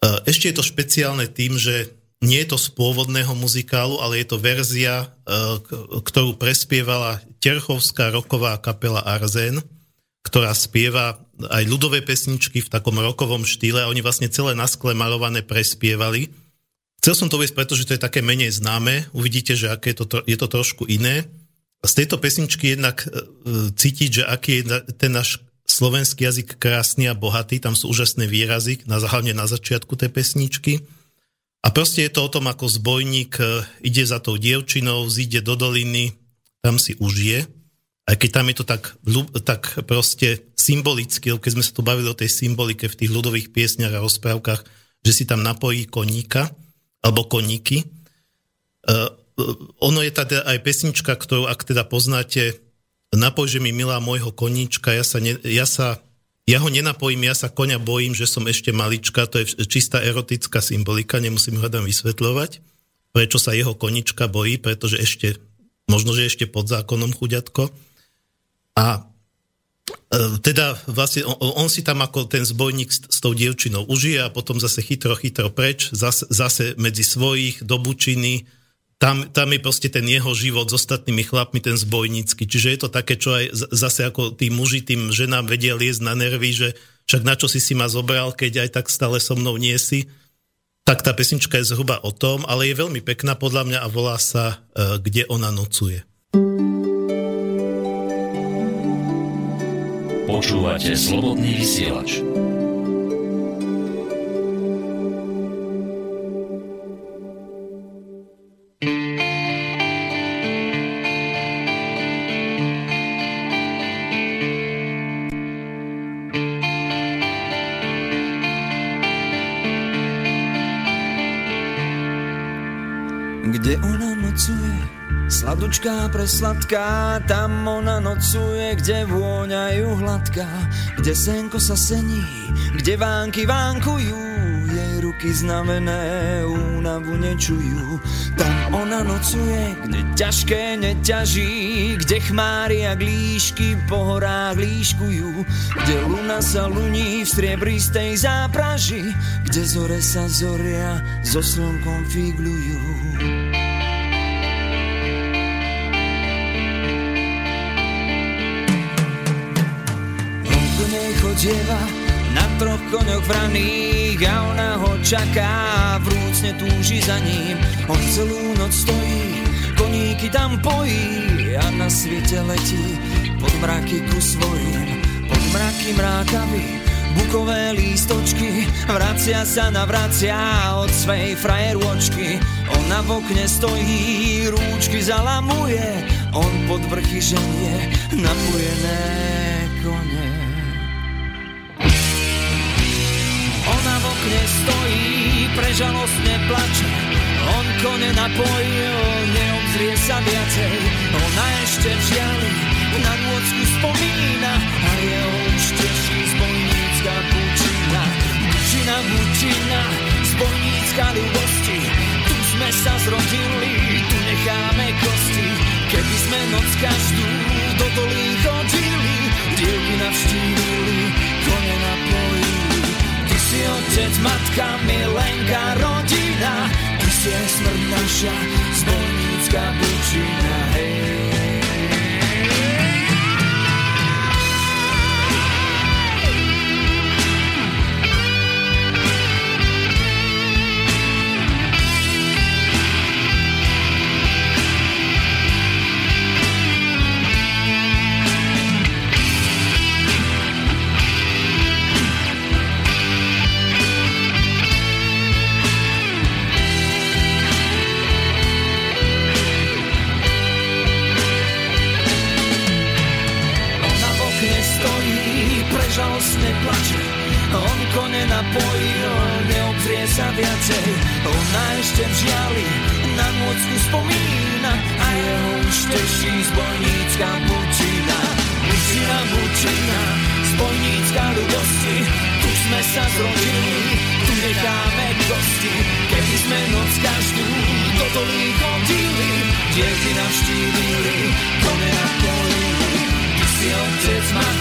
Ešte je to špeciálne tým, že nie je to z pôvodného muzikálu, ale je to verzia, ktorú prespievala Terchovská roková kapela Arzen, ktorá spieva aj ľudové pesničky v takom rokovom štýle a oni vlastne celé na skle malované prespievali. Chcel som to viesť, pretože to je také menej známe. Uvidíte, že aké je to, je to trošku iné. Z tejto pesničky jednak e, cítiť, že aký je ten náš slovenský jazyk krásny a bohatý. Tam sú úžasné výrazy, na, hlavne na začiatku tej pesničky. A proste je to o tom, ako zbojník e, ide za tou dievčinou, zíde do doliny, tam si užije. Aj keď tam je to tak, tak proste symbolicky, keď sme sa tu bavili o tej symbolike v tých ľudových piesniach a rozprávkach, že si tam napojí koníka, alebo koníky. Uh, ono je teda aj pesnička, ktorú ak teda poznáte, napoj, mi milá môjho koníčka, ja sa, ne, ja sa ja ho nenapojím, ja sa konia bojím, že som ešte malička, to je čistá erotická symbolika, nemusím ho tam vysvetľovať, prečo sa jeho konička bojí, pretože ešte, možno, že ešte pod zákonom chuďatko. A E, teda vlastne on, on si tam ako ten zbojník s, s tou dievčinou užije a potom zase chytro, chytro preč, zase, zase medzi svojich do bučiny, tam, tam je proste ten jeho život s ostatnými chlapmi, ten zbojnícky. Čiže je to také, čo aj zase ako tí muži tým ženám vedia liesť na nervy, že však na čo si si ma zobral, keď aj tak stále so mnou nie si. Tak tá pesnička je zhruba o tom, ale je veľmi pekná podľa mňa a volá sa uh, Kde ona nocuje. Počúvate slobodný vysielač. Sladučká presladká, tam ona nocuje, kde vôňajú hladká, kde senko sa sení, kde vánky vánkujú, jej ruky znamené únavu nečujú. Tam ona nocuje, kde ťažké neťaží, kde chmári a glíšky po horách líškujú, kde luna sa luní v striebristej zápraži, kde zore sa zoria so slnkom figlujú. Chodieva na troch koňoch vraných a ona ho čaká, vrúcne túži za ním. On celú noc stojí, koníky tam pojí a na svete letí pod mraky ku svojim, pod mraky mrákavy. Bukové lístočky, vracia sa navracia od svojej frajerôčky. Ona v okne stojí, rúčky zalamuje, on pod vrchy ženie, napojené okne stojí, prežalostne plače. On kone napojil, neobzrie sa viacej. Ona ešte v žiali na nôcku spomína a jeho už teší zbojnícka pučina. Pučina, pučina, zbojnícka ľubosti. Tu sme sa zrodili, tu necháme kosti. Keby sme noc každú do dolí chodili, dievky navštívili, kone napojili si otec, matka, milenka, rodina, ty si aj smrť naša, zbojnícka bučina, hej. Sa viacej. Ona ešte v žiali na nôcku spomína a jeho už teší zbojnícka bučina. Bučina, bučina, zbojnícka ľubosti, tu sme sa zrodili, tu necháme kosti. Keby sme noc každú do dolí chodili, dieky navštívili, kone napolili. Ty si otec, matka,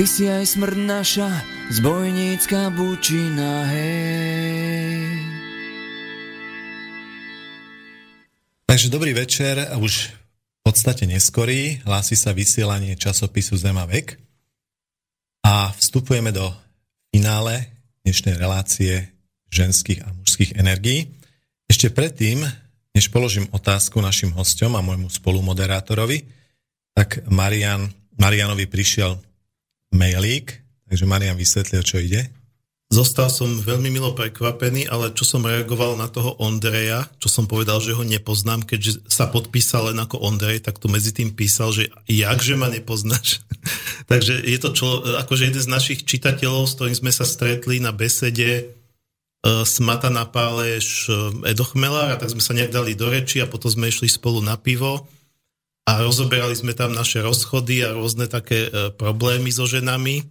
Ty si aj smrť naša, zbojnícka bučina, hej. Takže dobrý večer, už v podstate neskorý, hlási sa vysielanie časopisu Zema vek a vstupujeme do finále dnešnej relácie ženských a mužských energií. Ešte predtým, než položím otázku našim hostom a môjmu spolumoderátorovi, tak Marian, Marianovi prišiel mailík, takže Marian vysvetlil, čo ide. Zostal som veľmi milo prekvapený, ale čo som reagoval na toho Ondreja, čo som povedal, že ho nepoznám, keďže sa podpísal len ako Ondrej, tak tu medzi tým písal, že jakže ma nepoznáš. Takže je to čo, akože jeden z našich čitateľov, s ktorým sme sa stretli na besede uh, Smata na Páleš uh, Edo a tak sme sa nejak dali do reči a potom sme išli spolu na pivo a rozoberali sme tam naše rozchody a rôzne také uh, problémy so ženami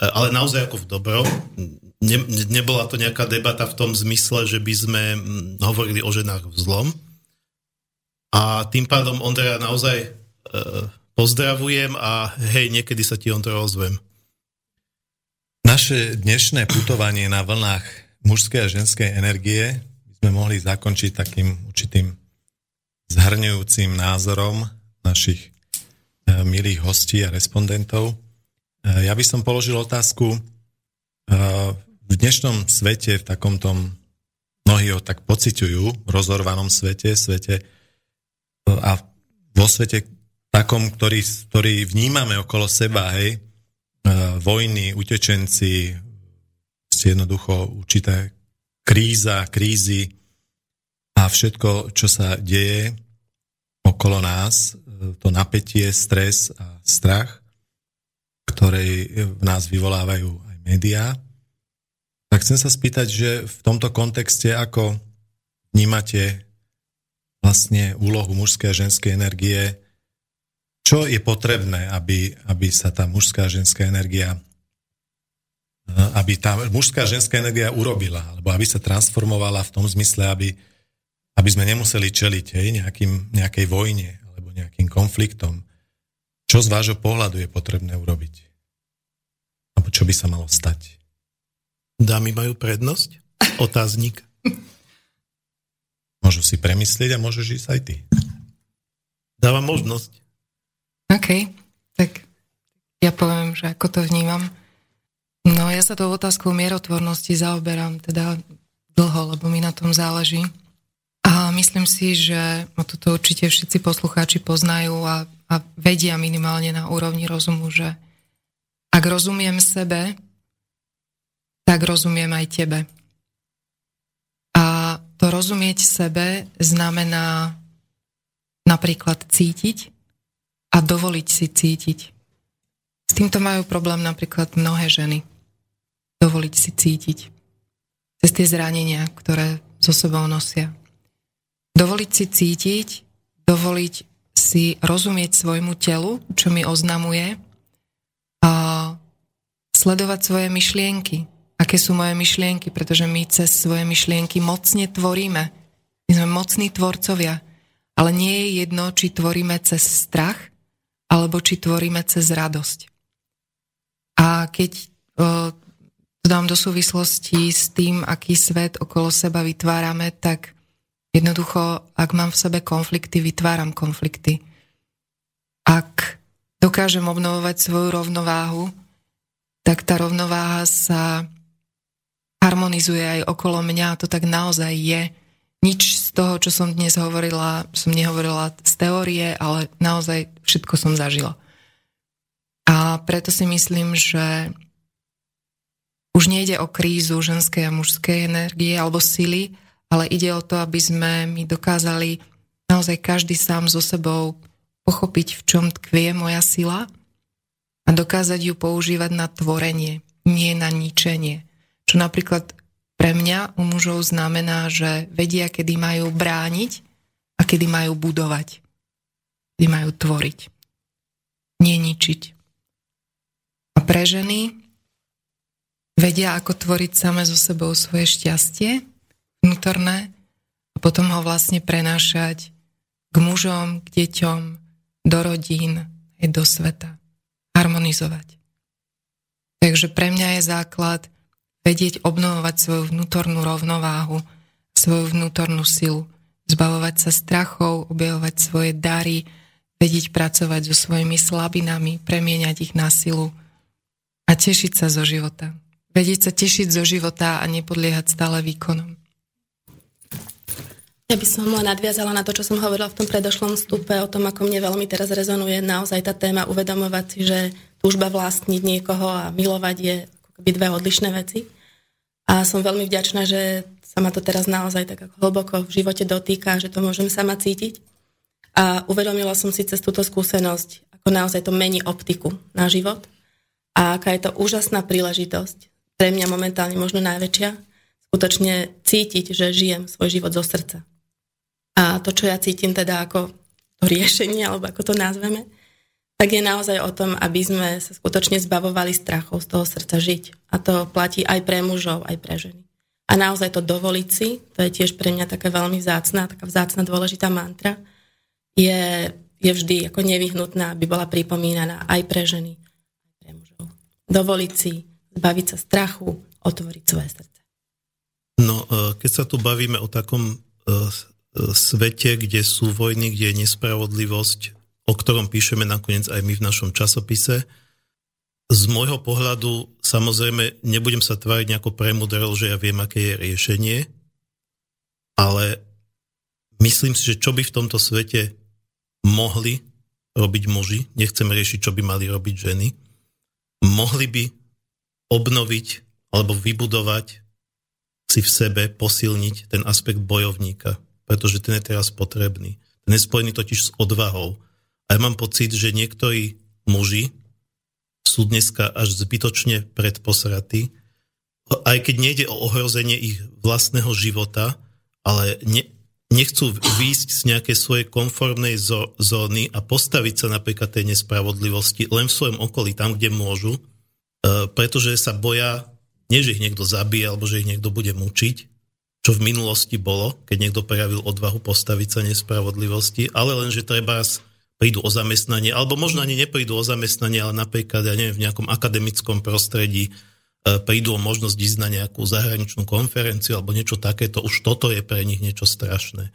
E, ale naozaj ako v dobrom. Ne, nebola to nejaká debata v tom zmysle, že by sme hovorili o ženách v zlom. A tým pádom, Ondreja, naozaj e, pozdravujem a hej, niekedy sa ti on to ozvem. Naše dnešné putovanie na vlnách mužskej a ženskej energie sme mohli zakončiť takým určitým zhrňujúcim názorom našich e, milých hostí a respondentov. Eh, ja by som položil otázku, eh, v dnešnom svete, v takom tom, mnohí ho tak pociťujú, v rozorvanom svete, svete eh, a vo svete takom, ktorý, ktorý vnímame okolo seba, hej, vojny, utečenci, jednoducho určité kríza, krízy a všetko, čo sa deje okolo nás, to napätie, stres a strach, ktorej v nás vyvolávajú aj médiá. Tak chcem sa spýtať, že v tomto kontexte ako vnímate vlastne úlohu mužskej a ženskej energie, čo je potrebné, aby, aby sa tá mužská a ženská energia aby tá mužská a ženská energia urobila, alebo aby sa transformovala v tom zmysle, aby, aby sme nemuseli čeliť hej, nejakým, nejakej vojne nejakým konfliktom. Čo z vášho pohľadu je potrebné urobiť? Alebo čo by sa malo stať? Dámy majú prednosť? Otáznik. Môžu si premyslieť a môžeš ísť aj ty. Dávam možnosť. OK, tak ja poviem, že ako to vnímam. No ja sa tou otázkou mierotvornosti zaoberám teda dlho, lebo mi na tom záleží. A myslím si, že toto určite všetci poslucháči poznajú a, a vedia minimálne na úrovni rozumu, že ak rozumiem sebe, tak rozumiem aj tebe. A to rozumieť sebe znamená napríklad cítiť a dovoliť si cítiť. S týmto majú problém napríklad mnohé ženy. Dovoliť si cítiť. Cez tie zranenia, ktoré so sebou nosia. Dovoliť si cítiť, dovoliť si rozumieť svojmu telu, čo mi oznamuje, a sledovať svoje myšlienky. Aké sú moje myšlienky, pretože my cez svoje myšlienky mocne tvoríme. My sme mocní tvorcovia. Ale nie je jedno, či tvoríme cez strach, alebo či tvoríme cez radosť. A keď o, to dám do súvislosti s tým, aký svet okolo seba vytvárame, tak jednoducho, ak mám v sebe konflikty, vytváram konflikty. Ak dokážem obnovovať svoju rovnováhu, tak tá rovnováha sa harmonizuje aj okolo mňa. To tak naozaj je. Nič z toho, čo som dnes hovorila, som nehovorila z teórie, ale naozaj všetko som zažila. A preto si myslím, že už nejde o krízu ženskej a mužskej energie alebo sily, ale ide o to, aby sme my dokázali naozaj každý sám so sebou pochopiť, v čom tkvie moja sila a dokázať ju používať na tvorenie, nie na ničenie. Čo napríklad pre mňa u mužov znamená, že vedia, kedy majú brániť a kedy majú budovať. Kedy majú tvoriť. Nie ničiť. A pre ženy vedia, ako tvoriť same so sebou svoje šťastie vnútorné a potom ho vlastne prenášať k mužom, k deťom, do rodín, aj do sveta. Harmonizovať. Takže pre mňa je základ vedieť obnovovať svoju vnútornú rovnováhu, svoju vnútornú silu, zbavovať sa strachov, objavovať svoje dary, vedieť pracovať so svojimi slabinami, premieňať ich na silu a tešiť sa zo života. Vedieť sa tešiť zo života a nepodliehať stále výkonom. Ja by som len nadviazala na to, čo som hovorila v tom predošlom stupe, o tom, ako mne veľmi teraz rezonuje naozaj tá téma uvedomovať si, že túžba vlastniť niekoho a milovať je ako dve odlišné veci. A som veľmi vďačná, že sa ma to teraz naozaj tak ako hlboko v živote dotýka, že to môžem sama cítiť. A uvedomila som si cez túto skúsenosť, ako naozaj to mení optiku na život a aká je to úžasná príležitosť, pre mňa momentálne možno najväčšia, skutočne cítiť, že žijem svoj život zo srdca. A to, čo ja cítim teda ako to riešenie, alebo ako to nazveme, tak je naozaj o tom, aby sme sa skutočne zbavovali strachov z toho srdca žiť. A to platí aj pre mužov, aj pre ženy. A naozaj to dovoliť si, to je tiež pre mňa taká veľmi vzácná, taká vzácna dôležitá mantra, je, je vždy ako nevyhnutná, aby bola pripomínaná aj pre ženy, aj pre mužov. Dovoliť si, zbaviť sa strachu, otvoriť svoje srdce. No, e, keď sa tu bavíme o takom e, svete, kde sú vojny, kde je nespravodlivosť, o ktorom píšeme nakoniec aj my v našom časopise. Z môjho pohľadu, samozrejme, nebudem sa tváriť nejako premudrel, že ja viem, aké je riešenie, ale myslím si, že čo by v tomto svete mohli robiť muži, nechcem riešiť, čo by mali robiť ženy, mohli by obnoviť alebo vybudovať si v sebe, posilniť ten aspekt bojovníka pretože ten je teraz potrebný. Ten je spojený totiž s odvahou. A ja mám pocit, že niektorí muži sú dneska až zbytočne predposratí, aj keď nejde o ohrozenie ich vlastného života, ale ne, nechcú výjsť z nejakej svojej konformnej zóny a postaviť sa napríklad tej nespravodlivosti len v svojom okolí, tam, kde môžu, e, pretože sa boja, nie že ich niekto zabije, alebo že ich niekto bude mučiť, čo v minulosti bolo, keď niekto prejavil odvahu postaviť sa nespravodlivosti, ale len, že treba prídu o zamestnanie, alebo možno ani neprídu o zamestnanie, ale napríklad, ja neviem, v nejakom akademickom prostredí e, prídu o možnosť ísť na nejakú zahraničnú konferenciu alebo niečo takéto, už toto je pre nich niečo strašné.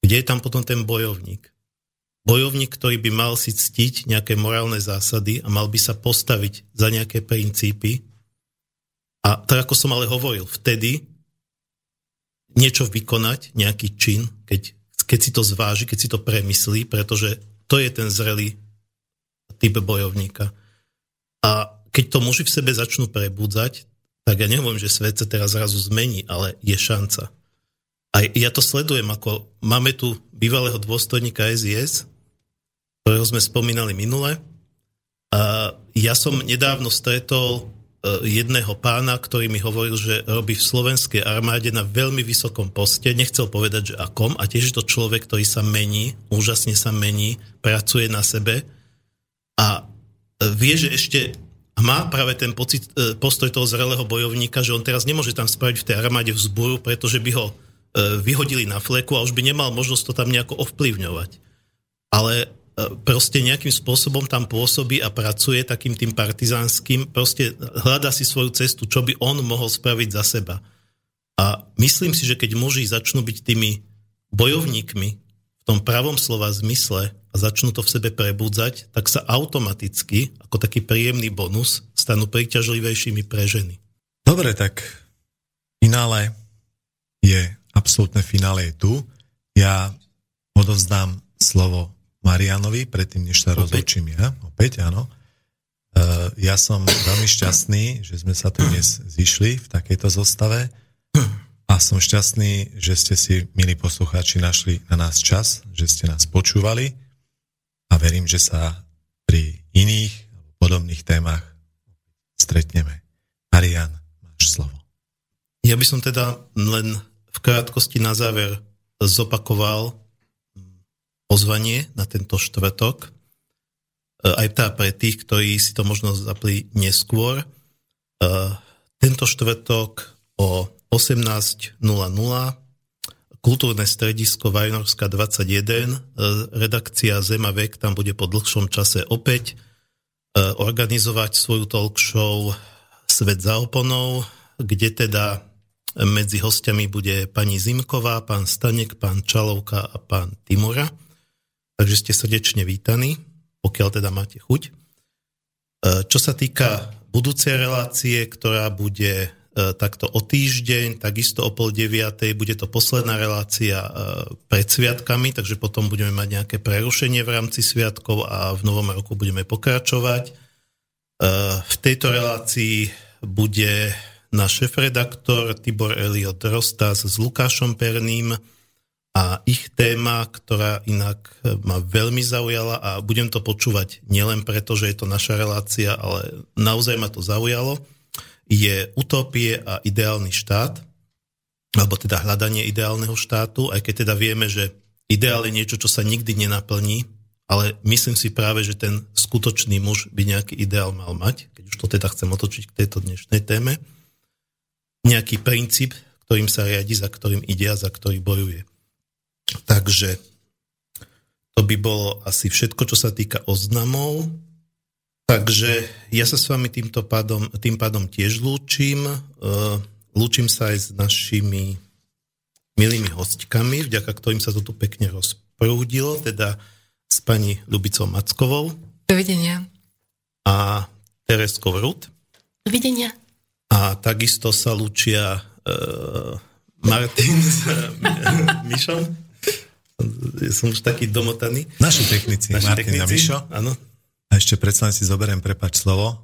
Kde je tam potom ten bojovník? Bojovník, ktorý by mal si ctiť nejaké morálne zásady a mal by sa postaviť za nejaké princípy. A tak ako som ale hovoril, vtedy niečo vykonať, nejaký čin, keď, keď si to zváži, keď si to premyslí, pretože to je ten zrelý typ bojovníka. A keď to muži v sebe začnú prebudzať, tak ja neviem, že svet sa teraz zrazu zmení, ale je šanca. A ja to sledujem, ako máme tu bývalého dôstojníka SIS, ktorého sme spomínali minule. A ja som nedávno stretol jedného pána, ktorý mi hovoril, že robí v slovenskej armáde na veľmi vysokom poste, nechcel povedať, že akom, a tiež je to človek, ktorý sa mení, úžasne sa mení, pracuje na sebe. A vie, že ešte má práve ten pocit, e, postoj toho zrelého bojovníka, že on teraz nemôže tam spraviť v tej armáde vzburu, pretože by ho e, vyhodili na fleku a už by nemal možnosť to tam nejako ovplyvňovať. Ale E, proste nejakým spôsobom tam pôsobí a pracuje takým tým partizánskym, proste hľada si svoju cestu, čo by on mohol spraviť za seba. A myslím si, že keď muži začnú byť tými bojovníkmi v tom pravom slova zmysle a začnú to v sebe prebudzať, tak sa automaticky, ako taký príjemný bonus, stanú príťažlivejšími pre ženy. Dobre, tak finále je, absolútne finále je tu. Ja odovzdám slovo Marianovi, predtým, než sa rozlučím ja. Opäť, áno. Uh, ja som veľmi šťastný, že sme sa tu dnes zišli v takejto zostave a som šťastný, že ste si, milí poslucháči, našli na nás čas, že ste nás počúvali a verím, že sa pri iných podobných témach stretneme. Marian, máš slovo. Ja by som teda len v krátkosti na záver zopakoval pozvanie na tento štvrtok. E, aj tá pre tých, ktorí si to možno zapli neskôr. E, tento štvrtok o 18.00 kultúrne stredisko Vajnorská 21, e, redakcia Zema Vek tam bude po dlhšom čase opäť organizovať svoju talk show Svet za oponou, kde teda medzi hostiami bude pani Zimková, pán Stanek, pán Čalovka a pán Timura. Takže ste srdečne vítaní, pokiaľ teda máte chuť. E, čo sa týka budúcej relácie, ktorá bude e, takto o týždeň, takisto o pol deviatej, bude to posledná relácia e, pred sviatkami, takže potom budeme mať nejaké prerušenie v rámci sviatkov a v novom roku budeme pokračovať. V tejto relácii bude náš šefredaktor Tibor Eliot Rostas s Lukášom Perným a ich téma, ktorá inak ma veľmi zaujala a budem to počúvať nielen preto, že je to naša relácia, ale naozaj ma to zaujalo, je utopie a ideálny štát, alebo teda hľadanie ideálneho štátu, aj keď teda vieme, že ideál je niečo, čo sa nikdy nenaplní, ale myslím si práve, že ten skutočný muž by nejaký ideál mal mať, keď už to teda chcem otočiť k tejto dnešnej téme nejaký princíp, ktorým sa riadi, za ktorým ide a za ktorý bojuje. Takže to by bolo asi všetko, čo sa týka oznamov. Takže ja sa s vami týmto pádom, tým pádom tiež lúčim. Uh, lúčim sa aj s našimi milými hostkami, vďaka ktorým sa to tu pekne rozprúdilo, teda s pani Lubicou Mackovou. Dovidenia. A Tereskou Rud. Dovidenia. A takisto sa lučia uh, Martin s Mišom. Ja som už taký domotaný. Naši technici, Naši Martin technici, a Mišo. Áno. A ešte predsa si zoberiem prepač slovo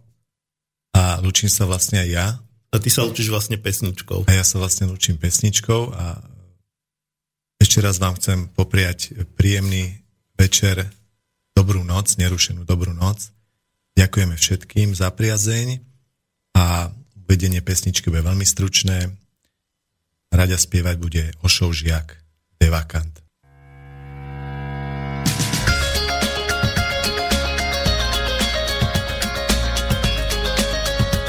a lučím sa vlastne aj ja. A ty sa lučíš vlastne pesničkou. A ja sa vlastne lučím pesničkou a ešte raz vám chcem popriať príjemný večer, dobrú noc, nerušenú dobrú noc. Ďakujeme všetkým za priazeň a Vedenie pesničky bude veľmi stručné. Radia spievať bude Ošov Žiak, Devakant.